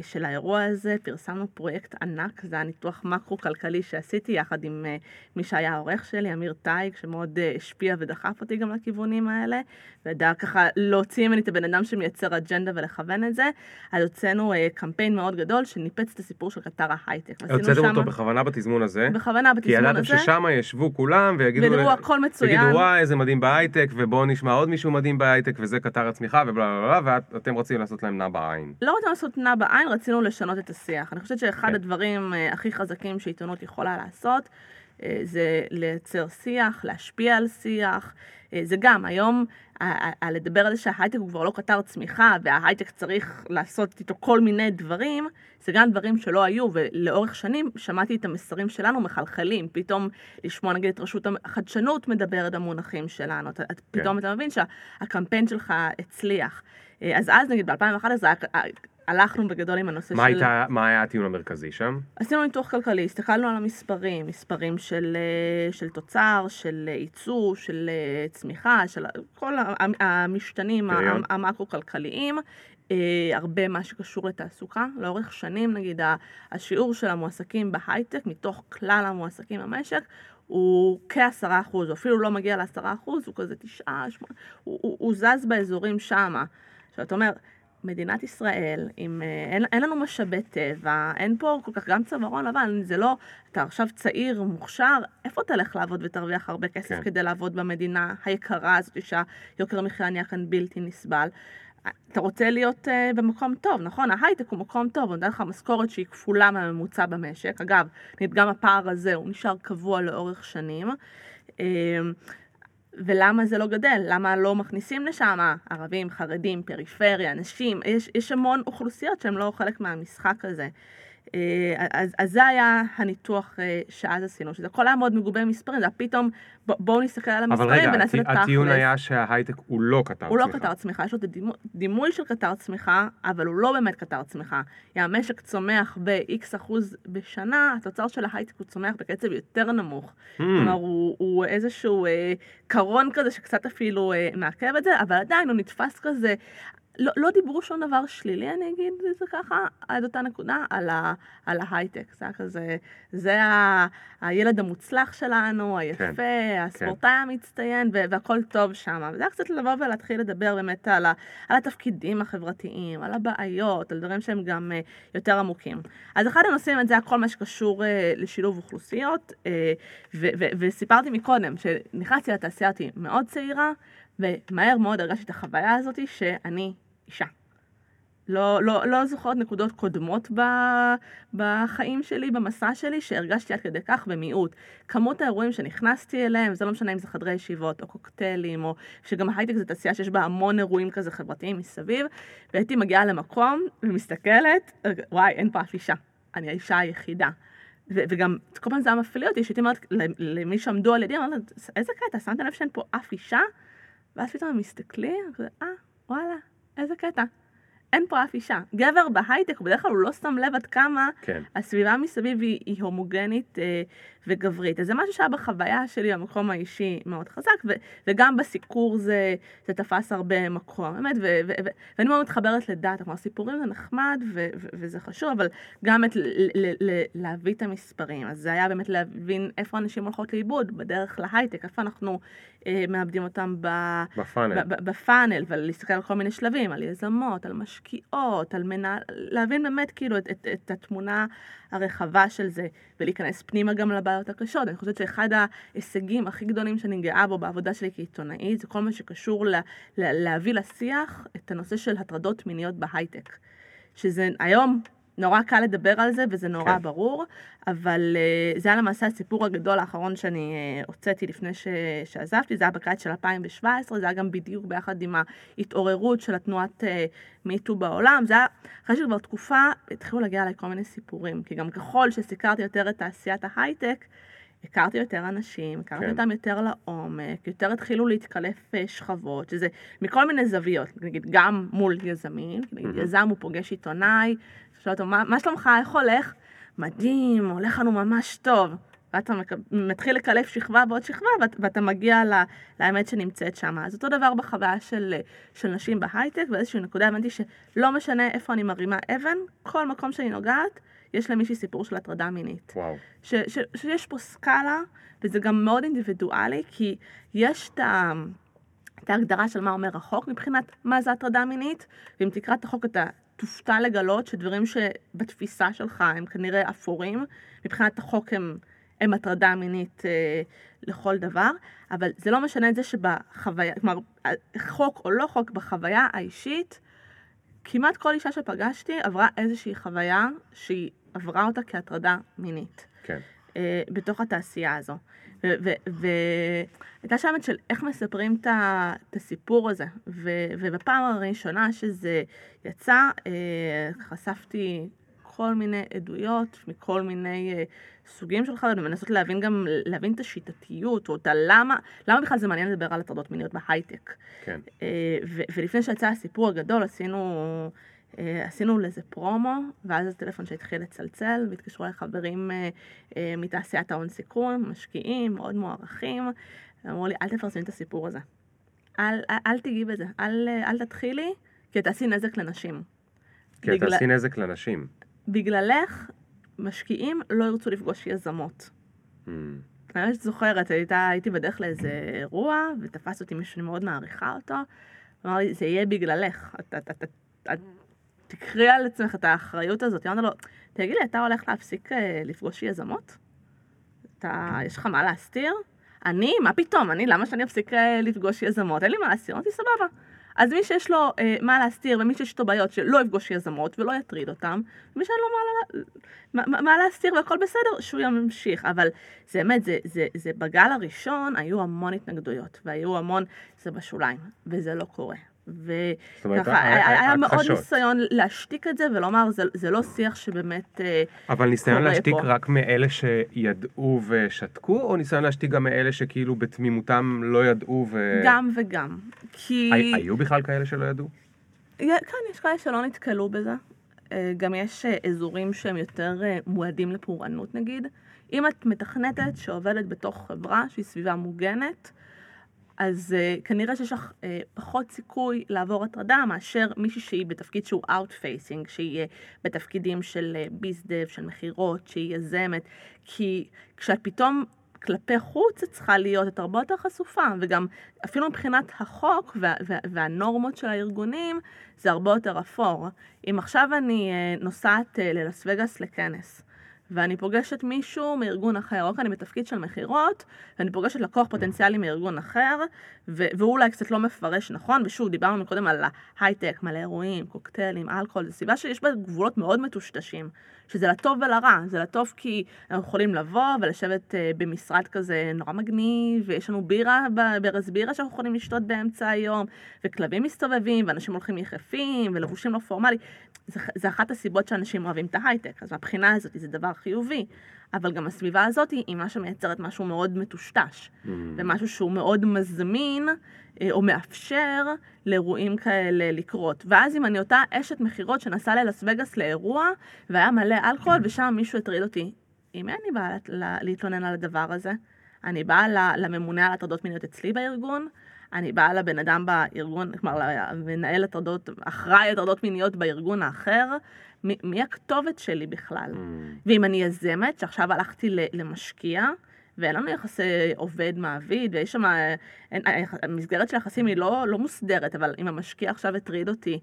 של האירוע הזה פרסמנו פרויקט ענק, זה היה ניתוח מקרו-כלכלי שעשיתי יחד עם אה, מי שהיה העורך שלי, אמיר טייג, שמאוד אה, השפיע ודחף אותי גם לכיוונים האלה, וידע ככה להוציא ממני את הבן אדם שמייצר אג'נדה ולכוון את זה. אז הוצאנו אה, קמפיין מאוד גדול שניפץ את הסיפור של קטר ההייטק. הוצאתם אותו בכוונה בתזמון הזה? בכוונה כי בתזמון ידעתם הזה. ששם ישבו כולם ויגידו... וידעו ל- הכל מצוין. יגידו וואי איזה מדהים בהייטק ובואו נשמע עוד מישהו מדהים בהייטק וזה קטר הצמיחה ובלה בלה בלה ואתם רוצים לעשות להם נאה בעין. לא רצינו לעשות נע בעין, רצינו לשנות את השיח. אני חושבת שאחד כן. הדברים אה, הכי חזקים שעיתונות יכולה לעשות, אה, זה לייצר שיח, להשפיע על שיח. אה, זה גם, היום, לדבר על זה שההייטק הוא כבר לא קטר צמיחה, וההייטק צריך לעשות איתו כל מיני דברים, זה גם דברים שלא היו, ולאורך שנים שמעתי את המסרים שלנו מחלחלים. פתאום לשמוע נגיד את רשות החדשנות מדברת במונחים שלנו, כן. פתאום אתה מבין שהקמפיין שלך הצליח. אז אז נגיד ב-2011 הלכנו בגדול עם הנושא מה של... הייתה, מה היה הטיעון המרכזי שם? עשינו ניתוח כלכלי, הסתכלנו על המספרים, מספרים של, אה, של תוצר, של ייצוא, של אה, צמיחה, של כל המשתנים המקרו-כלכליים, אה, הרבה מה שקשור לתעסוקה. לאורך שנים, נגיד, השיעור של המועסקים בהייטק, מתוך כלל המועסקים במשק, הוא כעשרה אחוז, הוא אפילו לא מגיע לעשרה אחוז, הוא כזה תשעה, שמונה, הוא, הוא, הוא זז באזורים שמה. עכשיו, אתה אומר, מדינת ישראל, עם, אה, אין, אין לנו משאבי טבע, אין פה כל כך גם צווארון לבן, זה לא, אתה עכשיו צעיר, מוכשר, איפה תלך לעבוד ותרוויח הרבה כסף כן. כדי לעבוד במדינה היקרה הזאת, שהיוקר המחיה נהיה כאן בלתי נסבל? אתה רוצה להיות uh, במקום טוב, נכון? ההייטק הוא מקום טוב, הוא נותן לך משכורת שהיא כפולה מהממוצע במשק. אגב, גם הפער הזה הוא נשאר קבוע לאורך שנים. Uh, ולמה זה לא גדל? למה לא מכניסים לשם ערבים, חרדים, פריפריה, נשים? יש, יש המון אוכלוסיות שהן לא חלק מהמשחק הזה. אה, אז, אז זה היה הניתוח אה, שאז עשינו, שזה הכל היה מאוד מגובה מספרים, זה היה פתאום, בואו נסתכל על המספרים ונעשה את התכלס. אבל רגע, הטיעון היה שההייטק הוא לא קטר צמיחה. הוא לא קטר צמיחה, יש לו דימוי, דימוי של קטר צמיחה, אבל הוא לא באמת קטר צמיחה. אם המשק צומח ב-X אחוז בשנה, התוצר של ההייטק הוא צומח בקצב יותר נמוך. Hmm. כלומר, הוא, הוא איזשהו אה, קרון כזה שקצת אפילו אה, מעכב את זה, אבל עדיין הוא נתפס כזה לא, לא דיברו שום דבר שלילי, אני אגיד את זה ככה, עד אותה נקודה, על, ה, על ההייטק. זה היה כזה, זה ה, הילד המוצלח שלנו, היפה, כן, הספורטאי כן. המצטיין, והכל טוב שם. וזה היה קצת לבוא ולהתחיל לדבר באמת על, ה, על התפקידים החברתיים, על הבעיות, על דברים שהם גם uh, יותר עמוקים. אז אחד הנושאים, זה היה כל מה שקשור uh, לשילוב אוכלוסיות, uh, ו, ו, וסיפרתי מקודם, שנכנסתי לתעשייה אותי מאוד צעירה, ומהר מאוד הרגשתי את החוויה הזאת שאני אישה. לא, לא, לא זוכרת נקודות קודמות ב, בחיים שלי, במסע שלי, שהרגשתי עד כדי כך במיעוט. כמות האירועים שנכנסתי אליהם, זה לא משנה אם זה חדרי ישיבות או קוקטיילים, או שגם ההייטק זה תעשייה שיש בה המון אירועים כזה חברתיים מסביב, והייתי מגיעה למקום ומסתכלת, וואי, אין פה אף אישה. אני האישה היחידה. ו- וגם כל פעם זה היה מפליא אותי, שהייתי אומרת למי שעמדו על ידי, אמרתי, איזה קטע, שמת לב שאין פה אף אישה? ואז פתאום הם מסתכלים, אה, וואלה, איזה קטע. אין פה אף אישה. גבר בהייטק, בדרך כלל הוא לא שם לב עד כמה כן. הסביבה מסביב היא, היא הומוגנית אה, וגברית. אז זה משהו שהיה בחוויה שלי במקום האישי מאוד חזק, ו, וגם בסיקור זה, זה תפס הרבה מקום, באמת, ו, ו, ו, ואני מאוד מתחברת לדאטה, כלומר סיפורים זה נחמד ו, ו, וזה חשוב, אבל גם את, ל, ל, ל, להביא את המספרים. אז זה היה באמת להבין איפה אנשים הולכות לאיבוד בדרך להייטק, איפה אנחנו אה, מאבדים אותם ב, בפאנל. ב, ב, בפאנל, ולהסתכל על כל מיני שלבים, על יזמות, על משקיעות, על מנהל, להבין באמת כאילו את, את, את התמונה הרחבה של זה, ולהיכנס פנימה גם לבעיות הקשות. אני חושבת שאחד ההישגים הכי גדולים שאני גאה בו בעבודה שלי כעיתונאית, זה כל מה שקשור לה, לה, להביא לשיח את הנושא של הטרדות מיניות בהייטק. שזה היום נורא קל לדבר על זה וזה נורא כן. ברור, אבל uh, זה היה למעשה הסיפור הגדול האחרון שאני uh, הוצאתי לפני ש... שעזבתי, זה היה בקיץ של 2017, זה היה גם בדיוק ביחד עם ההתעוררות של התנועת מיטו uh, בעולם, זה היה אחרי שכבר תקופה התחילו להגיע אליי כל מיני סיפורים, כי גם ככל שסיקרתי יותר את תעשיית ההייטק, הכרתי יותר אנשים, הכרתי כן. אותם יותר לעומק, יותר התחילו להתקלף שכבות, שזה מכל מיני זוויות, נגיד גם מול יזמים, נגיד mm-hmm. יזם הוא פוגש עיתונאי, שואל אותו, מה, מה שלומך, איך הולך? מדהים, הולך לנו ממש טוב. ואתה מתחיל לקלף שכבה ועוד שכבה, ואת, ואתה מגיע לאמת שנמצאת שם. אז אותו דבר בחוויה של, של נשים בהייטק, באיזושהי נקודה הבנתי שלא משנה איפה אני מרימה אבן, כל מקום שאני נוגעת, יש למישהי סיפור של הטרדה מינית. וואו. ש, ש, שיש פה סקאלה, וזה גם מאוד אינדיבידואלי, כי יש את ה... את ההגדרה של מה אומר החוק מבחינת מה זה הטרדה מינית, ואם תקרא את החוק אתה תופתע לגלות שדברים שבתפיסה שלך הם כנראה אפורים, מבחינת החוק הם, הם הטרדה מינית אה, לכל דבר, אבל זה לא משנה את זה שבחוויה, כלומר, חוק או לא חוק, בחוויה האישית, כמעט כל אישה שפגשתי עברה איזושהי חוויה שהיא עברה אותה כהטרדה מינית. כן. אה, בתוך התעשייה הזו. והייתה שאלה של איך מספרים את הסיפור הזה. ובפעם הראשונה שזה יצא, אה, חשפתי כל מיני עדויות מכל מיני אה, סוגים של חוויות, ומנסות להבין גם, להבין את השיטתיות, או את הלמה, למה בכלל זה מעניין לדבר על הטרדות מיניות בהייטק. כן. אה, ולפני שיצא הסיפור הגדול, עשינו... אה, עשינו לזה פרומו, ואז הטלפון שהתחיל לצלצל, והתקשרו אליי חברים מתעשיית ההון סיכון, משקיעים, מאוד מוערכים, ואמרו לי, אל תפרסמי את הסיפור הזה. אל, אל, אל תגיעי בזה, אל, אל תתחילי, כי תעשי נזק לנשים. כי בגלל... תעשי נזק לנשים. בגללך, משקיעים לא ירצו לפגוש יזמות. Mm. אני שאת זוכרת, הייתה, הייתי בדרך לאיזה אירוע, ותפס אותי מישהו שאני מאוד מעריכה אותו, אמר לי, זה יהיה בגללך, את, את, את, את, תקחי על עצמך את האחריות הזאת. אמרתי לו, תגיד לי, אתה הולך להפסיק אה, לפגוש יזמות? אתה, יש לך מה להסתיר? אני? מה פתאום? אני, למה שאני אפסיק אה, לפגוש יזמות? אין לי מה להסתיר. אמרתי, סבבה. אז מי שיש לו אה, מה להסתיר ומי שיש לו בעיות שלא יפגוש יזמות ולא יטריד אותם, מי שאין לו מה, מה, מה להסתיר והכל בסדר, שהוא ימשיך. אבל זה באמת, זה, זה, זה בגל הראשון היו המון התנגדויות והיו המון, זה בשוליים, וזה לא קורה. וככה, היה, היה מאוד ניסיון להשתיק את זה ולומר, זה, זה לא שיח שבאמת קורה אה, פה. אבל ניסיון להשתיק פה. רק מאלה שידעו ושתקו, או ניסיון להשתיק גם מאלה שכאילו בתמימותם לא ידעו ו... גם וגם. כי... היו בכלל כאלה שלא ידעו? כן, יש כאלה שלא נתקלו בזה. אה, גם יש אה, אזורים שהם יותר מועדים לפורענות נגיד. אם את מתכנתת שעובדת בתוך חברה שהיא סביבה מוגנת, אז uh, כנראה שיש לך uh, פחות סיכוי לעבור הטרדה מאשר מישהי שהיא בתפקיד שהוא Out-Facing, שהיא uh, בתפקידים של uh, ביזדב, של מכירות, שהיא יזמת, כי כשאת פתאום כלפי חוץ את צריכה להיות, את הרבה יותר חשופה, וגם אפילו מבחינת החוק וה, וה, והנורמות של הארגונים, זה הרבה יותר אפור. אם עכשיו אני uh, נוסעת uh, ללס וגאס לכנס, ואני פוגשת מישהו מארגון אחר, או כי אני בתפקיד של מכירות, ואני פוגשת לקוח פוטנציאלי מארגון אחר, והוא אולי קצת לא מפרש נכון, ושוב, דיברנו קודם על ההייטק, מלא אירועים, קוקטיילים, אלכוהול, זו סביבה שיש בה גבולות מאוד מטושטשים, שזה לטוב ולרע, זה לטוב כי אנחנו יכולים לבוא ולשבת uh, במשרד כזה נורא מגניב, ויש לנו בירה, ברז בירה שאנחנו יכולים לשתות באמצע היום, וכלבים מסתובבים, ואנשים הולכים יחפים, ולבושים לא פורמלי. זה, זה אחת הסיבות שאנשים אוהבים את ההייטק, אז מהבחינה הזאת זה דבר חיובי. אבל גם הסביבה הזאת היא מה שמייצרת משהו מאוד מטושטש, mm. ומשהו שהוא מאוד מזמין אה, או מאפשר לאירועים כאלה לקרות. ואז אם אני אותה אשת מכירות שנסעה ללס וגאס לאירוע, והיה מלא אלכוהול, ושם מישהו הטריד אותי, עם מי אני באה להתלונן על הדבר הזה? אני באה לממונה על הטרדות מיניות אצלי בארגון, אני באה לבן אדם בארגון, כלומר למנהל הטרדות, אחראי הטרדות מיניות בארגון האחר, מי, מי הכתובת שלי בכלל? Mm. ואם אני יזמת, שעכשיו הלכתי למשקיע, ואין לנו יחסי עובד-מעביד, ויש שם, המסגרת של היחסים היא לא, לא מוסדרת, אבל אם המשקיע עכשיו הטריד אותי,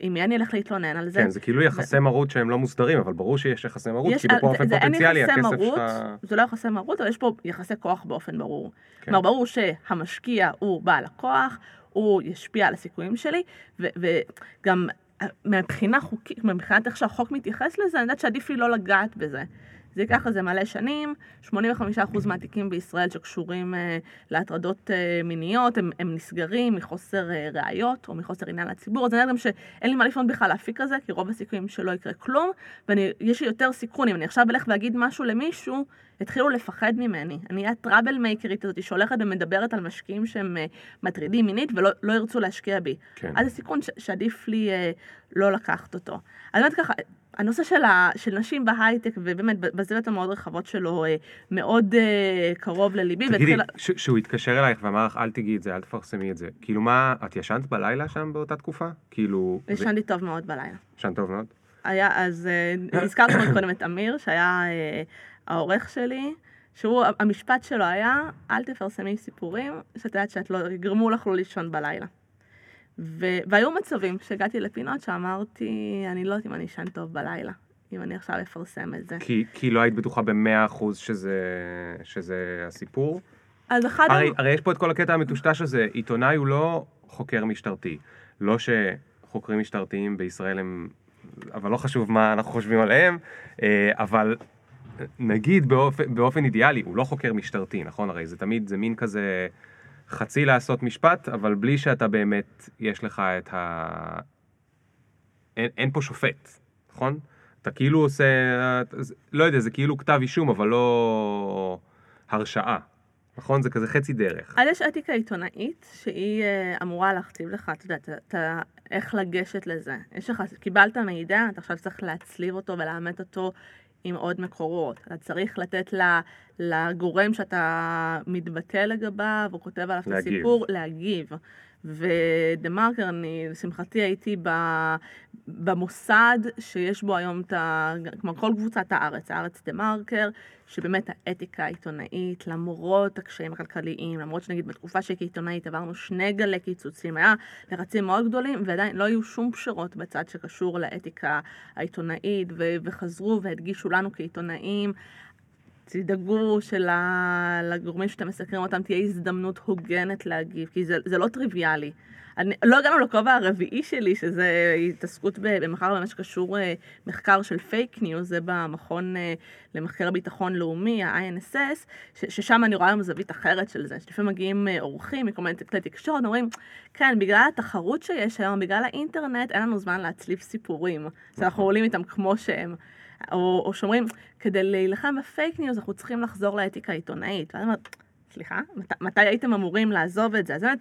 עם מי אני אלך להתלונן על זה? כן, זה כאילו יחסי ו... מרות שהם לא מוסדרים, אבל ברור שיש יחסי מרות, יש, כי באופן זה, פוטנציאלי הכסף מרות, שלך... זה לא יחסי מרות, אבל יש פה יחסי כוח באופן ברור. כן. כלומר, ברור שהמשקיע הוא בעל הכוח, הוא ישפיע על הסיכויים שלי, וגם מבחינה חוקית, מבחינת איך שהחוק מתייחס לזה, אני יודעת שעדיף לי לא לגעת בזה. זה ייקח לזה מלא שנים, 85% מהתיקים בישראל שקשורים uh, להטרדות uh, מיניות, הם, הם נסגרים מחוסר uh, ראיות או מחוסר עניין לציבור, אז אני יודעת גם שאין לי מה לפנות בכלל להפיק כזה, כי רוב הסיכויים שלא יקרה כלום, ויש לי יותר סיכון, אם אני עכשיו אלך ואגיד משהו למישהו, יתחילו לפחד ממני. אני אהיה הטראבל מייקרית הזאת שהולכת ומדברת על משקיעים שהם uh, מטרידים מינית ולא לא ירצו להשקיע בי. כן. אז זה סיכון ש- שעדיף לי uh, לא לקחת אותו. אז באמת ככה, הנושא של, ה, של נשים בהייטק, ובאמת בזוויות המאוד רחבות שלו, אה, מאוד uh, קרוב לליבי. תגידי, והתחיל... שהוא התקשר אלייך ואמר לך, אל תגידי את זה, אל תפרסמי את זה. כאילו מה, את ישנת בלילה שם באותה תקופה? כאילו... ישנתי זה... טוב מאוד בלילה. ישנת טוב מאוד? היה, אז uh, הזכרתי קודם את אמיר, שהיה uh, העורך שלי. שהוא, המשפט שלו היה, אל תפרסמי סיפורים שאת יודעת שאת לא, יגרמו לך לא לישון בלילה. ו- והיו מצבים שהגעתי לפינות שאמרתי, אני לא יודעת אם אני אשן טוב בלילה, אם אני עכשיו אפרסם את זה. כי, כי לא היית בטוחה במאה אחוז שזה, שזה הסיפור? אז אחד... הרי, הם... הרי יש פה את כל הקטע המטושטש הזה, עיתונאי הוא לא חוקר משטרתי. לא שחוקרים משטרתיים בישראל הם... אבל לא חשוב מה אנחנו חושבים עליהם, אה, אבל נגיד באופן, באופן אידיאלי, הוא לא חוקר משטרתי, נכון? הרי זה תמיד, זה מין כזה חצי לעשות משפט, אבל בלי שאתה באמת, יש לך את ה... אין, אין פה שופט, נכון? אתה כאילו עושה, לא יודע, זה כאילו כתב אישום, אבל לא הרשעה. נכון? זה כזה חצי דרך. אז יש אתיקה עיתונאית שהיא אה, אמורה להכתיב לך, אתה יודע, אתה, איך לגשת לזה. יש לך, קיבלת מידע, אתה עכשיו צריך להצליב אותו ולאמת אותו עם עוד מקורות. אתה צריך לתת לגורם שאתה מתבטא לגביו, או כותב עליו את הסיפור, להגיב. ודה מרקר, אני לשמחתי הייתי במוסד שיש בו היום את ה... כמו כל קבוצת הארץ, הארץ דה מרקר, שבאמת האתיקה העיתונאית, למרות הקשיים הכלכליים, למרות שנגיד בתקופה שהייתי עיתונאית עברנו שני גלי קיצוצים, היה לחצים מאוד גדולים, ועדיין לא היו שום פשרות בצד שקשור לאתיקה העיתונאית, וחזרו והדגישו לנו כעיתונאים. תדאגו שלגורמים שאתם מסקרים אותם תהיה הזדמנות הוגנת להגיב, כי זה, זה לא טריוויאלי. אני, לא הגענו לכובע הרביעי שלי, שזה התעסקות במחקר במה שקשור אה, מחקר של fake news, זה במכון אה, למחקר ביטחון לאומי, ה-INSS, ששם אני רואה היום זווית אחרת של זה, שלפעמים מגיעים אה, אורחים מכל מיני כלי תקשורת, אומרים, כן, בגלל התחרות שיש היום, בגלל האינטרנט, אין לנו זמן להצליב סיפורים, אז אנחנו עולים איתם כמו שהם. או, או שאומרים, כדי להילחם ב fake news אנחנו צריכים לחזור לאתיקה העיתונאית. ואני אומרת, סליחה, מת, מתי הייתם אמורים לעזוב את זה? אז באמת,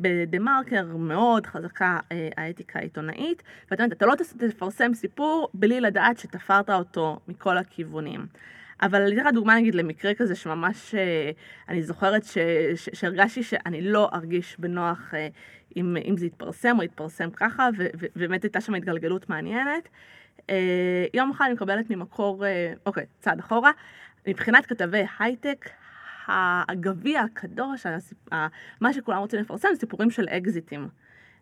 בדה מרקר מאוד חזקה אה, האתיקה העיתונאית, ואתה יודע, אתה לא תפרסם סיפור בלי לדעת שתפרת אותו מכל הכיוונים. אבל אני אתן לך דוגמה נגיד למקרה כזה שממש, אה, אני זוכרת שהרגשתי שאני לא ארגיש בנוח אה, אם, אם זה יתפרסם או יתפרסם ככה, ובאמת הייתה שם התגלגלות מעניינת. יום אחד אני מקבלת ממקור, אה, אוקיי, צעד אחורה, מבחינת כתבי הייטק, הגביע הקדוש, מה שכולם רוצים לפרסם, סיפורים של אקזיטים.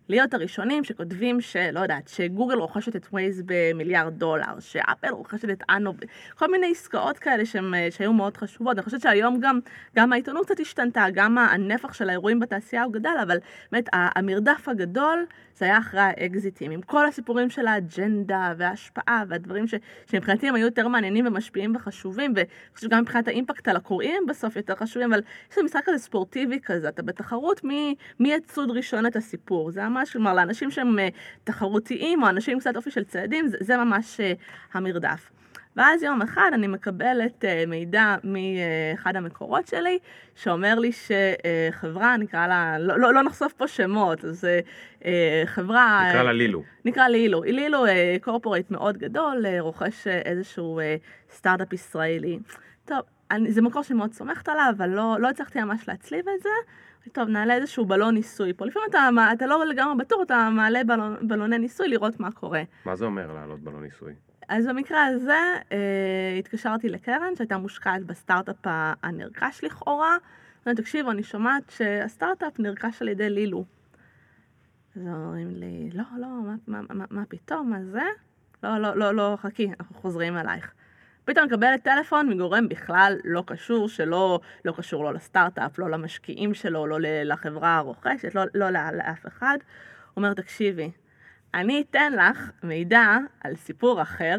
להיות הראשונים שכותבים שלא יודעת, שגוגל רוכשת את ווייז במיליארד דולר, שאפל רוכשת את אנובית, כל מיני עסקאות כאלה שהם, שהיו מאוד חשובות. אני חושבת שהיום גם, גם העיתונות קצת השתנתה, גם הנפח של האירועים בתעשייה הוא גדל, אבל באמת המרדף הגדול זה היה אחרי האקזיטים, עם כל הסיפורים של האג'נדה וההשפעה והדברים ש, שמבחינתי הם היו יותר מעניינים ומשפיעים וחשובים, שגם מבחינת האימפקט על הקוראים בסוף יותר חשובים, אבל יש לנו משחק כזה ספורטיבי כזה, אתה בתחרות מי, מי יצוד ראשון את הסיפור, זה ממש, כלומר לאנשים שהם אה, תחרותיים או אנשים עם קצת אופי של צעדים, זה, זה ממש אה, המרדף. ואז יום אחד אני מקבלת uh, מידע מאחד המקורות שלי, שאומר לי שחברה, נקרא לה, לא, לא, לא נחשוף פה שמות, אז חברה... נקרא לה לילו. נקרא לילו. לילו uh, קורפורט מאוד גדול, רוכש איזשהו סטארט-אפ ישראלי. טוב, אני, זה מקור שאני מאוד סומכת עליו, אבל לא, לא הצלחתי ממש להצליב את זה. טוב, נעלה איזשהו בלון ניסוי פה. לפעמים אתה, אתה לא לגמרי בטוח, אתה מעלה בלון, בלוני ניסוי לראות מה קורה. מה זה אומר לעלות בלון ניסוי? אז במקרה הזה אה, התקשרתי לקרן שהייתה מושקעת בסטארט-אפ הנרכש לכאורה. ואני תקשיבו, אני שומעת שהסטארט-אפ נרכש על ידי לילו. אז אומרים לי, לא, לא, מה, מה, מה, מה פתאום, מה זה? לא, לא, לא, לא, חכי, אנחנו חוזרים אלייך. פתאום מקבלת טלפון מגורם בכלל לא קשור, שלא לא קשור לא לסטארט-אפ, לא למשקיעים שלו, לא לחברה הרוכשת, לא, לא לאף אחד. הוא אומר, תקשיבי, אני אתן לך מידע על סיפור אחר,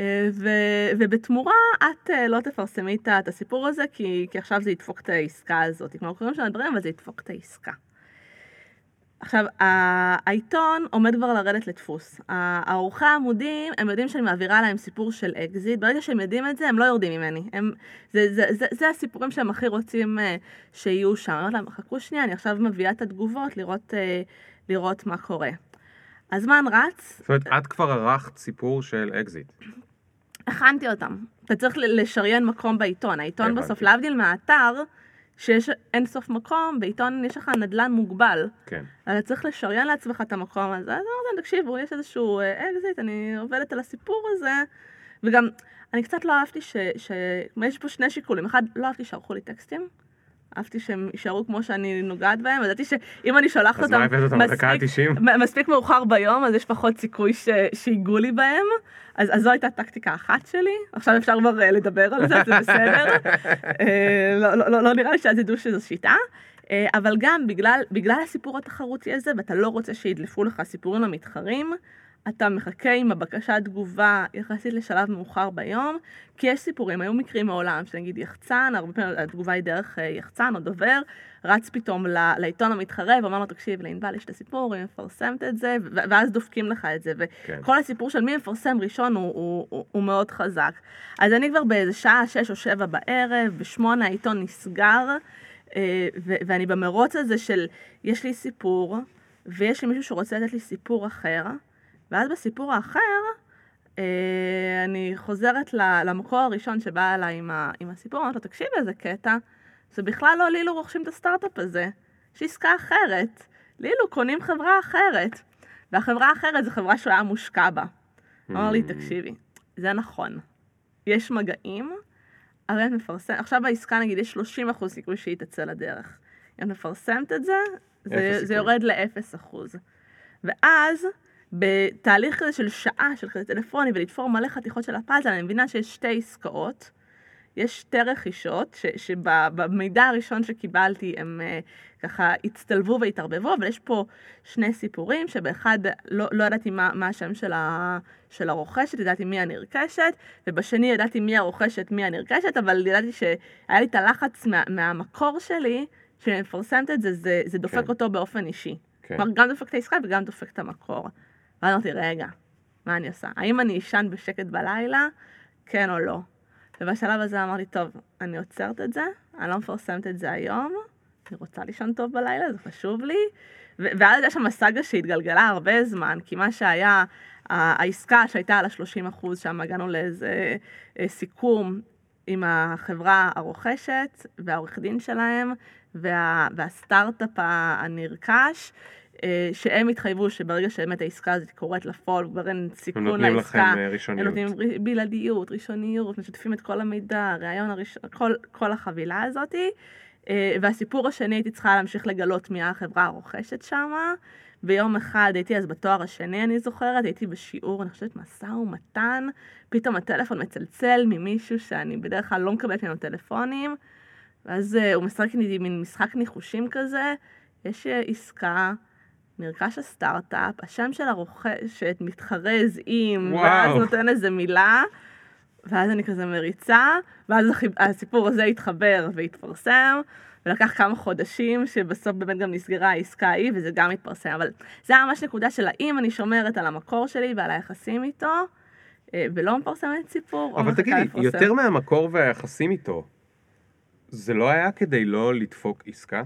אה, ו, ובתמורה את אה, לא תפרסמי את הסיפור הזה, כי, כי עכשיו זה ידפוק את העסקה הזאת. כלומר, קוראים שם דברים, אבל זה ידפוק את העסקה. עכשיו, העיתון עומד כבר לרדת לדפוס. העורכי העמודים, הם יודעים שאני מעבירה להם סיפור של אקזיט, ברגע שהם יודעים את זה, הם לא יורדים ממני. הם, זה, זה, זה, זה הסיפורים שהם הכי רוצים uh, שיהיו שם. אני אומרת להם, חכו שנייה, אני עכשיו מביאה את התגובות לראות, uh, לראות מה קורה. הזמן רץ. זאת אומרת, את כבר ערכת סיפור של אקזיט. הכנתי אותם. אתה צריך לשריין מקום בעיתון. העיתון בסוף, להבדיל מהאתר, שיש אין סוף מקום, בעיתון יש לך נדל"ן מוגבל. כן. אתה צריך לשריין לעצמך את המקום הזה. אז אמרתי, תקשיבו, יש איזשהו אקזיט, אני עובדת על הסיפור הזה. וגם, אני קצת לא אהבתי ש... ש... יש פה שני שיקולים. אחד, לא אהבתי שערכו לי טקסטים. אהבתי שהם יישארו כמו שאני נוגעת בהם, ידעתי שאם אני שולחת אותם, מספיק, מספיק מאוחר ביום, אז יש פחות סיכוי ש... שיגעו לי בהם, אז, אז זו הייתה טקטיקה אחת שלי, עכשיו אפשר כבר אה, לדבר על זה, זה בסדר, אה, לא, לא, לא, לא נראה לי שאז ידעו שזו שיטה. אה, אבל גם בגלל, בגלל הסיפור התחרותי הזה, ואתה לא רוצה שידלפו לך סיפורים המתחרים, אתה מחכה עם הבקשת תגובה יחסית לשלב מאוחר ביום, כי יש סיפורים, היו מקרים מעולם, שנגיד יחצן, הרבה פעמים התגובה היא דרך אה, יחצן או דובר, רץ פתאום לעיתון המתחרה ואומר לו, תקשיב, לענבל יש את הסיפור, היא מפרסמת את זה, ואז דופקים לך את זה, וכל כן. הסיפור של מי מפרסם ראשון הוא, הוא, הוא, הוא מאוד חזק. אז אני כבר באיזה שעה, שש או שבע בערב, בשמונה העיתון נסגר, אה, ואני במרוץ הזה של, יש לי סיפור, ויש לי מישהו שרוצה לתת לי סיפור אחר, ואז בסיפור האחר, אה, אני חוזרת למקור הראשון שבא אליי עם, ה, עם הסיפור, אמרתי לו, תקשיב איזה קטע, זה בכלל לא לילו רוכשים את הסטארט-אפ הזה, יש עסקה אחרת, לילו קונים חברה אחרת, והחברה האחרת זו חברה שהוא היה מושקע בה. אמר לי, mm. תקשיבי, זה נכון, יש מגעים, אבל את מפרסמת, עכשיו בעסקה נגיד יש 30% סיכוי שהיא תצא לדרך. אם את מפרסמת את זה, זה, זה יורד ל-0%. ואז, בתהליך כזה של שעה של כזה טלפוני ולתפור מלא חתיכות של הפאזל, אני מבינה שיש שתי עסקאות. יש שתי רכישות, ש, שבמידע הראשון שקיבלתי הם uh, ככה הצטלבו והתערבבו, אבל יש פה שני סיפורים, שבאחד לא, לא ידעתי מה, מה השם של, ה, של הרוכשת, ידעתי מי הנרכשת, ובשני ידעתי מי הרוכשת, מי הנרכשת, אבל ידעתי שהיה לי את הלחץ מה, מהמקור שלי, כשאני מפרסמת את זה, זה, זה דופק כן. אותו באופן אישי. כן. כלומר, גם דופק את העסקה וגם דופק את המקור. ואז אמרתי, רגע, מה אני עושה? האם אני אשן בשקט בלילה? כן או לא? ובשלב הזה אמרתי, טוב, אני עוצרת את זה, אני לא מפרסמת את זה היום, אני רוצה לישון טוב בלילה, זה חשוב לי. ואז הייתה שם סאגה שהתגלגלה הרבה זמן, כי מה שהיה, העסקה שהייתה על ה-30 אחוז, שם הגענו לאיזה אה, סיכום עם החברה הרוכשת והעורך דין שלהם וה, והסטארט-אפ הנרכש, שהם התחייבו שברגע שבאמת העסקה הזאת קורית לפועל, כבר אין סיכון לעסקה. הם נותנים לכם אה, ראשוניות. הם נותנים בלעדיות, ראשוניות, משתפים את כל המידע, הראיון הראשון, כל, כל החבילה הזאת. אה, והסיפור השני, הייתי צריכה להמשיך לגלות מי החברה הרוכשת שמה. ביום אחד הייתי אז בתואר השני, אני זוכרת, הייתי בשיעור, אני חושבת, משא ומתן, פתאום הטלפון מצלצל ממישהו שאני בדרך כלל לא מקבלת ממנו טלפונים, ואז הוא משחק איתי מין משחק ניחושים כזה, יש עסקה. נרכש הסטארט-אפ, השם של הרוכשת מתחרז עם, וואו. ואז נותן איזה מילה, ואז אני כזה מריצה, ואז הסיפור הזה התחבר והתפרסם, ולקח כמה חודשים, שבסוף באמת גם נסגרה העסקה ההיא, וזה גם התפרסם, אבל זה היה ממש נקודה של האם אני שומרת על המקור שלי ועל היחסים איתו, אה, ולא מפרסמת סיפור, אבל תגידי, יותר מהמקור והיחסים איתו, זה לא היה כדי לא לדפוק עסקה?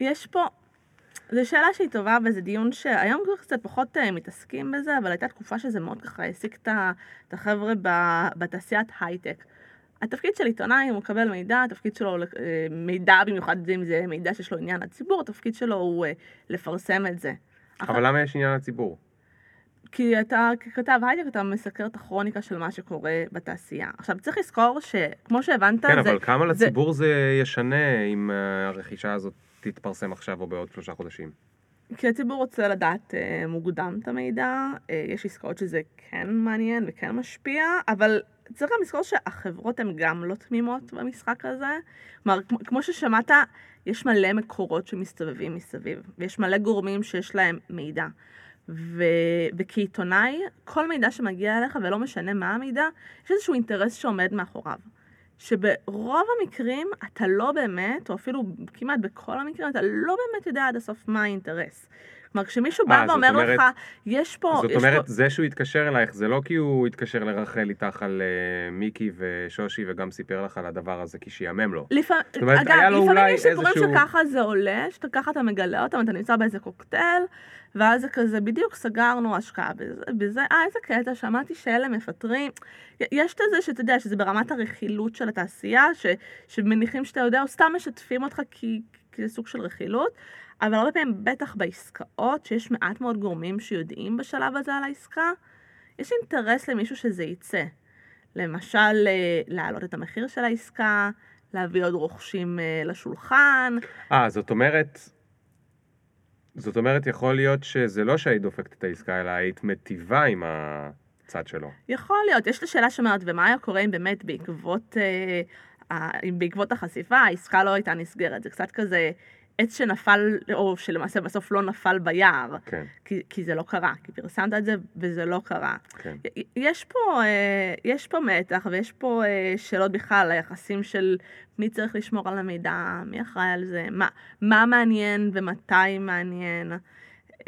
יש פה, זו שאלה שהיא טובה וזה דיון שהיום כבר קצת פחות uh, מתעסקים בזה, אבל הייתה תקופה שזה מאוד ככה העסיק את החבר'ה בתעשיית הייטק. התפקיד של עיתונאי הוא מקבל מידע, התפקיד שלו uh, מידע במיוחד אם זה מידע שיש לו עניין לציבור, התפקיד שלו הוא uh, לפרסם את זה. אבל אח... למה יש עניין לציבור? כי אתה ככתב הייטק אתה מסקר את הכרוניקה של מה שקורה בתעשייה. עכשיו צריך לזכור שכמו שהבנת כן, זה... כן, אבל כמה זה... לציבור זה ישנה אם הרכישה הזאת תתפרסם עכשיו או בעוד שלושה חודשים? כי הציבור רוצה לדעת אה, מוקדם את המידע, אה, יש עסקאות שזה כן מעניין וכן משפיע, אבל צריך גם לזכור שהחברות הן גם לא תמימות במשחק הזה. כלומר, כמו ששמעת, יש מלא מקורות שמסתובבים מסביב, ויש מלא גורמים שיש להם מידע. ו... וכעיתונאי, כל מידע שמגיע אליך, ולא משנה מה המידע, יש איזשהו אינטרס שעומד מאחוריו. שברוב המקרים אתה לא באמת, או אפילו כמעט בכל המקרים, אתה לא באמת יודע עד הסוף מה האינטרס. כלומר, כשמישהו בא אה, ואומר אומרת, לך, יש פה... זאת יש אומרת, פה... זה שהוא התקשר אלייך, זה לא כי הוא התקשר לרחל איתך על uh, מיקי ושושי וגם סיפר לך על הדבר הזה כי שיאמם לו. לפ... זאת אומרת, אגב, לפעמים יש סיפורים איזשהו... שככה זה עולה, שככה אתה מגלה אותם, אתה נמצא באיזה קוקטייל, ואז זה כזה, בדיוק סגרנו השקעה בזה, בזה, אה, איזה קטע, שמעתי שאלה מפטרים. יש את זה שאתה יודע, שזה ברמת הרכילות של התעשייה, ש, שמניחים שאתה יודע, או סתם משתפים אותך כי, כי זה סוג של רכילות, אבל הרבה פעמים, בטח בעסקאות, שיש מעט מאוד גורמים שיודעים בשלב הזה על העסקה, יש אינטרס למישהו שזה יצא. למשל, אה, להעלות את המחיר של העסקה, להביא עוד רוכשים אה, לשולחן. אה, זאת אומרת, זאת אומרת, יכול להיות שזה לא שהיית דופקת את העסקה, אלא היית מטיבה עם הצד שלו. יכול להיות. יש לי שאלה שאומרת, ומה היה קורה אם באמת בעקבות, אה, בעקבות החשיפה, העסקה לא הייתה נסגרת? זה קצת כזה, עץ שנפל, או שלמעשה בסוף לא נפל ביער. כן, כי, כי זה לא קרה, כי פרסמת את זה וזה לא קרה. כן. יש פה, אה, יש פה מתח ויש פה אה, שאלות בכלל היחסים של מי צריך לשמור על המידע, מי אחראי על זה, מה, מה מעניין ומתי מעניין.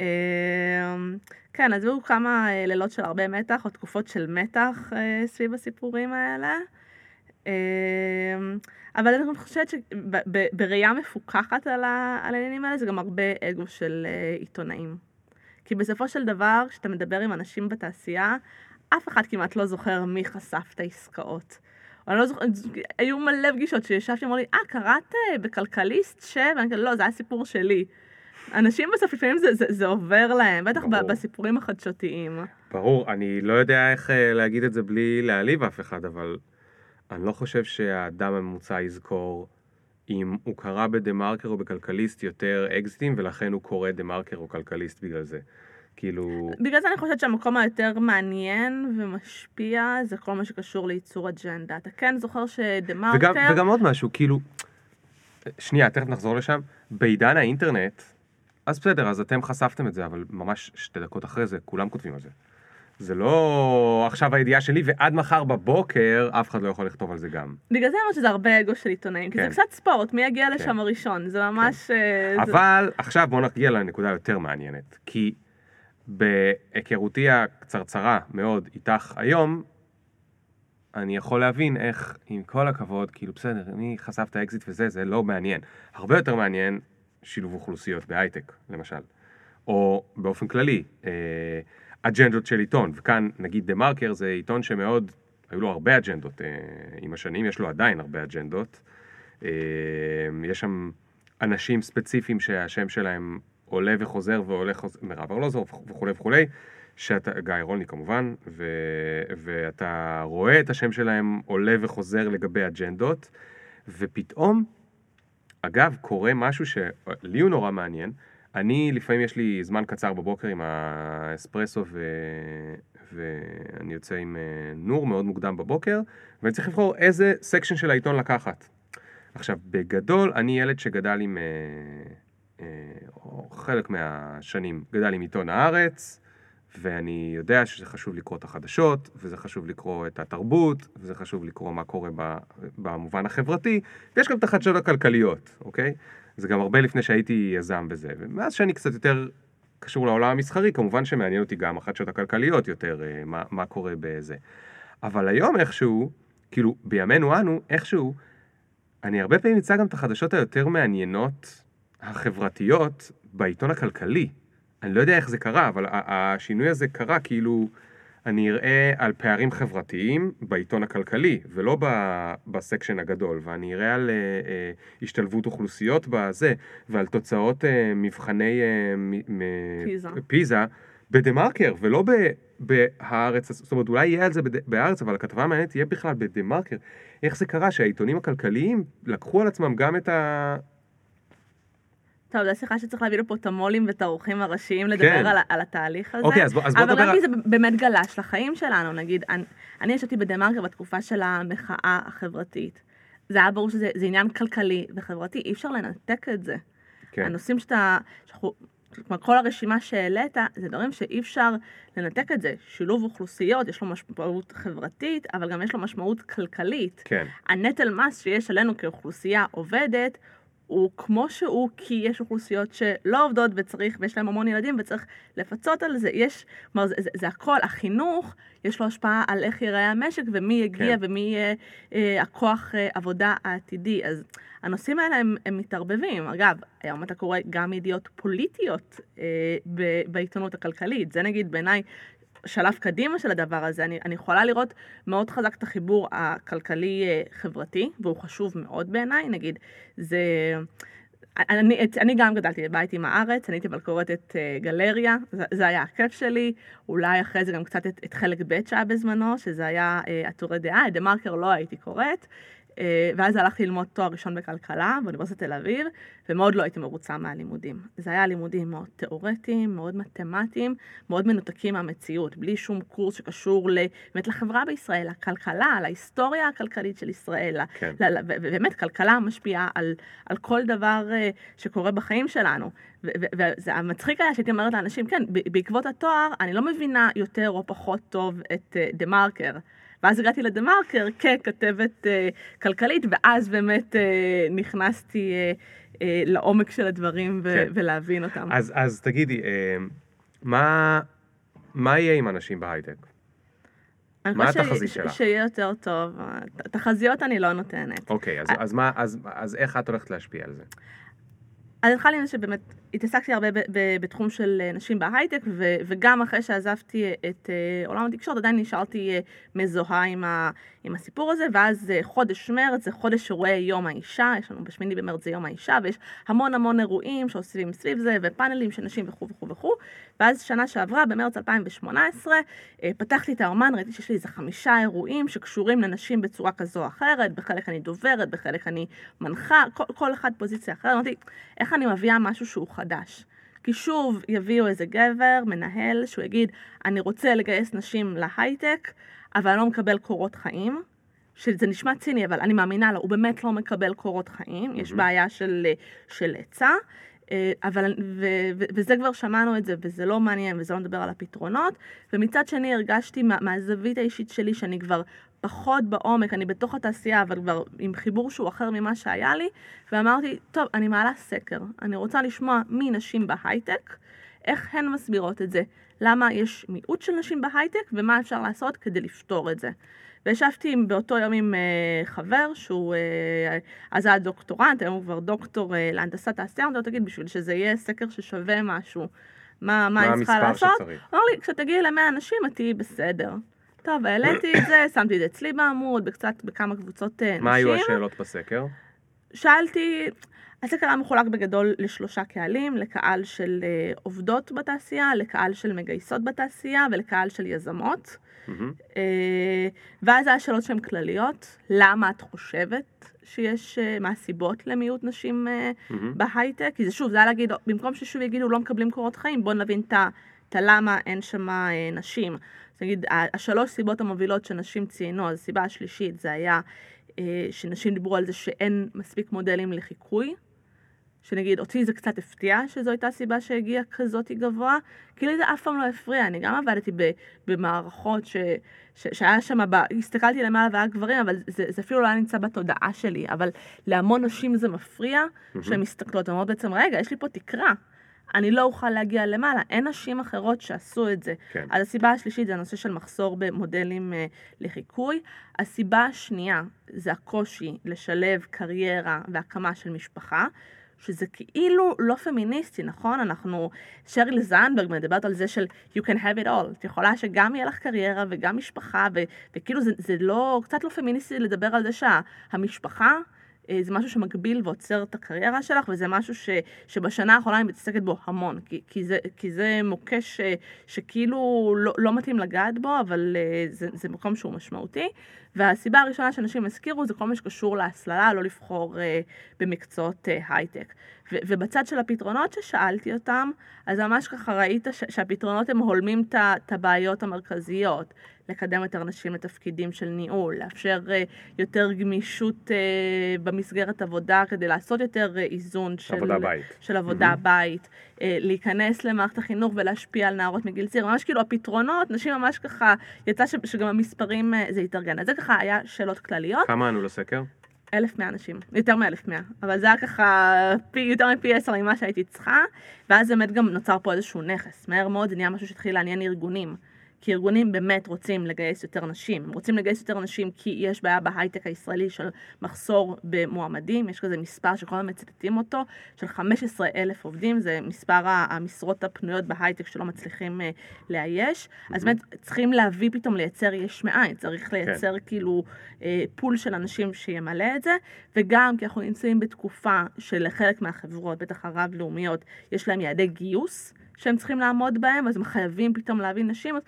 אה, כן, אז היו כמה אה, לילות של הרבה מתח, או תקופות של מתח סביב הסיפורים האלה. אבל אני חושבת שבראייה מפוקחת על ה- על העניינים האלה, זה גם הרבה אגו של אה, עיתונאים. כי בסופו של דבר, כשאתה מדבר עם אנשים בתעשייה, אף אחד כמעט לא זוכר מי חשף את העסקאות. או אני לא זוכרת, היו מלא פגישות שישבתי ואמרו לי, אה, קראת אה, בכלכליסט ש... ואני כזה, לא, זה היה סיפור שלי. אנשים בסוף, לפעמים זה, זה, זה עובר להם, בטח ברור. בסיפורים החדשותיים. ברור, אני לא יודע איך אה, להגיד את זה בלי להעליב אף אחד, אבל אני לא חושב שהאדם הממוצע יזכור אם הוא קרא בדה מרקר או בכלכליסט יותר אקזיטים, ולכן הוא קורא דה מרקר או כלכליסט בגלל זה. כאילו, בגלל זה אני חושבת שהמקום היותר מעניין ומשפיע זה כל מה שקשור לייצור אג'נדה. אתה כן זוכר שדה מרקר... וגם, וגם עוד משהו, כאילו, שנייה, תכף נחזור לשם, בעידן האינטרנט, אז בסדר, אז אתם חשפתם את זה, אבל ממש שתי דקות אחרי זה, כולם כותבים על זה. זה לא עכשיו הידיעה שלי, ועד מחר בבוקר אף אחד לא יכול לכתוב על זה גם. בגלל זה אמרתי שזה הרבה אגו של עיתונאים, כי כן. זה קצת ספורט, מי יגיע לשם הראשון, זה ממש... אה, זה- אבל עכשיו בואו נגיע לנקודה היותר מעניינת, כי בהיכרותי הקצרצרה מאוד איתך היום, אני יכול להבין איך, עם כל הכבוד, כאילו בסדר, מי חשף את האקזיט וזה, זה לא מעניין. הרבה יותר מעניין שילוב אוכלוסיות בהייטק, למשל. או באופן כללי, אה, אג'נדות של עיתון, וכאן נגיד דה מרקר זה עיתון שמאוד, היו לו הרבה אג'נדות אה, עם השנים, יש לו עדיין הרבה אג'נדות. אה, יש שם אנשים ספציפיים שהשם שלהם עולה וחוזר ועולה חוזר, מירב ארלוזור וכולי וכולי, שאתה, גיא רוני כמובן, ו, ואתה רואה את השם שלהם עולה וחוזר לגבי אג'נדות, ופתאום, אגב, קורה משהו שלי הוא נורא מעניין. אני, לפעמים יש לי זמן קצר בבוקר עם האספרסו ו... ואני יוצא עם אה, נור מאוד מוקדם בבוקר, ואני צריך לבחור איזה section של העיתון לקחת. עכשיו, בגדול, אני ילד שגדל עם, אה, אה, או חלק מהשנים, גדל עם עיתון הארץ, ואני יודע שזה חשוב לקרוא את החדשות, וזה חשוב לקרוא את התרבות, וזה חשוב לקרוא מה קורה במובן החברתי, ויש גם את החדשות הכלכליות, אוקיי? זה גם הרבה לפני שהייתי יזם בזה, ומאז שאני קצת יותר קשור לעולם המסחרי, כמובן שמעניין אותי גם החדשות הכלכליות יותר, אה, מה, מה קורה בזה. אבל היום איכשהו, כאילו, בימינו אנו, איכשהו, אני הרבה פעמים אמצא גם את החדשות היותר מעניינות, החברתיות, בעיתון הכלכלי. אני לא יודע איך זה קרה, אבל השינוי הזה קרה כאילו אני אראה על פערים חברתיים בעיתון הכלכלי, ולא ב- בסקשן הגדול, ואני אראה על אה, אה, השתלבות אוכלוסיות בזה, ועל תוצאות אה, מבחני אה, מ- פיזה. פיזה בדה מרקר, ולא ב... בהארץ, זאת אומרת אולי יהיה על זה בהארץ, אבל הכתבה המעניינת תהיה בכלל בדה מרקר. איך זה קרה שהעיתונים הכלכליים לקחו על עצמם גם את ה... טוב, זו שיחה שצריך להביא לפה את המו"לים ואת האורחים הראשיים לדבר כן. על, על התהליך הזה. אוקיי, אז בוא- אז בוא אבל נדבר גם על- כי זה באמת גלש לחיים שלנו, נגיד, אני, אני ישבתי בדה-מרקר בתקופה של המחאה החברתית. זה היה ברור שזה זה עניין כלכלי וחברתי, אי אפשר לנתק את זה. כן. הנושאים שאתה, שאנחנו, כלומר כל הרשימה שהעלית, זה דברים שאי אפשר לנתק את זה. שילוב אוכלוסיות, יש לו משמעות חברתית, אבל גם יש לו משמעות כלכלית. כן. הנטל מס שיש עלינו כאוכלוסייה עובדת, הוא כמו שהוא, כי יש אוכלוסיות שלא עובדות וצריך, ויש להם המון ילדים וצריך לפצות על זה. יש, כלומר, זה, זה, זה הכל, החינוך, יש לו השפעה על איך ייראה המשק ומי יגיע כן. ומי יהיה אה, הכוח אה, עבודה העתידי. אז הנושאים האלה הם, הם מתערבבים. אגב, היום אתה קורא גם ידיעות פוליטיות אה, ב, בעיתונות הכלכלית. זה נגיד בעיניי שלב קדימה של הדבר הזה. אני, אני יכולה לראות מאוד חזק את החיבור הכלכלי-חברתי, והוא חשוב מאוד בעיניי. נגיד, זה... אני, אני גם גדלתי בבית עם הארץ, אני הייתי אבל קוראת את uh, גלריה, זה, זה היה הכיף שלי, אולי אחרי זה גם קצת את, את חלק ב' שהיה בזמנו, שזה היה uh, הטורי דעה, את דה מרקר לא הייתי קוראת. אה, ואז הלכתי ללמוד תואר ראשון בכלכלה באוניברסיטת תל אביב, ומאוד לא הייתי מרוצה מהלימודים. זה היה לימודים מאוד תיאורטיים, מאוד מתמטיים, מאוד מנותקים מהמציאות, בלי שום קורס שקשור באמת לחברה בישראל, לכלכלה, להיסטוריה הכלכלית של ישראל. כן. ובאמת, כלכלה משפיעה על, על כל דבר אה, שקורה בחיים שלנו. וזה המצחיק היה שהייתי אומרת לאנשים, כן, בעקבות התואר, אני לא מבינה יותר או פחות טוב את דה מרקר. ואז הגעתי לדה מרקר ככתבת uh, כלכלית, ואז באמת uh, נכנסתי uh, uh, לעומק של הדברים ו- כן. ולהבין אותם. אז, אז תגידי, uh, מה, מה יהיה עם אנשים בהייטק? מה התחזית שלך? שיהיה יותר טוב. תחזיות אני לא נותנת. אוקיי, אז, אז, מה, אז, אז איך את הולכת להשפיע על זה? אז התחלתי לזה שבאמת התעסקתי הרבה בתחום של אה, נשים בהייטק, וגם אחרי שעזבתי את אה, עולם התקשורת, עדיין נשארתי אה, מזוהה עם, ה, עם הסיפור הזה, ואז חודש מרץ זה חודש אירועי יום האישה, יש לנו בשמיני במרץ זה יום האישה, ויש המון המון אירועים שעושים סביב זה, ופאנלים של נשים וכו' וכו' וכו', ואז שנה שעברה, במרץ 2018, פתחתי את האומן, ראיתי שיש לי איזה חמישה אירועים שקשורים לנשים בצורה כזו או אחרת, בחלק אני דוברת, בחלק אני מנחה, כל, כל אחד פוזיציה אחרת, אמרתי, איך אני מביאה משהו שהוא חדש. כי שוב יביאו איזה גבר, מנהל, שהוא יגיד, אני רוצה לגייס נשים להייטק, אבל אני לא מקבל קורות חיים. שזה נשמע ציני, אבל אני מאמינה לו, הוא באמת לא מקבל קורות חיים, mm-hmm. יש בעיה של, של היצע. אה, אבל, ו, ו, וזה כבר שמענו את זה, וזה לא מעניין, וזה לא מדבר על הפתרונות. ומצד שני הרגשתי מה, מהזווית האישית שלי, שאני כבר פחות בעומק, אני בתוך התעשייה, אבל כבר עם חיבור שהוא אחר ממה שהיה לי, ואמרתי, טוב, אני מעלה סקר, אני רוצה לשמוע מנשים בהייטק, איך הן מסבירות את זה, למה יש מיעוט של נשים בהייטק, ומה אפשר לעשות כדי לפתור את זה. וישבתי באותו יום עם uh, חבר שהוא uh, אז היה דוקטורנט, היום הוא כבר דוקטור uh, להנדסת תעשייה, אמרתי לו, תגיד, בשביל שזה יהיה סקר ששווה משהו, מה, מה היא צריכה לעשות? אמר לי, כשתגיעי למאה אנשים את תהיי בסדר. טוב, העליתי את זה, שמתי את זה אצלי בעמוד, בקצת, בכמה קבוצות נשים. מה היו השאלות בסקר? שאלתי, הסקר היה מחולק בגדול לשלושה קהלים, לקהל של uh, עובדות בתעשייה, לקהל של מגייסות בתעשייה ולקהל של יזמות. Mm-hmm. Uh, ואז היה שאלות שהן כלליות, למה את חושבת שיש, uh, מה הסיבות למיעוט נשים uh, mm-hmm. בהייטק? כי זה שוב, זה היה להגיד, במקום ששוב יגידו לא מקבלים קורות חיים, בואו נבין את הלמה אין שם uh, נשים. נגיד, השלוש סיבות המובילות שנשים ציינו, אז הסיבה השלישית זה היה שנשים דיברו על זה שאין מספיק מודלים לחיקוי. שנגיד, אותי זה קצת הפתיע שזו הייתה סיבה שהגיעה כזאת גבוה, כאילו זה אף פעם לא הפריע, אני גם עבדתי במערכות ש, ש, שהיה שם, הסתכלתי למעלה והיה גברים, אבל זה, זה אפילו לא היה נמצא בתודעה שלי, אבל להמון נשים זה מפריע mm-hmm. שהן מסתכלות, ואומרות בעצם, רגע, יש לי פה תקרה. אני לא אוכל להגיע למעלה, אין נשים אחרות שעשו את זה. כן. אז הסיבה השלישית זה הנושא של מחסור במודלים uh, לחיקוי. הסיבה השנייה זה הקושי לשלב קריירה והקמה של משפחה. שזה כאילו לא פמיניסטי, נכון? אנחנו, שריל זנדברג מדברת על זה של you can have it all. את יכולה שגם יהיה לך קריירה וגם משפחה, ו, וכאילו זה, זה לא, קצת לא פמיניסטי לדבר על זה שהמשפחה... שה, אה, זה משהו שמגביל ועוצר את הקריירה שלך, וזה משהו ש, שבשנה האחרונה אני מתעסקת בו המון, כי, כי, זה, כי זה מוקש ש, שכאילו לא, לא מתאים לגעת בו, אבל אה, זה, זה מקום שהוא משמעותי. והסיבה הראשונה שאנשים הזכירו זה כל מה שקשור להסללה, לא לבחור uh, במקצועות uh, הייטק. ו- ובצד של הפתרונות ששאלתי אותם, אז ממש ככה ראית ש- שהפתרונות הם הולמים את הבעיות המרכזיות. לקדם יותר נשים לתפקידים של ניהול, לאפשר uh, יותר גמישות uh, במסגרת עבודה כדי לעשות יותר uh, איזון של עבודה בית, של עבודה mm-hmm. בית uh, להיכנס למערכת החינוך ולהשפיע על נערות מגיל צעיר, ממש כאילו הפתרונות, נשים ממש ככה, יצא ש- שגם המספרים uh, זה התארגן. אז זה ככה היה שאלות כלליות. כמה ענו לסקר? 1,100 אנשים, יותר מ-1,100, אבל זה היה ככה פי, יותר מפי 10 ממה שהייתי צריכה, ואז באמת גם נוצר פה איזשהו נכס. מהר מאוד זה נהיה משהו שהתחיל לעניין ארגונים. כי ארגונים באמת רוצים לגייס יותר נשים. הם רוצים לגייס יותר נשים כי יש בעיה בהייטק הישראלי של מחסור במועמדים, יש כזה מספר שכל הזמן מצטטים אותו, של 15 אלף עובדים, זה מספר המשרות הפנויות בהייטק שלא מצליחים uh, לאייש. Mm-hmm. אז באמת צריכים להביא פתאום לייצר יש מאין, צריך כן. לייצר כן. כאילו uh, פול של אנשים שימלא את זה, וגם כי אנחנו נמצאים בתקופה שלחלק מהחברות, בטח הרב-לאומיות, יש להם יעדי גיוס. שהם צריכים לעמוד בהם, אז הם חייבים פתאום להבין נשים, אז,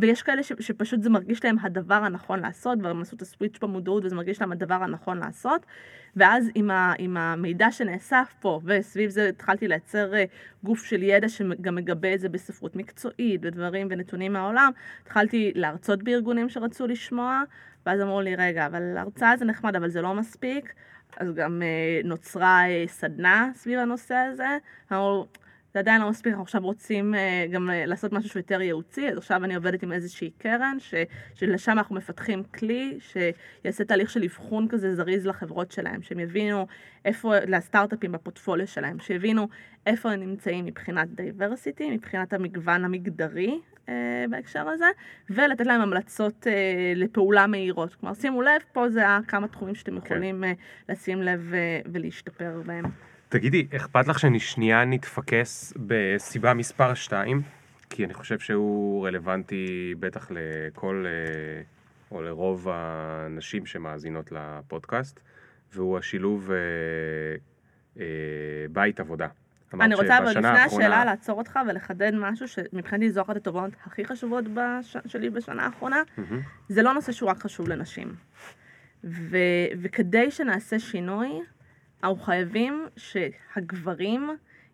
ויש כאלה ש, שפשוט זה מרגיש להם הדבר הנכון לעשות, והם עשו את הסוויץ' במודעות וזה מרגיש להם הדבר הנכון לעשות, ואז עם, ה, עם המידע שנאסף פה, וסביב זה התחלתי לייצר אה, גוף של ידע שגם מגבה את זה בספרות מקצועית, ודברים ונתונים מהעולם, התחלתי להרצות בארגונים שרצו לשמוע, ואז אמרו לי, רגע, אבל הרצאה זה נחמד, אבל זה לא מספיק. אז גם אה, נוצרה אה, סדנה סביב הנושא הזה. אמרו, זה עדיין לא מספיק, אנחנו עכשיו רוצים אה, גם אה, לעשות משהו שהוא יותר ייעוצי, אז עכשיו אני עובדת עם איזושהי קרן, ש, שלשם אנחנו מפתחים כלי שיעשה תהליך של אבחון כזה זריז לחברות שלהם, שהם יבינו איפה, לסטארט-אפים בפורטפוליו שלהם, שיבינו איפה הם נמצאים מבחינת diversity, מבחינת המגוון המגדרי אה, בהקשר הזה, ולתת להם המלצות אה, לפעולה מהירות. כלומר, שימו לב, פה זה כמה תחומים שאתם כן. יכולים אה, לשים לב ולהשתפר בהם. תגידי, אכפת לך שאני שנייה נתפקס בסיבה מספר 2? כי אני חושב שהוא רלוונטי בטח לכל, אה, או לרוב הנשים שמאזינות לפודקאסט, והוא השילוב אה, אה, בית עבודה. אני רוצה אבל לפני האחרונה- השאלה לעצור אותך ולחדד משהו שמבחינתי זו אחת התובנות הכי חשובות בש... שלי בשנה האחרונה. מהמם. זה לא נושא שהוא רק חשוב לנשים. ו... וכדי שנעשה שינוי, אנחנו חייבים שהגברים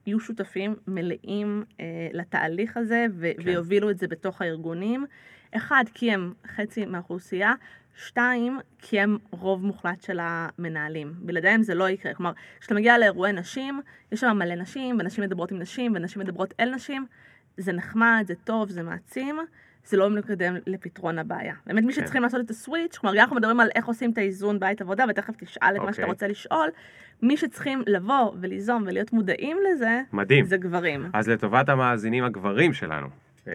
יהיו שותפים מלאים אה, לתהליך הזה ו... כן. ויובילו את זה בתוך הארגונים. אחד, כי הם חצי מהאוכלוסייה. שתיים, כי הם רוב מוחלט של המנהלים. בלעדיהם זה לא יקרה. כלומר, כשאתה מגיע לאירועי נשים, יש שם מלא נשים, ונשים מדברות עם נשים, ונשים מדברות אל נשים. זה נחמד, זה טוב, זה מעצים, זה לא מקדם לפתרון הבעיה. באמת מי כן. שצריכים לעשות את הסוויץ', כלומר, אנחנו מדברים על איך עושים את האיזון בית עבודה, ותכף תשאל את מה שאתה אוקיי. רוצה לשאול, מי שצריכים לבוא וליזום ולהיות מודעים לזה, מדהים. זה גברים. אז לטובת המאזינים הגברים שלנו, אה,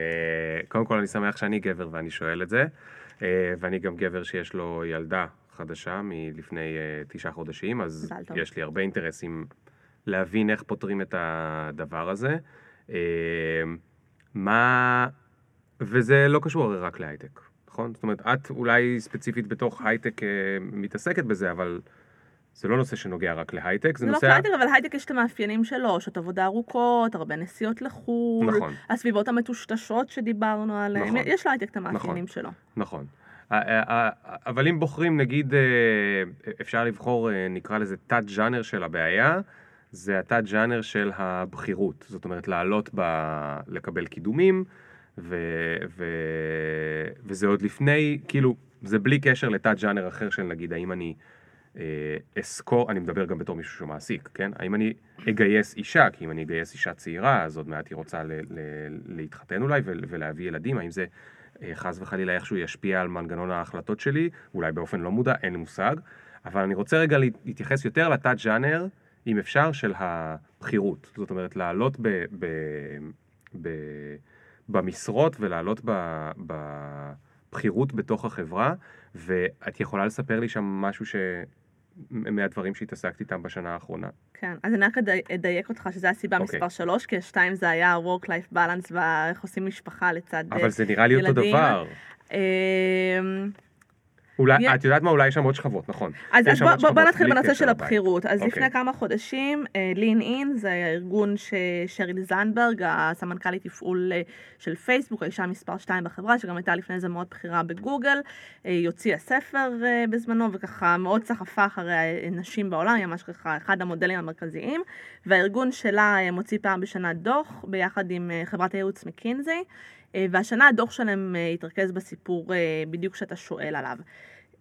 קודם כל אני שמח שאני גבר ואני שואל את זה, אה, ואני גם גבר שיש לו ילדה חדשה מלפני אה, תשעה חודשים, אז. יש לי הרבה אינטרסים להבין איך פותרים את הדבר הזה. מה... וזה לא קשור הרי רק להייטק, נכון? זאת אומרת, את אולי ספציפית בתוך הייטק אה, מתעסקת בזה, אבל זה לא נושא שנוגע רק להייטק, זה זה לא נושא... הייטק, אבל הייטק יש את המאפיינים שלו, שעות עבודה ארוכות, הרבה נסיעות לחו"ל, נכון. הסביבות המטושטשות שדיברנו עליהן, נכון. יש להייטק את המאפיינים שלו. נכון. אה, אה, אבל אם בוחרים, נגיד, אה, אפשר לבחור, אה, נקרא לזה תת-ג'אנר של הבעיה, זה התת-ג'אנר של הבכירות. זאת אומרת, לעלות ב... לקבל קידומים, ו... ו... וזה עוד לפני, כאילו, זה בלי קשר לתת-ג'אנר אחר של נגיד, האם אני אה, אסקור, אני מדבר גם בתור מישהו שמעסיק, כן? האם אני אגייס אישה, כי אם אני אגייס אישה צעירה, אז עוד מעט היא רוצה ל... ל... להתחתן אולי ול... ולהביא ילדים, האם זה... אה, חס וחלילה איכשהו ישפיע על מנגנון ההחלטות שלי, אולי באופן לא מודע, אין לי מושג, אבל אני רוצה רגע להת- להתייחס יותר לתת-ג'אנר, אם אפשר, של הבכירות. זאת אומרת, לעלות ב, ב, ב, במשרות ולעלות ב, בבכירות בתוך החברה, ואת יכולה לספר לי שם משהו ש... מהדברים שהתעסקת איתם בשנה האחרונה. כן, אז אני רק אדי- אדייק אותך שזו הסיבה אוקיי. מספר שלוש, כי השתיים זה היה ה-work-life balance ואיך עושים משפחה לצד אה, אבל זה נראה לי אותו ילדים. דבר. אולי, יה- את יודעת מה? אולי יש שם עוד שכבות, נכון. אז, אז בוא, בוא, בוא נתחיל בנושא של לבית. הבכירות. אז אוקיי. לפני כמה חודשים, לין אין, זה הארגון ששריל זנדברג, הסמנכ"לית תפעול אה, של פייסבוק, האישה מספר 2 בחברה, שגם הייתה לפני זה מאוד בכירה בגוגל, אה, היא הוציאה ספר אה, בזמנו, וככה מאוד סחפה אחרי נשים בעולם, היא ממש ככה אחד המודלים המרכזיים, והארגון שלה אה, מוציא פעם בשנה דוח, ביחד עם אה, חברת הייעוץ מקינזי, אה, והשנה הדוח שלהם אה, התרכז בסיפור אה, בדיוק שאתה שואל עליו.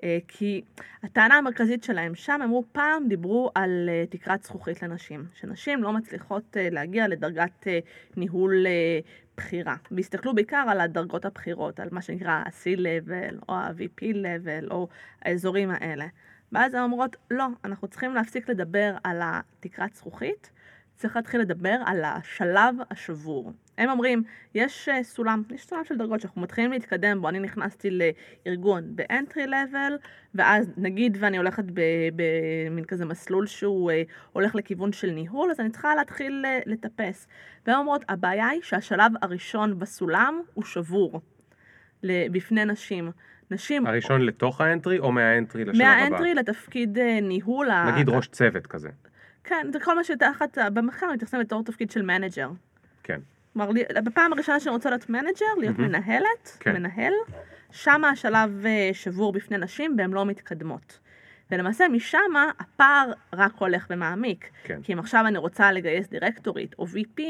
אה, כי הטענה המרכזית שלהם שם, אמרו פעם דיברו על אה, תקרת זכוכית לנשים, שנשים לא מצליחות אה, להגיע לדרגת אה, ניהול אה, בחירה. והסתכלו בעיקר על הדרגות הבכירות, על מה שנקרא ה-C-Level או ה-VP-Level או האזורים האלה. ואז הן אומרות, לא, אנחנו צריכים להפסיק לדבר על התקרת זכוכית, צריך להתחיל לדבר על השלב השבור. הם אומרים, יש אה, סולם, יש סולם של דרגות שאנחנו מתחילים להתקדם בו, אני נכנסתי לארגון ב-entry level, ואז נגיד ואני הולכת במין כזה מסלול שהוא אה, הולך לכיוון של ניהול, אז אני צריכה להתחיל אה, לטפס. והן אומרות, הבעיה היא שהשלב הראשון בסולם הוא שבור בפני נשים. נשים, הראשון לתוך ה entry או מה entry לשלב הבא? מהאנטרי לתפקיד ניהול, ה- נגיד ראש צוות כזה. כן, זה כל מה שתחת, במחקר מתייחסים לתור תפקיד של manager. כן. כלומר, בפעם הראשונה שאני רוצה להיות manager, להיות מהמם. מנהלת, כן. מנהל, שם השלב אה, שבור בפני נשים והן לא מתקדמות. ולמעשה משם הפער רק הולך ומעמיק. כן. כי אם עכשיו אני רוצה לגייס דירקטורית או VP,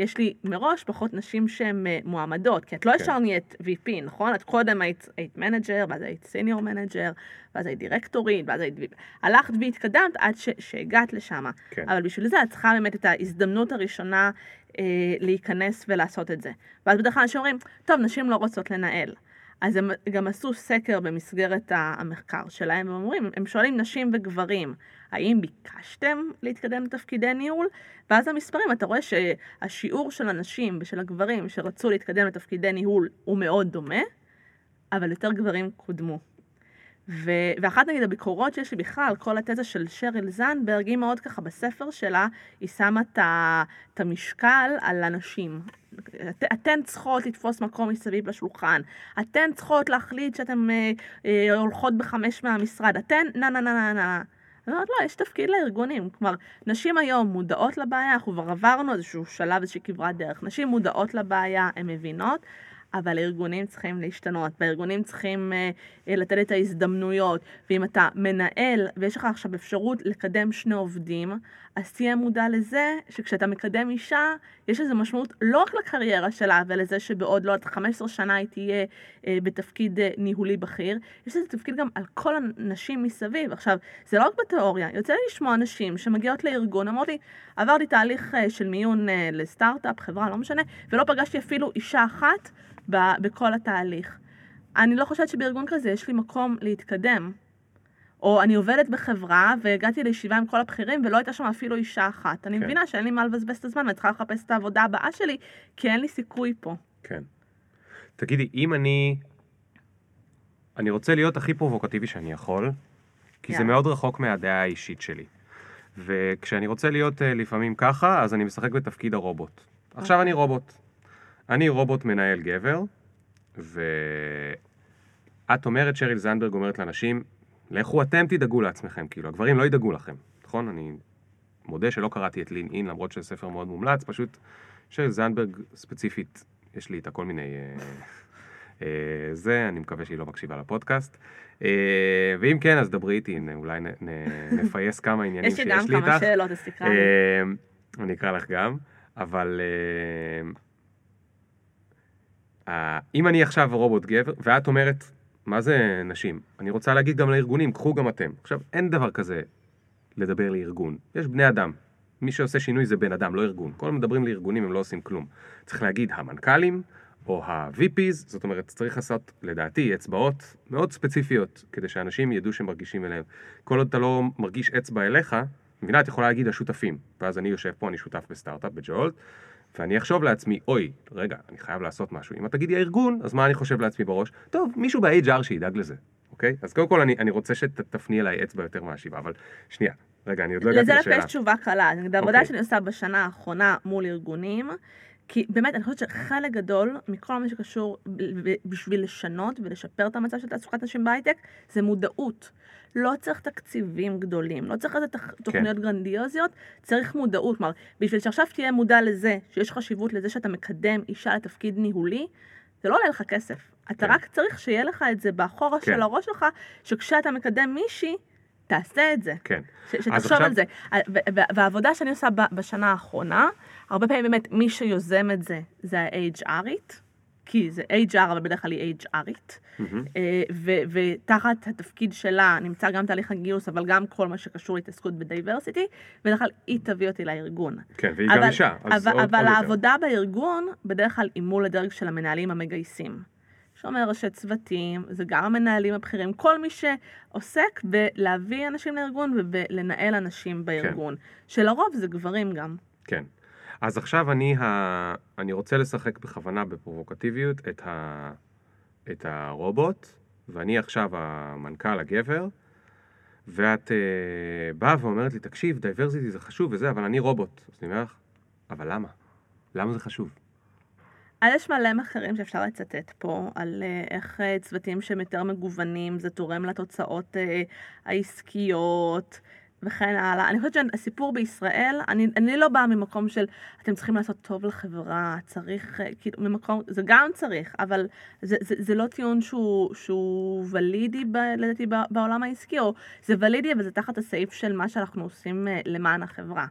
יש לי מראש פחות נשים שהן אה, מועמדות, כי את לא. ישר נהיית VP, נכון? את קודם היית, היית manager, ואז היית senior manager, ואז היית דירקטורית, ואז היית... הלכת והתקדמת עד ש, שהגעת לשם. כן. אבל בשביל זה את צריכה באמת את ההזדמנות הראשונה אה, להיכנס ולעשות את זה. ואז בדרך כלל אנשים אומרים, טוב, נשים לא רוצות לנהל. אז הם גם עשו סקר במסגרת המחקר שלהם, והם אומרים, הם שואלים נשים וגברים, האם ביקשתם להתקדם לתפקידי ניהול? ואז המספרים, אתה רואה שהשיעור של הנשים ושל הגברים שרצו להתקדם לתפקידי ניהול הוא מאוד דומה, אבל יותר גברים קודמו. ו- ואחת נגיד הביקורות שיש לי בכלל כל התזה של שריל זנדברג, היא מאוד ככה בספר שלה, היא שמה את המשקל על הנשים. את, אתן צריכות לתפוס מקום מסביב לשולחן, אתן צריכות להחליט שאתן אה, אה, הולכות בחמש מהמשרד, אתן נה נה נה נה נה. אני אומרת, לא, יש תפקיד לארגונים. כלומר, נשים היום מודעות לבעיה, אנחנו כבר עברנו איזשהו שלב, איזושהי כברת דרך. נשים מודעות לבעיה, הן מבינות, אבל הארגונים צריכים להשתנות, והארגונים צריכים אה, אה, לתת את ההזדמנויות. ואם אתה מנהל, ויש לך עכשיו אפשרות לקדם שני עובדים, אז תהיה מודע לזה שכשאתה מקדם אישה, יש לזה משמעות לא רק לקריירה שלה, ולזה שבעוד, לא יודעת, 15 שנה היא תהיה אה, בתפקיד אה, ניהולי בכיר, יש לזה תפקיד גם על כל הנשים מסביב. עכשיו, זה לא רק בתיאוריה, יוצא לי לשמוע נשים שמגיעות לארגון, אמרות לי, עברתי תהליך אה, של מיון אה, לסטארט-אפ, חברה, לא משנה, ולא פגשתי אפילו אישה אחת בכל התהליך. אני לא חושבת שבארגון כזה יש לי מקום להתקדם. או אני עובדת בחברה והגעתי לישיבה עם כל הבכירים ולא הייתה שם אפילו אישה אחת. אני כן. מבינה שאין לי מה לבזבז את הזמן ואני צריכה לחפש את העבודה הבאה שלי, כי אין לי סיכוי פה. כן. תגידי, אם אני... אני רוצה להיות הכי פרובוקטיבי שאני יכול, כי זה יאללה. מאוד רחוק מהדעה האישית שלי. וכשאני רוצה להיות אה, לפעמים ככה, אז אני משחק בתפקיד הרובוט. עכשיו אוקיי. אני רובוט. אני רובוט מנהל גבר, ואת אומרת, שריל זנדברג אומרת לאנשים, לכו אתם תדאגו לעצמכם, כאילו, הגברים לא ידאגו לכם, נכון? אני מודה שלא קראתי את לין אין, למרות שזה ספר מאוד מומלץ, פשוט שריל זנדברג ספציפית, יש לי איתה כל מיני... אה, אה, זה, אני מקווה שהיא לא מקשיבה לפודקאסט. אה, ואם כן, אז דברי איתי, אולי נפייס כמה עניינים יש לי שיש גם לי איתך. כמה שאלות, אז תקרא לי. אני אקרא לך גם, אבל אם אני עכשיו רובוט גבר, ואת אומרת, מה זה נשים? אני רוצה להגיד גם לארגונים, קחו גם אתם. עכשיו, אין דבר כזה לדבר לארגון. יש בני אדם. מי שעושה שינוי זה בן אדם, לא ארגון. כל מדברים לארגונים, הם לא עושים כלום. צריך להגיד המנכ"לים, או ה-VPs, זאת אומרת, צריך לעשות, לדעתי, אצבעות מאוד ספציפיות, כדי שאנשים ידעו שהם מרגישים אליהם. כל עוד אתה לא מרגיש אצבע אליך, מבינה, את יכולה להגיד השותפים. ואז אני יושב פה, אני שותף בסטארט-אפ, בג'ולט, ואני אחשוב לעצמי, אוי, רגע, אני חייב לעשות משהו. אם את תגידי הארגון, אז מה אני חושב לעצמי בראש? טוב, מישהו ב-HR שידאג לזה, אוקיי? אז קודם כל, אני, אני רוצה שתפני אליי אצבע יותר מהשיבה, אבל שנייה, רגע, אני עוד לא הגעתי לזה דווקא לשאלה. יש תשובה קלה. נגיד העבודה אוקיי. שאני עושה בשנה האחרונה מול ארגונים, כי באמת, אני חושבת שחלק גדול מכל מה שקשור בשביל לשנות ולשפר את המצב של תעסוקת נשים בהייטק, זה מודעות. לא צריך תקציבים גדולים, לא צריך איזה תח- תוכניות גרנדיוזיות, צריך מודעות. כלומר, בשביל שעכשיו תהיה מודע לזה, שיש חשיבות לזה שאתה מקדם אישה לתפקיד ניהולי, זה לא עולה לך כסף. אתה כן. רק צריך שיהיה לך את זה באחורה כן. של הראש שלך, שכשאתה מקדם מישהי, תעשה את זה. כן. שתחשוב עכשיו- על זה. והעבודה שאני עושה בשנה האחרונה, הרבה פעמים באמת מי שיוזם את זה, זה ה-HRית, כי זה HR, אבל בדרך כלל היא HRית. מהמם. אה, ו- ותחת התפקיד שלה נמצא גם תהליך הגיוס, אבל גם כל מה שקשור להתעסקות בדייברסיטי, בדרך כלל היא תביא אותי לארגון. כן, והיא גם אבל- אישה, אז אבל, עוד, אבל עוד יותר. העבודה בארגון, בדרך כלל היא מול הדרג של המנהלים המגייסים. שאומר ראשי צוותים, זה גם המנהלים הבכירים, כל מי שעוסק בלהביא אנשים לארגון ובלנהל אנשים בארגון. שלרוב זה גברים גם. כן. אז עכשיו אני, ה... אני רוצה לשחק בכוונה בפרובוקטיביות את, ה... את הרובוט, ואני עכשיו המנכ"ל הגבר, ואת uh, באה ואומרת לי, תקשיב, diversity זה חשוב וזה, אבל אני רובוט. אז אני אומר לך, אבל למה? למה זה חשוב? אז יש מלא מחקרים שאפשר לצטט פה, על אה, איך אה, צוותים שהם יותר מגוונים, זה תורם לתוצאות העסקיות, וכן הלאה. אני חושבת שהסיפור בישראל, אני, אני לא באה ממקום של אתם צריכים לעשות טוב לחברה, צריך, אה, כאילו, ממקום, זה גם צריך, אבל זה, זה, זה לא טיעון שהוא, שהוא ולידי ב, לדעתי בעולם העסקי, או זה ולידי, אבל זה תחת הסעיף של מה שאנחנו עושים אה, למען החברה.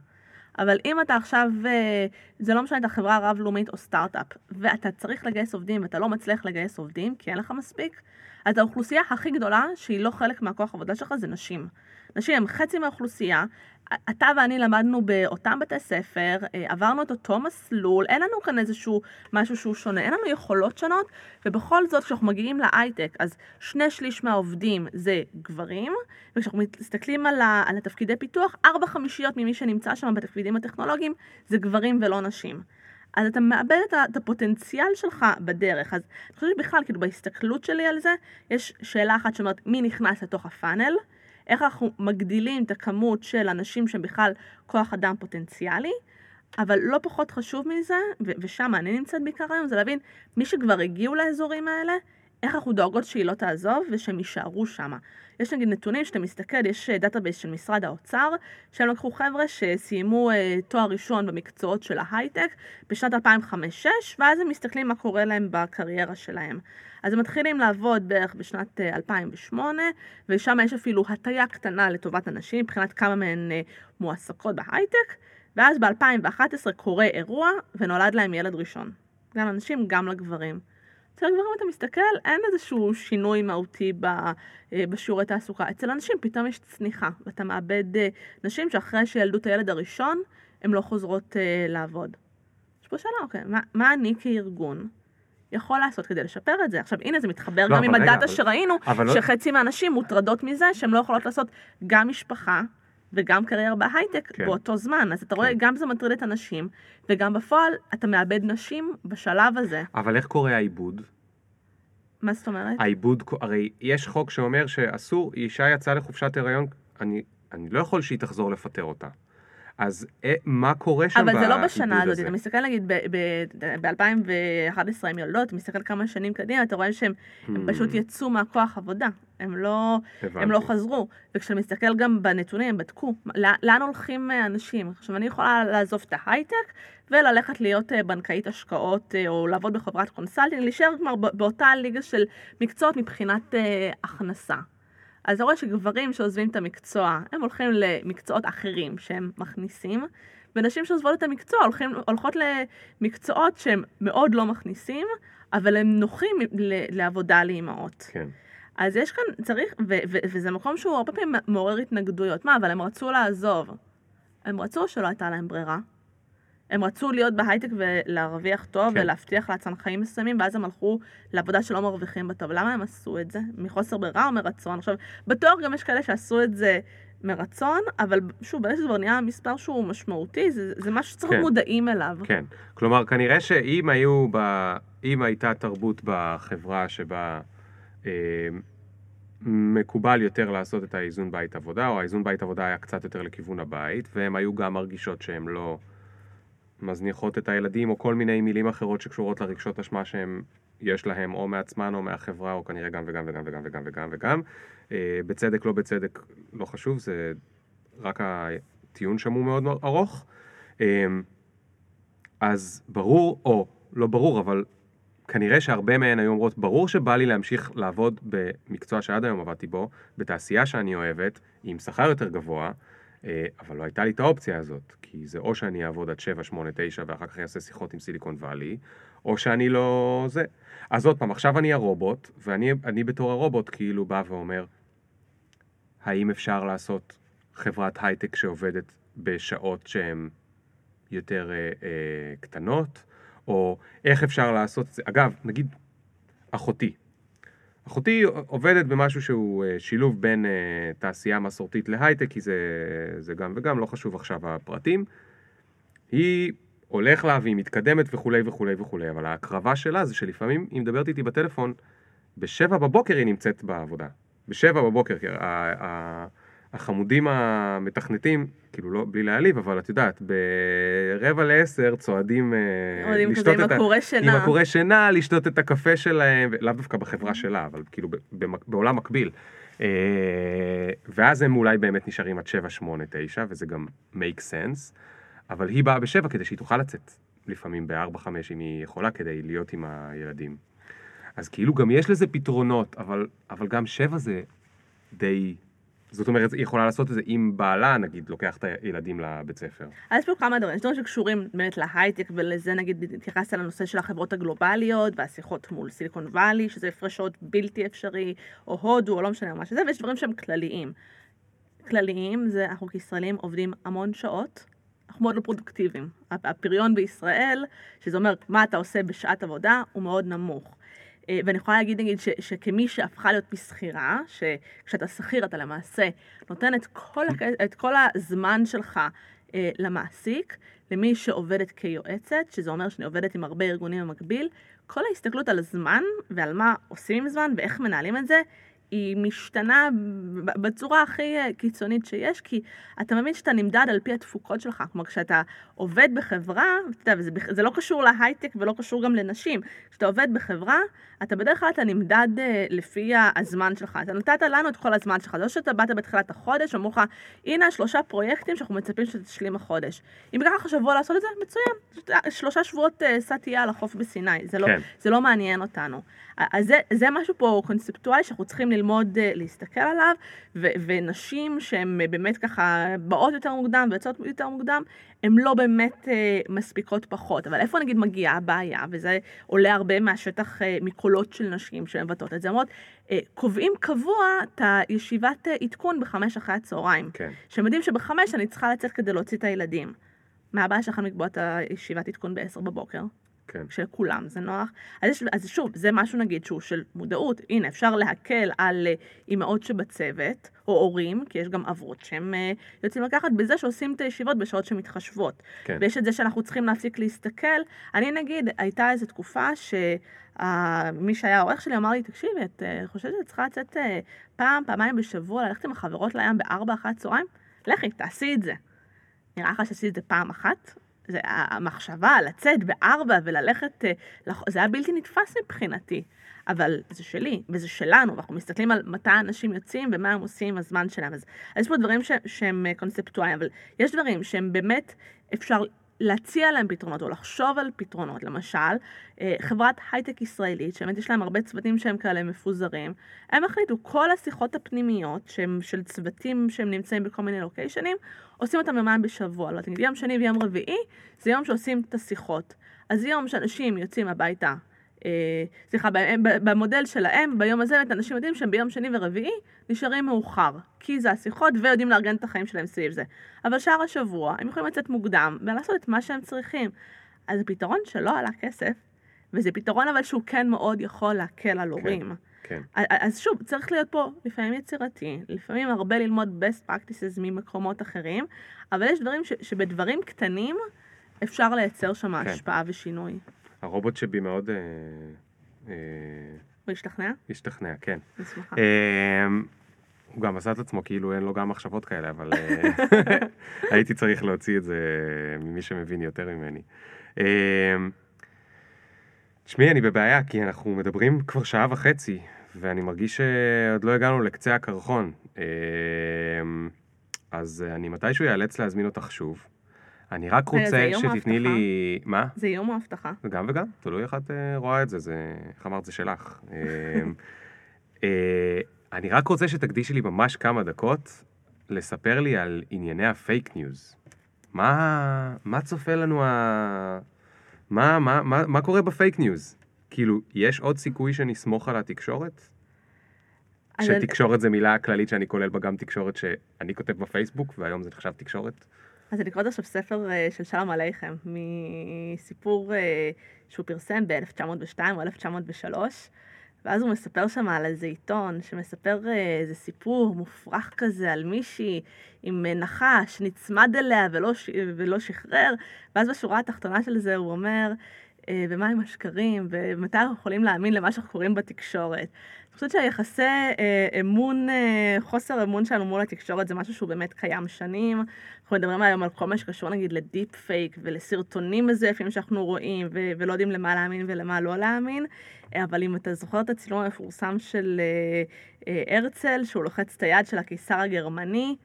אבל אם אתה עכשיו, אה, זה לא משנה אם אתה חברה רב-לאומית או סטארט-אפ, ואתה צריך לגייס עובדים ואתה לא מצליח לגייס עובדים, כי אין לך מספיק, אז האוכלוסייה הכי גדולה, שהיא לא חלק מהכוח העבודה שלך, זה נשים. נשים הם חצי מהאוכלוסייה, אתה ואני למדנו באותם בתי ספר, אה, עברנו את אותו מסלול, אין לנו כאן איזשהו משהו שהוא שונה, אין לנו יכולות שונות, ובכל זאת כשאנחנו מגיעים להייטק, אז שני שליש מהעובדים זה גברים, וכשאנחנו מסתכלים על, ה, על התפקידי פיתוח, ארבע חמישיות ממי שנמצא שם בתפקידים הטכנולוגיים זה גברים ולא נשים. אז אתה מאבד את הפוטנציאל שלך בדרך. אז אני חושבת שבכלל, כאילו בהסתכלות שלי על זה, יש שאלה אחת שאומרת מי נכנס לתוך הפאנל, איך אנחנו מגדילים את הכמות של אנשים שהם בכלל כוח אדם פוטנציאלי, אבל לא פחות חשוב מזה, ו- ושם אני נמצאת בעיקר היום, זה להבין מי שכבר הגיעו לאזורים האלה, איך אנחנו דואגות שהיא לא תעזוב ושהם יישארו שם. יש נגיד נתונים שאתה מסתכל, יש database של משרד האוצר, שהם לקחו חבר'ה שסיימו uh, תואר ראשון במקצועות של ההייטק בשנת 2005-2006, ואז הם מסתכלים מה קורה להם בקריירה שלהם. אז הם מתחילים לעבוד בערך בשנת 2008, אה, ושם יש אפילו הטיה קטנה לטובת הנשים, מבחינת כמה מהן uh, מועסקות בהייטק, ואז ב-2011 קורה אירוע ונולד להם ילד ראשון. גם לנשים, גם לגברים. אצל הגברים אתה מסתכל, אין איזשהו שינוי מהותי אה, בשיעורי תעסוקה. אצל אנשים פתאום יש צניחה, ואתה מאבד אה, נשים שאחרי שילדו את הילד הראשון, הן לא חוזרות אה, לעבוד. יש פה שאלה, אוקיי, מה, מה אני כארגון יכול לעשות כדי לשפר את זה? עכשיו, הנה, זה מתחבר לא, גם עם הדאטה שראינו, לא- שחצי מהנשים מוטרדות מזה שהן לא יכולות לעשות גם משפחה, וגם קריירה בהייטק כן. באותו זמן. אז אתה רואה, כן. גם זה מטריד את הנשים, וגם בפועל אתה מאבד נשים בשלב הזה. אבל איך קורה העיבוד? מה זאת אומרת? העיבוד, הרי יש חוק שאומר שאסור, אישה יצאה לחופשת הריון, אני, אני לא יכול שהיא תחזור לפטר אותה. אז אה, מה קורה שם אבל זה לא בשנה הזאת, אתה מסתכל נגיד ב-2011 הם יולדות, מסתכל כמה שנים קדימה, אתה רואה שהם hmm. פשוט יצאו מהכוח עבודה, הם לא, הם לא חזרו. וכשאתה מסתכל גם בנתונים, הם בדקו, לאן הולכים אה, אנשים? עכשיו, אני יכולה לעזוב את ההייטק וללכת להיות אה, בנקאית השקעות או לעבוד בחברת consulting, להישאר כבר באותה ליגה של מקצועות מבחינת הכנסה. אז אתה רואה שגברים שעוזבים את המקצוע, הם הולכים למקצועות אחרים שהם מכניסים, ונשים שעוזבות את המקצוע הולכים, הולכות למקצועות שהם מאוד לא מכניסים, אבל הם נוחים לעבודה לאימהות. כן. אז יש כאן, צריך, ו- ו- וזה מקום שהוא הרבה פעמים מעורר התנגדויות. מה, אבל הם רצו לעזוב. הם רצו שלא הייתה להם ברירה. הם רצו להיות בהייטק ולהרוויח טוב כן. ולהבטיח לעצמם חיים מסוימים, ואז הם הלכו לעבודה שלא מרוויחים בטוב. למה הם עשו את זה? מחוסר ברירה או מרצון? עכשיו, בטוח גם יש כאלה שעשו את זה מרצון, אבל שוב, ברגע שזה כבר נהיה מספר שהוא משמעותי, זה, זה משהו שצריך כן. מודעים אליו. כן, כלומר, כנראה שאם היו, ב... אם הייתה תרבות בחברה שבה... אה, מקובל יותר לעשות את האיזון בית עבודה, או האיזון בית עבודה היה קצת יותר לכיוון הבית, והן היו גם מרגישות שהן לא מזניחות את הילדים, או כל מיני מילים אחרות שקשורות לרגשות אשמה שהם יש להם, או מעצמן או מהחברה, או כנראה גם וגם וגם וגם וגם וגם וגם. אה, בצדק, לא בצדק, לא חשוב, זה רק הטיעון שם הוא מאוד ארוך. אה, אז ברור, או לא ברור, אבל כנראה שהרבה מהן היו אומרות, ברור שבא לי להמשיך לעבוד במקצוע שעד היום עבדתי בו, בתעשייה שאני אוהבת, עם שכר יותר גבוה, אה, אבל לא הייתה לי את האופציה הזאת, כי זה או שאני אעבוד עד 7, 8, 9 ואחר כך אני אעשה שיחות עם סיליקון וואלי, או שאני לא זה. אז עוד פעם, עכשיו אני הרובוט, ואני בתור הרובוט כאילו בא ואומר, האם אפשר לעשות חברת הייטק שעובדת בשעות שהן יותר אה, אה, קטנות, או איך אפשר לעשות את זה. אגב, נגיד אחותי, אחותי עובדת במשהו שהוא אה, שילוב בין אה, תעשייה מסורתית להייטק, כי זה, זה גם וגם, לא חשוב עכשיו הפרטים. היא הולך לה והיא מתקדמת וכולי וכולי וכולי, אבל ההקרבה שלה זה שלפעמים היא מדברת איתי בטלפון, בשבע בבוקר היא נמצאת בעבודה. בשבע בבוקר, החמודים המתכנתים, כאילו לא, בלי להעליב, אבל את יודעת, ברבע לעשר צועדים אה, לשתות את ה... עם הקורי שינה. עם הקורי שינה, לשתות את הקפה שלהם, לאו דווקא בחברה שלה, אבל כאילו בעולם מקביל. אה, ואז הם אולי באמת נשארים עד 7, 8, 9, וזה גם make sense, אבל היא באה בשבע כדי שהיא תוכל לצאת, לפעמים ב-4, 5 אם היא יכולה, כדי להיות עם הילדים. אז כאילו גם יש לזה פתרונות, אבל, אבל גם שבע זה די... זאת אומרת, היא יכולה לעשות את זה אם בעלה, נגיד, לוקח את הילדים לבית ספר. אז יש פה כמה דברים, יש דברים שקשורים באמת להייטק, ולזה נגיד התייחסת לנושא של החברות הגלובליות, והשיחות מול סיליקון וואלי, שזה הפרשות בלתי אפשרי, או הודו, או לא משנה מה שזה, ויש דברים שהם כלליים. כלליים זה אנחנו כישראלים עובדים המון שעות, אנחנו מאוד לא פרודוקטיביים. הפריון בישראל, שזה אומר מה אתה עושה בשעת עבודה, הוא מאוד נמוך. אה, ואני יכולה להגיד, נגיד, ש, שכמי שהפכה להיות משכירה, שכשאתה שכיר אתה למעשה נותן את כל, את כל הזמן שלך אה, למעסיק, למי שעובדת כיועצת, שזה אומר שאני עובדת עם הרבה ארגונים במקביל, כל ההסתכלות על הזמן ועל מה עושים עם זמן ואיך מנהלים את זה, היא משתנה בצורה הכי אה, קיצונית שיש, כי אתה מבין שאתה נמדד על פי התפוקות שלך. כלומר, כשאתה עובד בחברה, אתה יודע, וזה זה לא קשור להייטק ולא קשור גם לנשים, כשאתה עובד בחברה, אתה בדרך כלל אתה נמדד אה, לפי הזמן שלך. אתה נתת לנו את כל הזמן שלך. זה לא שאתה באת בתחילת החודש, אמרו לך, הנה שלושה פרויקטים שאנחנו מצפים שתשלים החודש. אם ייקח לך שבוע לעשות את זה, מצוין. שלושה שבועות אה, סע תהיה על החוף בסיני. זה, לא, כן. זה לא מעניין אותנו. אז זה, זה משהו פה קונספטואלי שאנחנו צריכים ללמוד uh, להסתכל עליו, ו, ונשים שהן uh, באמת ככה באות יותר מוקדם ויוצאות יותר מוקדם, הן לא באמת uh, מספיקות פחות. אבל איפה נגיד מגיעה הבעיה, וזה עולה הרבה מהשטח, uh, מקולות של נשים שהן מבטאות את זה, אומרות, uh, קובעים קבוע את הישיבת uh, עדכון בחמש אחרי הצהריים. כן. שהם יודעים שבחמש אני צריכה לצאת כדי להוציא את הילדים. מה הבעיה שלכם לקבוע את הישיבת עדכון בעשר בבוקר? כן. שלכולם זה נוח. אז, יש, אז שוב, זה משהו נגיד שהוא של מודעות. הנה, אפשר להקל על אה, אימהות שבצוות, או הורים, כי יש גם אבות שהם uh, יוצאים לקחת בזה שעושים את הישיבות בשעות שמתחשבות. כן. ויש את זה שאנחנו צריכים להפסיק להסתכל. אני נגיד, הייתה איזו תקופה ש... מי שהיה העורך שלי אמר לי, תקשיבי, את uh, חושבת שאת צריכה לצאת פעם, פעמיים בשבוע, ללכת עם החברות לים בארבע אחת צהריים? לכי, תעשי את זה. נראה לך שעשית את זה פעם אחת? זה, המחשבה לצאת בארבע וללכת, אה, זה היה בלתי נתפס מבחינתי. אבל זה שלי, וזה שלנו, ואנחנו מסתכלים על מתי אנשים יוצאים ומה הם עושים עם הזמן שלהם. אז, אז יש פה דברים ש, שהם אה, קונספטואליים, אבל יש דברים שהם באמת, אפשר להציע להם פתרונות או לחשוב על פתרונות. למשל, אה, חברת הייטק ישראלית, שבאמת יש להם הרבה צוותים שהם כאלה מפוזרים, הם החליטו, כל השיחות הפנימיות שהם של צוותים שהם נמצאים בכל מיני לוקיישנים, עושים אותם יומיים בשבוע. לא, תגיד, יום שני ויום רביעי זה יום שעושים את השיחות. אז יום שאנשים יוצאים הביתה סליחה, במודל שלהם, ביום הזה, באמת אנשים יודעים שהם ביום שני ורביעי נשארים מאוחר, כי זה השיחות ויודעים לארגן את החיים שלהם סביב זה. אבל שאר השבוע הם יכולים לצאת מוקדם ולעשות את מה שהם צריכים. אז זה פתרון שלא עלה כסף, וזה פתרון אבל שהוא כן מאוד יכול להקל על הורים. כן, כן. אז שוב, צריך להיות פה לפעמים יצירתי, לפעמים הרבה ללמוד best practices ממקומות אחרים, אבל יש דברים ש, שבדברים קטנים אפשר לייצר שם כן. השפעה ושינוי. הרובוט שבי מאוד... אה, אה, הוא השתכנע? השתכנע, כן. אה, הוא גם עשה את עצמו כאילו אין לו גם מחשבות כאלה, אבל הייתי צריך להוציא את זה ממי שמבין יותר ממני. תשמעי, אני בבעיה, כי אנחנו מדברים כבר שעה וחצי, ואני מרגיש שעוד לא הגענו לקצה הקרחון. אז אני מתישהו אאלץ להזמין אותך שוב. אני רק רוצה שתתני לי... מה? זה יום ההבטחה. זה גם וגם, תלוי איך את אה, רואה את זה, זה... איך אמרת, זה שלך. אמ, אה, אני רק רוצה שתקדישי לי ממש כמה דקות לספר לי על ענייני הפייק ניוז. מה, מה צופה לנו ה... מה, מה, מה, מה קורה בפייק ניוז? כאילו, יש עוד סיכוי שנסמוך על התקשורת? שתקשורת זה מילה כללית שאני כולל בה גם תקשורת שאני כותב בפייסבוק, והיום זה נחשב תקשורת? אז אני קוראת עכשיו ספר אה, של שלום עליכם, מסיפור אה, שהוא פרסם ב-1902 או 1903, ואז הוא מספר שם על איזה עיתון שמספר אה, איזה סיפור מופרך כזה על מישהי עם נחש, נצמד אליה ולא, ולא שחרר, ואז בשורה התחתונה של זה הוא אומר, ומה עם השקרים, ומתי אנחנו יכולים להאמין למה שאנחנו קוראים בתקשורת. אני חושבת שהיחסי אה, אמון, אה, חוסר אמון שלנו מול התקשורת זה משהו שהוא באמת קיים שנים. אנחנו מדברים היום על כל מה שקשור נגיד לדיפ פייק ולסרטונים מזויפים שאנחנו רואים ו- ולא יודעים למה להאמין ולמה לא להאמין. אבל אם אתה זוכר את הצילום המפורסם של הרצל, שהוא לוחץ את היד של הקיסר הגרמני,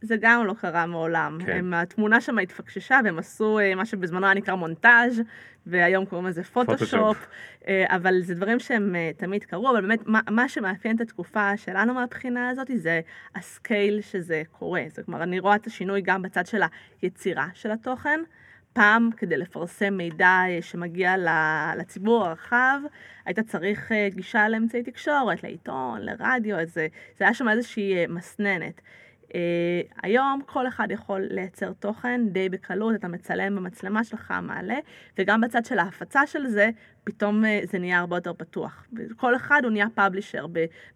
זה גם לא קרה מעולם. כן. הם, התמונה שם התפקששה והם עשו מה שבזמנו היה נקרא מונטאז' והיום קוראים לזה פוטושופ, אבל זה דברים שהם תמיד קרו, אבל באמת מה, מה שמאפיין את התקופה שלנו מהבחינה הזאת זה הסקייל שזה קורה. זאת אומרת, אני רואה את השינוי גם בצד של היצירה של התוכן. פעם, כדי לפרסם מידע שמגיע לציבור הרחב, היית צריך גישה לאמצעי תקשורת, לעיתון, לרדיו, אז זה, זה היה שם איזושהי מסננת. Uh, היום כל אחד יכול לייצר תוכן די בקלות, אתה מצלם במצלמה שלך, מעלה, וגם בצד של ההפצה של זה, פתאום אה, זה נהיה הרבה יותר פתוח. כל אחד הוא נהיה publisher,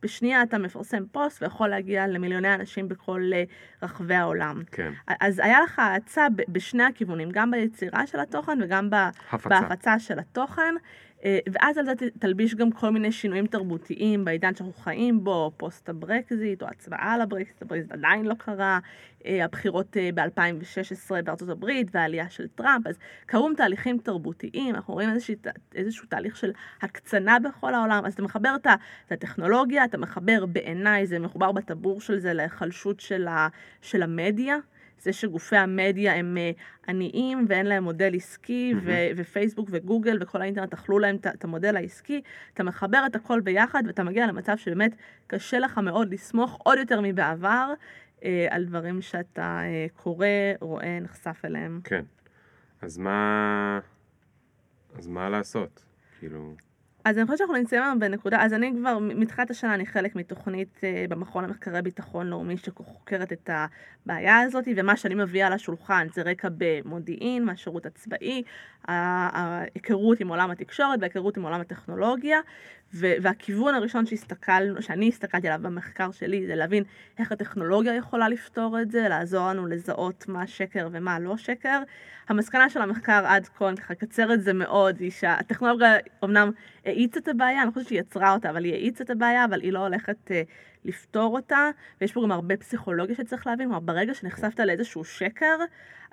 בשנייה אתה מפרסם פוסט ויכול להגיע למיליוני אנשים בכל אה, רחבי העולם. כן. אז היה לך האצה בשני הכיוונים, גם ביצירה של התוכן וגם הפצה. בהפצה של התוכן. ואז על זה תלביש גם כל מיני שינויים תרבותיים בעידן שאנחנו חיים בו, פוסט הברקזיט או הצבעה על הברקזיט, הברקזיט עדיין לא קרה, הבחירות ב-2016 בארצות הברית והעלייה של טראמפ, אז קרו תהליכים תרבותיים, אנחנו רואים איזשהו, איזשהו תהליך של הקצנה בכל העולם, אז אתה מחבר את הטכנולוגיה, אתה מחבר בעיניי, זה מחובר בטבור של זה להיחלשות של, של המדיה. זה שגופי המדיה הם אה, עניים ואין להם מודל עסקי, mm-hmm. ו- ופייסבוק וגוגל וכל האינטרנט אכלו להם את המודל העסקי, אתה מחבר את הכל ביחד ואתה מגיע למצב שבאמת קשה לך מאוד לסמוך עוד יותר מבעבר אה, על דברים שאתה אה, קורא, רואה, נחשף אליהם. כן. אז מה... אז מה לעשות? כאילו... אז אני חושבת שאנחנו נמצאים היום בנקודה, אז אני כבר, מתחילת השנה אני חלק מתוכנית uh, במכון למחקרי ביטחון לאומי שחוקרת את הבעיה הזאת, ומה שאני מביאה לשולחן זה רקע במודיעין, מהשירות הצבאי, ההיכרות עם עולם התקשורת וההיכרות עם עולם הטכנולוגיה, והכיוון הראשון שהסתכלנו, שאני הסתכלתי עליו במחקר שלי זה להבין איך הטכנולוגיה יכולה לפתור את זה, לעזור לנו לזהות מה שקר ומה לא שקר. המסקנה של המחקר עד כה, אני ככה אקצר את זה מאוד, היא שהטכנולוגיה אמנם האיצה את הבעיה, אני חושבת שהיא יצרה אותה, אבל היא האיצה את הבעיה, אבל היא לא הולכת uh, לפתור אותה, ויש פה גם הרבה פסיכולוגיה שצריך להבין, כלומר ברגע שנחשפת לאיזשהו שקר,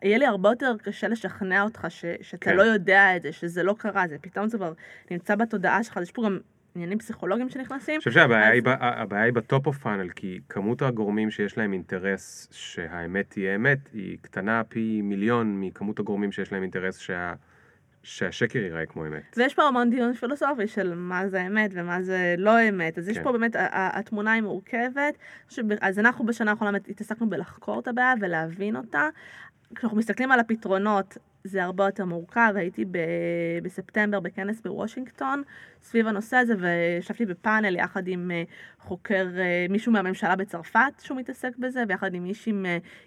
יהיה לי הרבה יותר קשה לשכנע אותך ש, שאתה כן. לא יודע את זה, שזה לא קרה, זה פתאום זה כבר נמצא בתודעה שלך, יש פה גם עניינים פסיכולוגיים שנכנסים. אני חושב שהבעיה אז... היא ב top of funnel, כי כמות הגורמים שיש להם אינטרס שהאמת תהיה אמת, היא קטנה פי מיליון מכמות הגורמים שיש להם אינטרס שה... שהשקר ייראה כמו אמת. ויש פה המון דיון פילוסופי של מה זה אמת ומה זה לא אמת, אז כן. יש פה באמת, התמונה היא מורכבת, אז אנחנו בשנה האחרונה התעסקנו בלחקור את הבעיה ולהבין אותה. כשאנחנו מסתכלים על הפתרונות, זה הרבה יותר מורכב, הייתי ב- בספטמבר בכנס בוושינגטון סביב הנושא הזה וישבתי בפאנל יחד עם אה, חוקר, אה, מישהו מהממשלה בצרפת שהוא מתעסק בזה ויחד עם מישהי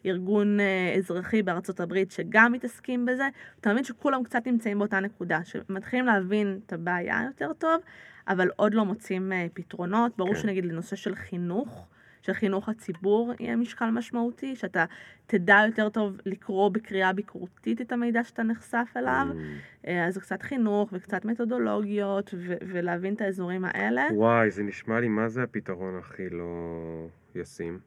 מארגון אה, אזרחי בארצות הברית שגם מתעסקים בזה. אתה מבין שכולם קצת נמצאים באותה נקודה, שמתחילים להבין את הבעיה יותר טוב, אבל עוד לא מוצאים פתרונות. ברור כן. שנגיד לנושא של חינוך, של חינוך הציבור יהיה משקל משמעותי, שאתה תדע יותר טוב לקרוא בקריאה ביקורתית את המידע שאתה נחשף אליו. Mm. אה, אז קצת חינוך וקצת מתודולוגיות ו- ולהבין את האזורים האלה. וואי, זה נשמע לי מה זה הפתרון הכי לא ישים.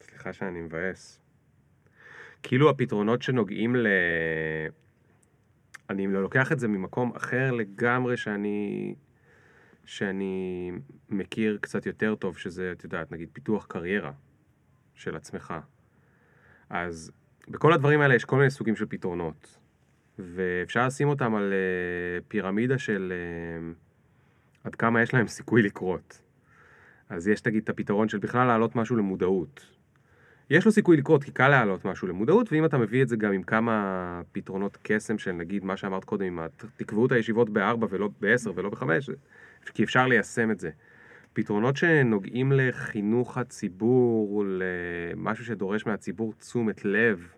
סליחה שאני מבאס. כאילו הפתרונות שנוגעים ל... אני לוקח את זה ממקום אחר לגמרי שאני שאני מכיר קצת יותר טוב, שזה, את יודעת, נגיד פיתוח קריירה של עצמך. אז בכל הדברים האלה יש כל מיני סוגים של פתרונות, ואפשר לשים אותם על uh, פירמידה של uh, עד כמה יש להם סיכוי לקרות. אז יש, תגיד, את הפתרון של בכלל להעלות משהו למודעות. יש לו סיכוי לקרות, כי קל להעלות משהו למודעות, ואם אתה מביא את זה גם עם כמה פתרונות קסם של נגיד מה שאמרת קודם, עם תקבעו את הישיבות בארבע ולא בעשר ולא בחמש, כי אפשר ליישם את זה. פתרונות שנוגעים לחינוך הציבור, למשהו שדורש מהציבור תשומת לב,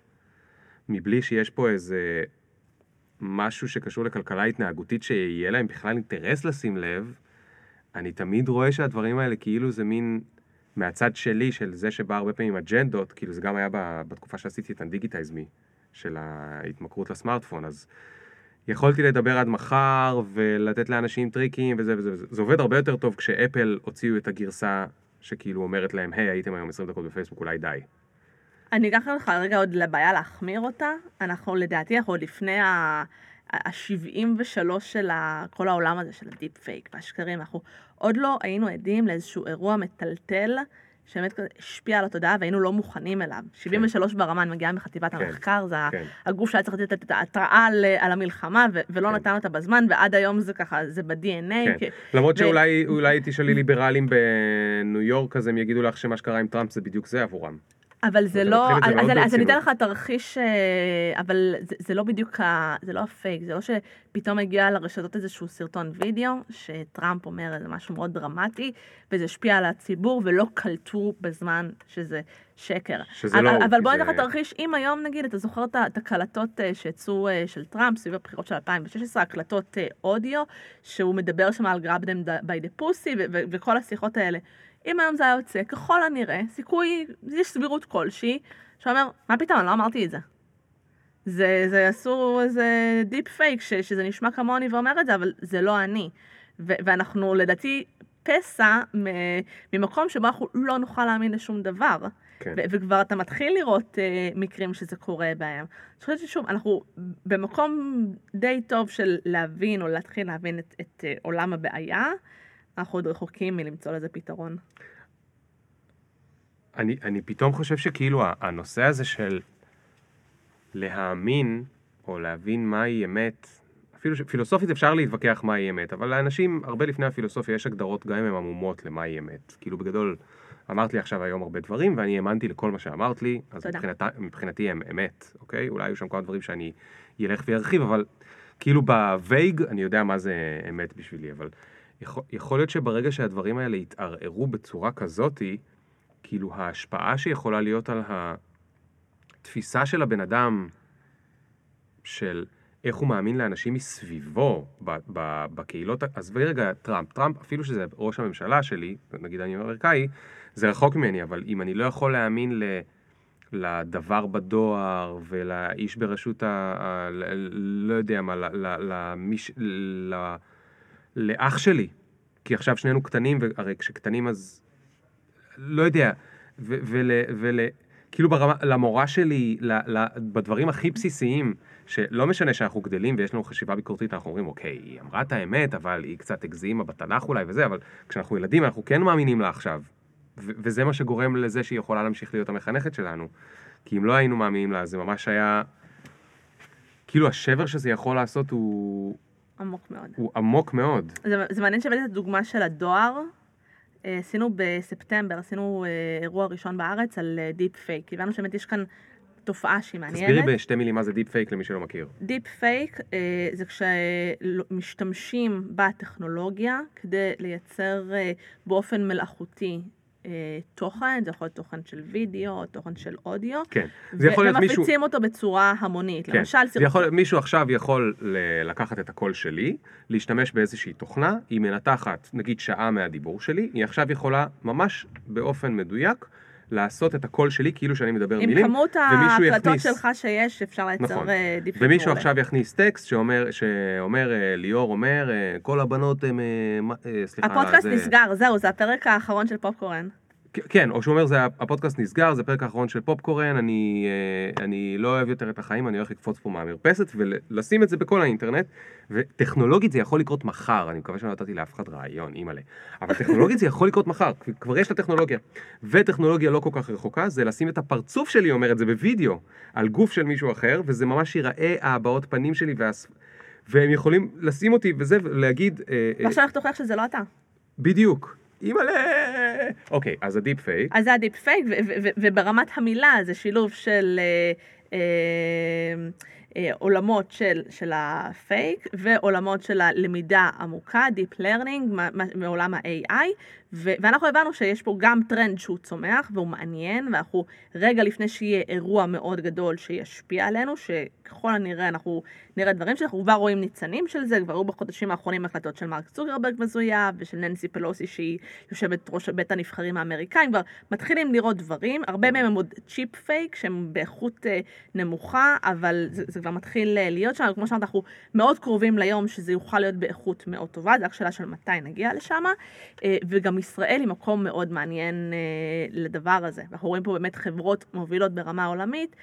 מבלי שיש פה איזה משהו שקשור לכלכלה התנהגותית שיהיה להם בכלל אינטרס לשים לב, אני תמיד רואה שהדברים האלה כאילו זה מין, מהצד שלי, של זה שבא הרבה פעמים אג'נדות, כאילו זה גם היה בתקופה שעשיתי את ה-Digitize Me, של ההתמכרות לסמארטפון, אז יכולתי לדבר עד מחר ולתת לאנשים טריקים וזה וזה וזה. זה עובד הרבה יותר טוב כשאפל הוציאו את הגרסה שכאילו אומרת להם, היי, הייתם היום 20 דקות בפייסבוק, אולי די. אני אקח לך רגע עוד לבעיה להחמיר אותה. אנחנו לדעתי, אנחנו עוד לפני ה-73 של ה- כל העולם הזה של הדיפ פייק והשקרים, אנחנו עוד לא היינו עדים לאיזשהו אירוע מטלטל. שבאמת השפיע על התודעה והיינו לא מוכנים אליו. 73 ברמה, אני מגיעה מחטיבת כן, המחקר, זה כן. הגוף שהיה צריך לתת את ההתראה על, המלחמה ולא כן. נתן אותה בזמן, ועד היום זה ככה, זה ב-DNA. כן. למרות שאולי אולי תשאלי ליברלים בניו יורק, אז הם יגידו לך שמה שקרה עם טראמפ זה בדיוק זה עבורם. אבל זה לא, אז, אני אתן. לך תרחיש, אה, אבל זה, זה לא בדיוק, זה לא הפייק, זה לא שפתאום הגיע לרשתות איזשהו סרטון וידאו, שטראמפ אומר איזה משהו מאוד דרמטי, וזה השפיע על הציבור, ולא קלטו בזמן שזה שקר. שזה אבל, לא אבל בוא זה- ניקח תרחיש, אם היום נגיד, אתה זוכר את הקלטות אה, שיצאו אה, של טראמפ סביב הבחירות של 2016, הקלטות אודיו, שהוא מדבר שם על pussy, ו- ו- וכל השיחות האלה. אם היום זה היה יוצא, ככל הנראה, סיכוי, יש סבירות כלשהי, שאומר, מה פתאום, לא אמרתי את זה. זה, זה עשו איזה דיפ פייק, ש, שזה נשמע כמוני ואומר את זה, אבל זה לא אני. ו, ואנחנו לדעתי פסע מ- ממקום שבו אנחנו לא נוכל להאמין לשום דבר. כן. ו- וכבר אתה מתחיל לראות uh, מקרים שזה קורה בהם. אני חושבת ששוב, אנחנו במקום די טוב של להבין או להתחיל להבין את, את uh, עולם הבעיה, אנחנו עוד רחוקים מלמצוא לזה פתרון. אני, אני פתאום חושב שכאילו הנושא הזה של להאמין או להבין מהי אמת, אפילו שפילוסופית אפשר להתווכח מהי אמת, אבל לאנשים הרבה לפני הפילוסופיה יש הגדרות גם אם הן עמומות למהי אמת. כאילו בגדול, אמרת לי עכשיו היום הרבה דברים ואני האמנתי לכל מה שאמרת לי, אז תודה. מבחינת, מבחינתי הם אמת, אוקיי? אולי היו שם כמה דברים שאני אלך וארחיב, אבל כאילו בווייג אני יודע מה זה אמת בשבילי, אבל יכול, יכול להיות שברגע שהדברים האלה יתערערו בצורה כזאתי, כאילו ההשפעה שיכולה להיות על התפיסה של הבן אדם, של איך הוא מאמין לאנשים מסביבו ב- ב- בקהילות, עזבי רגע טראמפ, טראמפ אפילו שזה ראש הממשלה שלי, נגיד אני אמריקאי, זה רחוק ממני, אבל אם אני לא יכול להאמין ל... לדבר בדואר ולאיש ברשות ה... ה... ל- לא יודע מה, ל... ל... למיש... ל... לאח שלי, כי עכשיו שנינו קטנים, והרי כשקטנים אז לא יודע, ו- ול, ול, כאילו ברמה, למורה שלי, ל, ל, בדברים הכי בסיסיים, שלא משנה שאנחנו גדלים ויש לנו חשיבה ביקורתית, אנחנו אומרים, אוקיי, היא אמרה את האמת, אבל היא קצת הגזימה בתנ"ך אולי וזה, אבל כשאנחנו ילדים אנחנו כן מאמינים לה עכשיו. ו- וזה מה שגורם לזה שהיא יכולה להמשיך להיות המחנכת שלנו. כי אם לא היינו מאמינים לה, זה ממש היה... כאילו השבר שזה יכול לעשות הוא, עמוק מאוד. הוא עמוק מאוד. זה, זה מעניין שהבאתי את הדוגמה של הדואר. אה, עשינו בספטמבר, עשינו אה, אירוע ראשון בארץ על דיפ פייק. הבנו שבאמת יש כאן תופעה שהיא מעניינת. תסבירי בשתי מילים מה זה דיפ פייק למי שלא מכיר. דיפ פייק אה, זה כשמשתמשים בטכנולוגיה כדי לייצר אה, באופן מלאכותי אה, תוכן, זה יכול להיות תוכן של וידאו, תוכן של אודיו, כן. זה יכול להיות מישהו... ומפיצים אותו בצורה המונית. כן, למשל, זה יכול, מישהו עכשיו יכול לקחת את הקול שלי, להשתמש באיזושהי תוכנה, היא מנתחת נגיד שעה מהדיבור שלי, היא עכשיו יכולה ממש באופן מדויק לעשות את הקול שלי כאילו שאני מדבר עם מילים, כמות ומישהו ההקלטות יכניס- שלך שיש, אפשר לייצר נכון. אה, דיפ פייק ומישהו. עכשיו יכניס טקסט שאומר, שאומר אה, ליאור אומר, אה, כל הבנות הם, סליחה, הפודקאסט זה- נסגר, זהו, זה הפרק האחרון של פופקורן. כן, או שהוא אומר, זה, הפודקאסט נסגר, זה הפרק האחרון של פופקורן, אני, אה, אני לא אוהב יותר את החיים, אני הולך לקפוץ פה מהמרפסת ולשים את זה בכל האינטרנט, וטכנולוגית זה יכול לקרות מחר, אני מקווה שלא נתתי לאף אחד רעיון, אימא'לה, אבל טכנולוגית זה יכול לקרות מחר, כבר- יש את הטכנולוגיה. וטכנולוגיה לא כל כך רחוקה, זה לשים את הפרצוף שלי, אומר את זה בווידאו, על גוף של מישהו אחר, וזה ממש ייראה ההבעות פנים שלי, והס... והם יכולים לשים אותי וזה, ולהגיד, אה, אה, ועכשיו איך תוכיח שזה לא אתה. בדיוק, אימא'לה, אוקיי, אז הדיפ פייק, אז זה הדיפ פייק, וברמת המילה זה שילוב של אה, אה, אה, עולמות של, של הפייק ועולמות של הלמידה עמוקה, Deep Learning, מעולם ה-AI, ו- ואנחנו הבנו שיש פה גם טרנד שהוא צומח והוא מעניין, ואנחנו רגע לפני שיהיה אירוע מאוד גדול שישפיע עלינו, שככל הנראה אנחנו נראה דברים שאנחנו כבר רואים ניצנים של זה, כבר היו בחודשים האחרונים הקלטות של מרק צוקרברג מזויף, ושל ננסי פלוסי שהיא יושבת ראש בית הנבחרים האמריקאים, כבר מתחילים לראות דברים, הרבה מהם הם עוד צ'יפ פייק, שהם באיכות אה, נמוכה, אבל זה, זה כבר מתחיל אה, להיות שם, כמו שאמרת, אנחנו מאוד קרובים ליום שזה יוכל להיות באיכות מאוד טובה, זה רק שאלה של מתי נגיע לשם, אה, וגם ישראל היא מקום מאוד מעניין לדבר הזה. אנחנו רואים פה באמת חברות מובילות ברמה עולמית,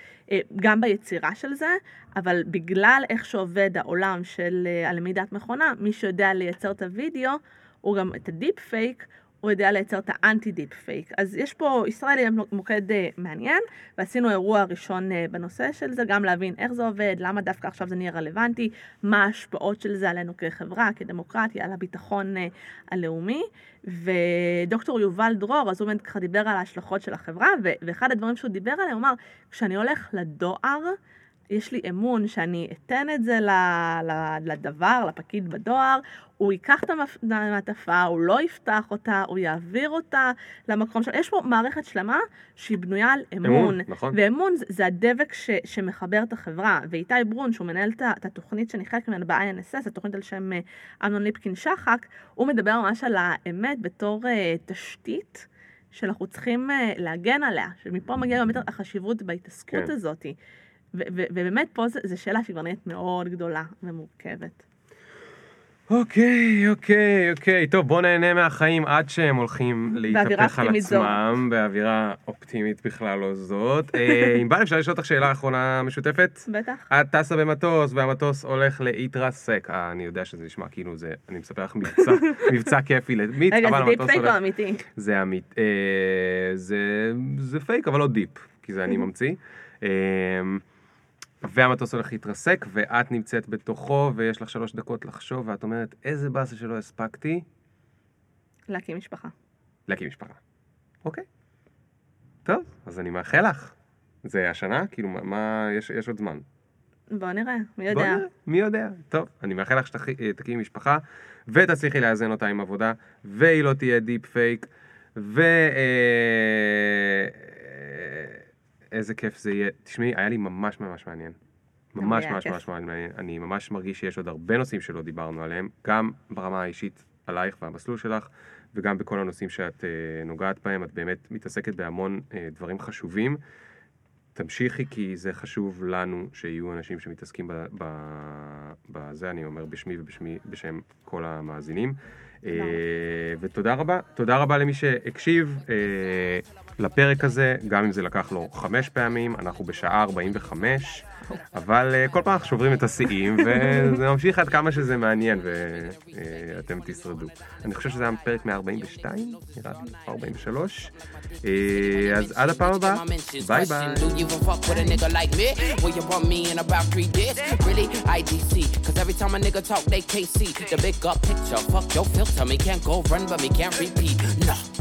גם ביצירה של זה, אבל בגלל איך שעובד העולם של הלמידת מכונה, מי שיודע לייצר את הוידאו, הוא גם את הדיפ פייק, הוא יודע לייצר את האנטי דיפ פייק. אז יש פה, ישראל היא מוקד אה, מעניין, ועשינו אירוע ראשון אה, בנושא של זה, גם להבין איך זה עובד, למה דווקא עכשיו זה נהיה רלוונטי, מה ההשפעות של זה עלינו כחברה, כדמוקרטיה, על הביטחון אה, הלאומי. ודוקטור יובל דרור, אז הוא באמת ככה דיבר על ההשלכות של החברה, ואחד הדברים שהוא דיבר עליהם, הוא אמר, כשאני הולך לדואר, יש לי אמון שאני אתן את זה לדבר, לפקיד בדואר, הוא ייקח את המעטפה, הוא לא יפתח אותה, הוא יעביר אותה למקום שלו. יש פה מערכת שלמה שהיא בנויה על אמון. אמון, נכון. ואמון זה, זה הדבק ש, שמחבר את החברה. ואיתי ברון, שהוא מנהל את התוכנית שאני חלק ממנה ב-INSS, התוכנית על שם אה, אמנון ליפקין שחק, הוא מדבר ממש על האמת בתור uh, תשתית. שאנחנו צריכים uh, להגן עליה, שמפה מגיעה באמת החשיבות בהתעסקות כן. הזאת. ובאמת פה זו שאלה שהיא כבר נהיית מאוד גדולה ומורכבת. אוקיי, אוקיי, אוקיי. טוב, בוא נהנה מהחיים עד שהם הולכים להתהפך על עצמם, באווירה אופטימית בכלל לא זאת. אה, ענבל, אפשר לשאול אותך שאלה אחרונה משותפת? בטח. את טסה במטוס, והמטוס הולך להתרסק. אה, אני יודע שזה נשמע כאילו זה, אני מספר לך מבצע, מבצע כיפי למיץ, אבל המטוס הולך... רגע, זה דיפ פייק או אמיתי? זה אמיתי, אה, זה פייק, אבל לא דיפ, כי זה אני ממציא. והמטוס הולך להתרסק, ואת נמצאת בתוכו, ויש לך שלוש דקות לחשוב, ואת אומרת, איזה באסה שלא הספקתי. להקים משפחה. להקים משפחה. אוקיי. טוב, אז אני מאחל לך. זה השנה? כאילו, מה, יש, יש עוד זמן. בוא נראה, מי יודע. בוא נראה, מי יודע. טוב, אני מאחל לך שתקימי משפחה, ותצליחי לאזן אותה עם עבודה, והיא לא תהיה דיפ פייק, ו... אה, איזה כיף זה יהיה. תשמעי, היה לי ממש ממש מעניין. ממש ממש ממש מעניין. אני ממש מרגיש שיש עוד הרבה נושאים שלא דיברנו עליהם, גם ברמה האישית עלייך והמסלול שלך, וגם בכל הנושאים שאת אה, נוגעת בהם. את באמת מתעסקת בהמון אה, דברים חשובים. תמשיכי, כי זה חשוב לנו שיהיו אנשים שמתעסקים בזה, אני אומר בשמי ובשם כל המאזינים. אה, ותודה רבה, תודה רבה למי שהקשיב לפרק הזה, גם אם זה לקח לו חמש פעמים, אנחנו בשעה 45, אבל אה, כל פעם אנחנו שוברים את השיאים, וזה ממשיך עד כמה שזה מעניין, ואתם תשרדו. אני חושב שזה היה פרק 142, נראה לי, 43. אז עד הפעם הבאה, ביי ביי. Cause every time a nigga talk, they can't see the big up picture. Fuck your filter, me can't go run, but me can't repeat. No.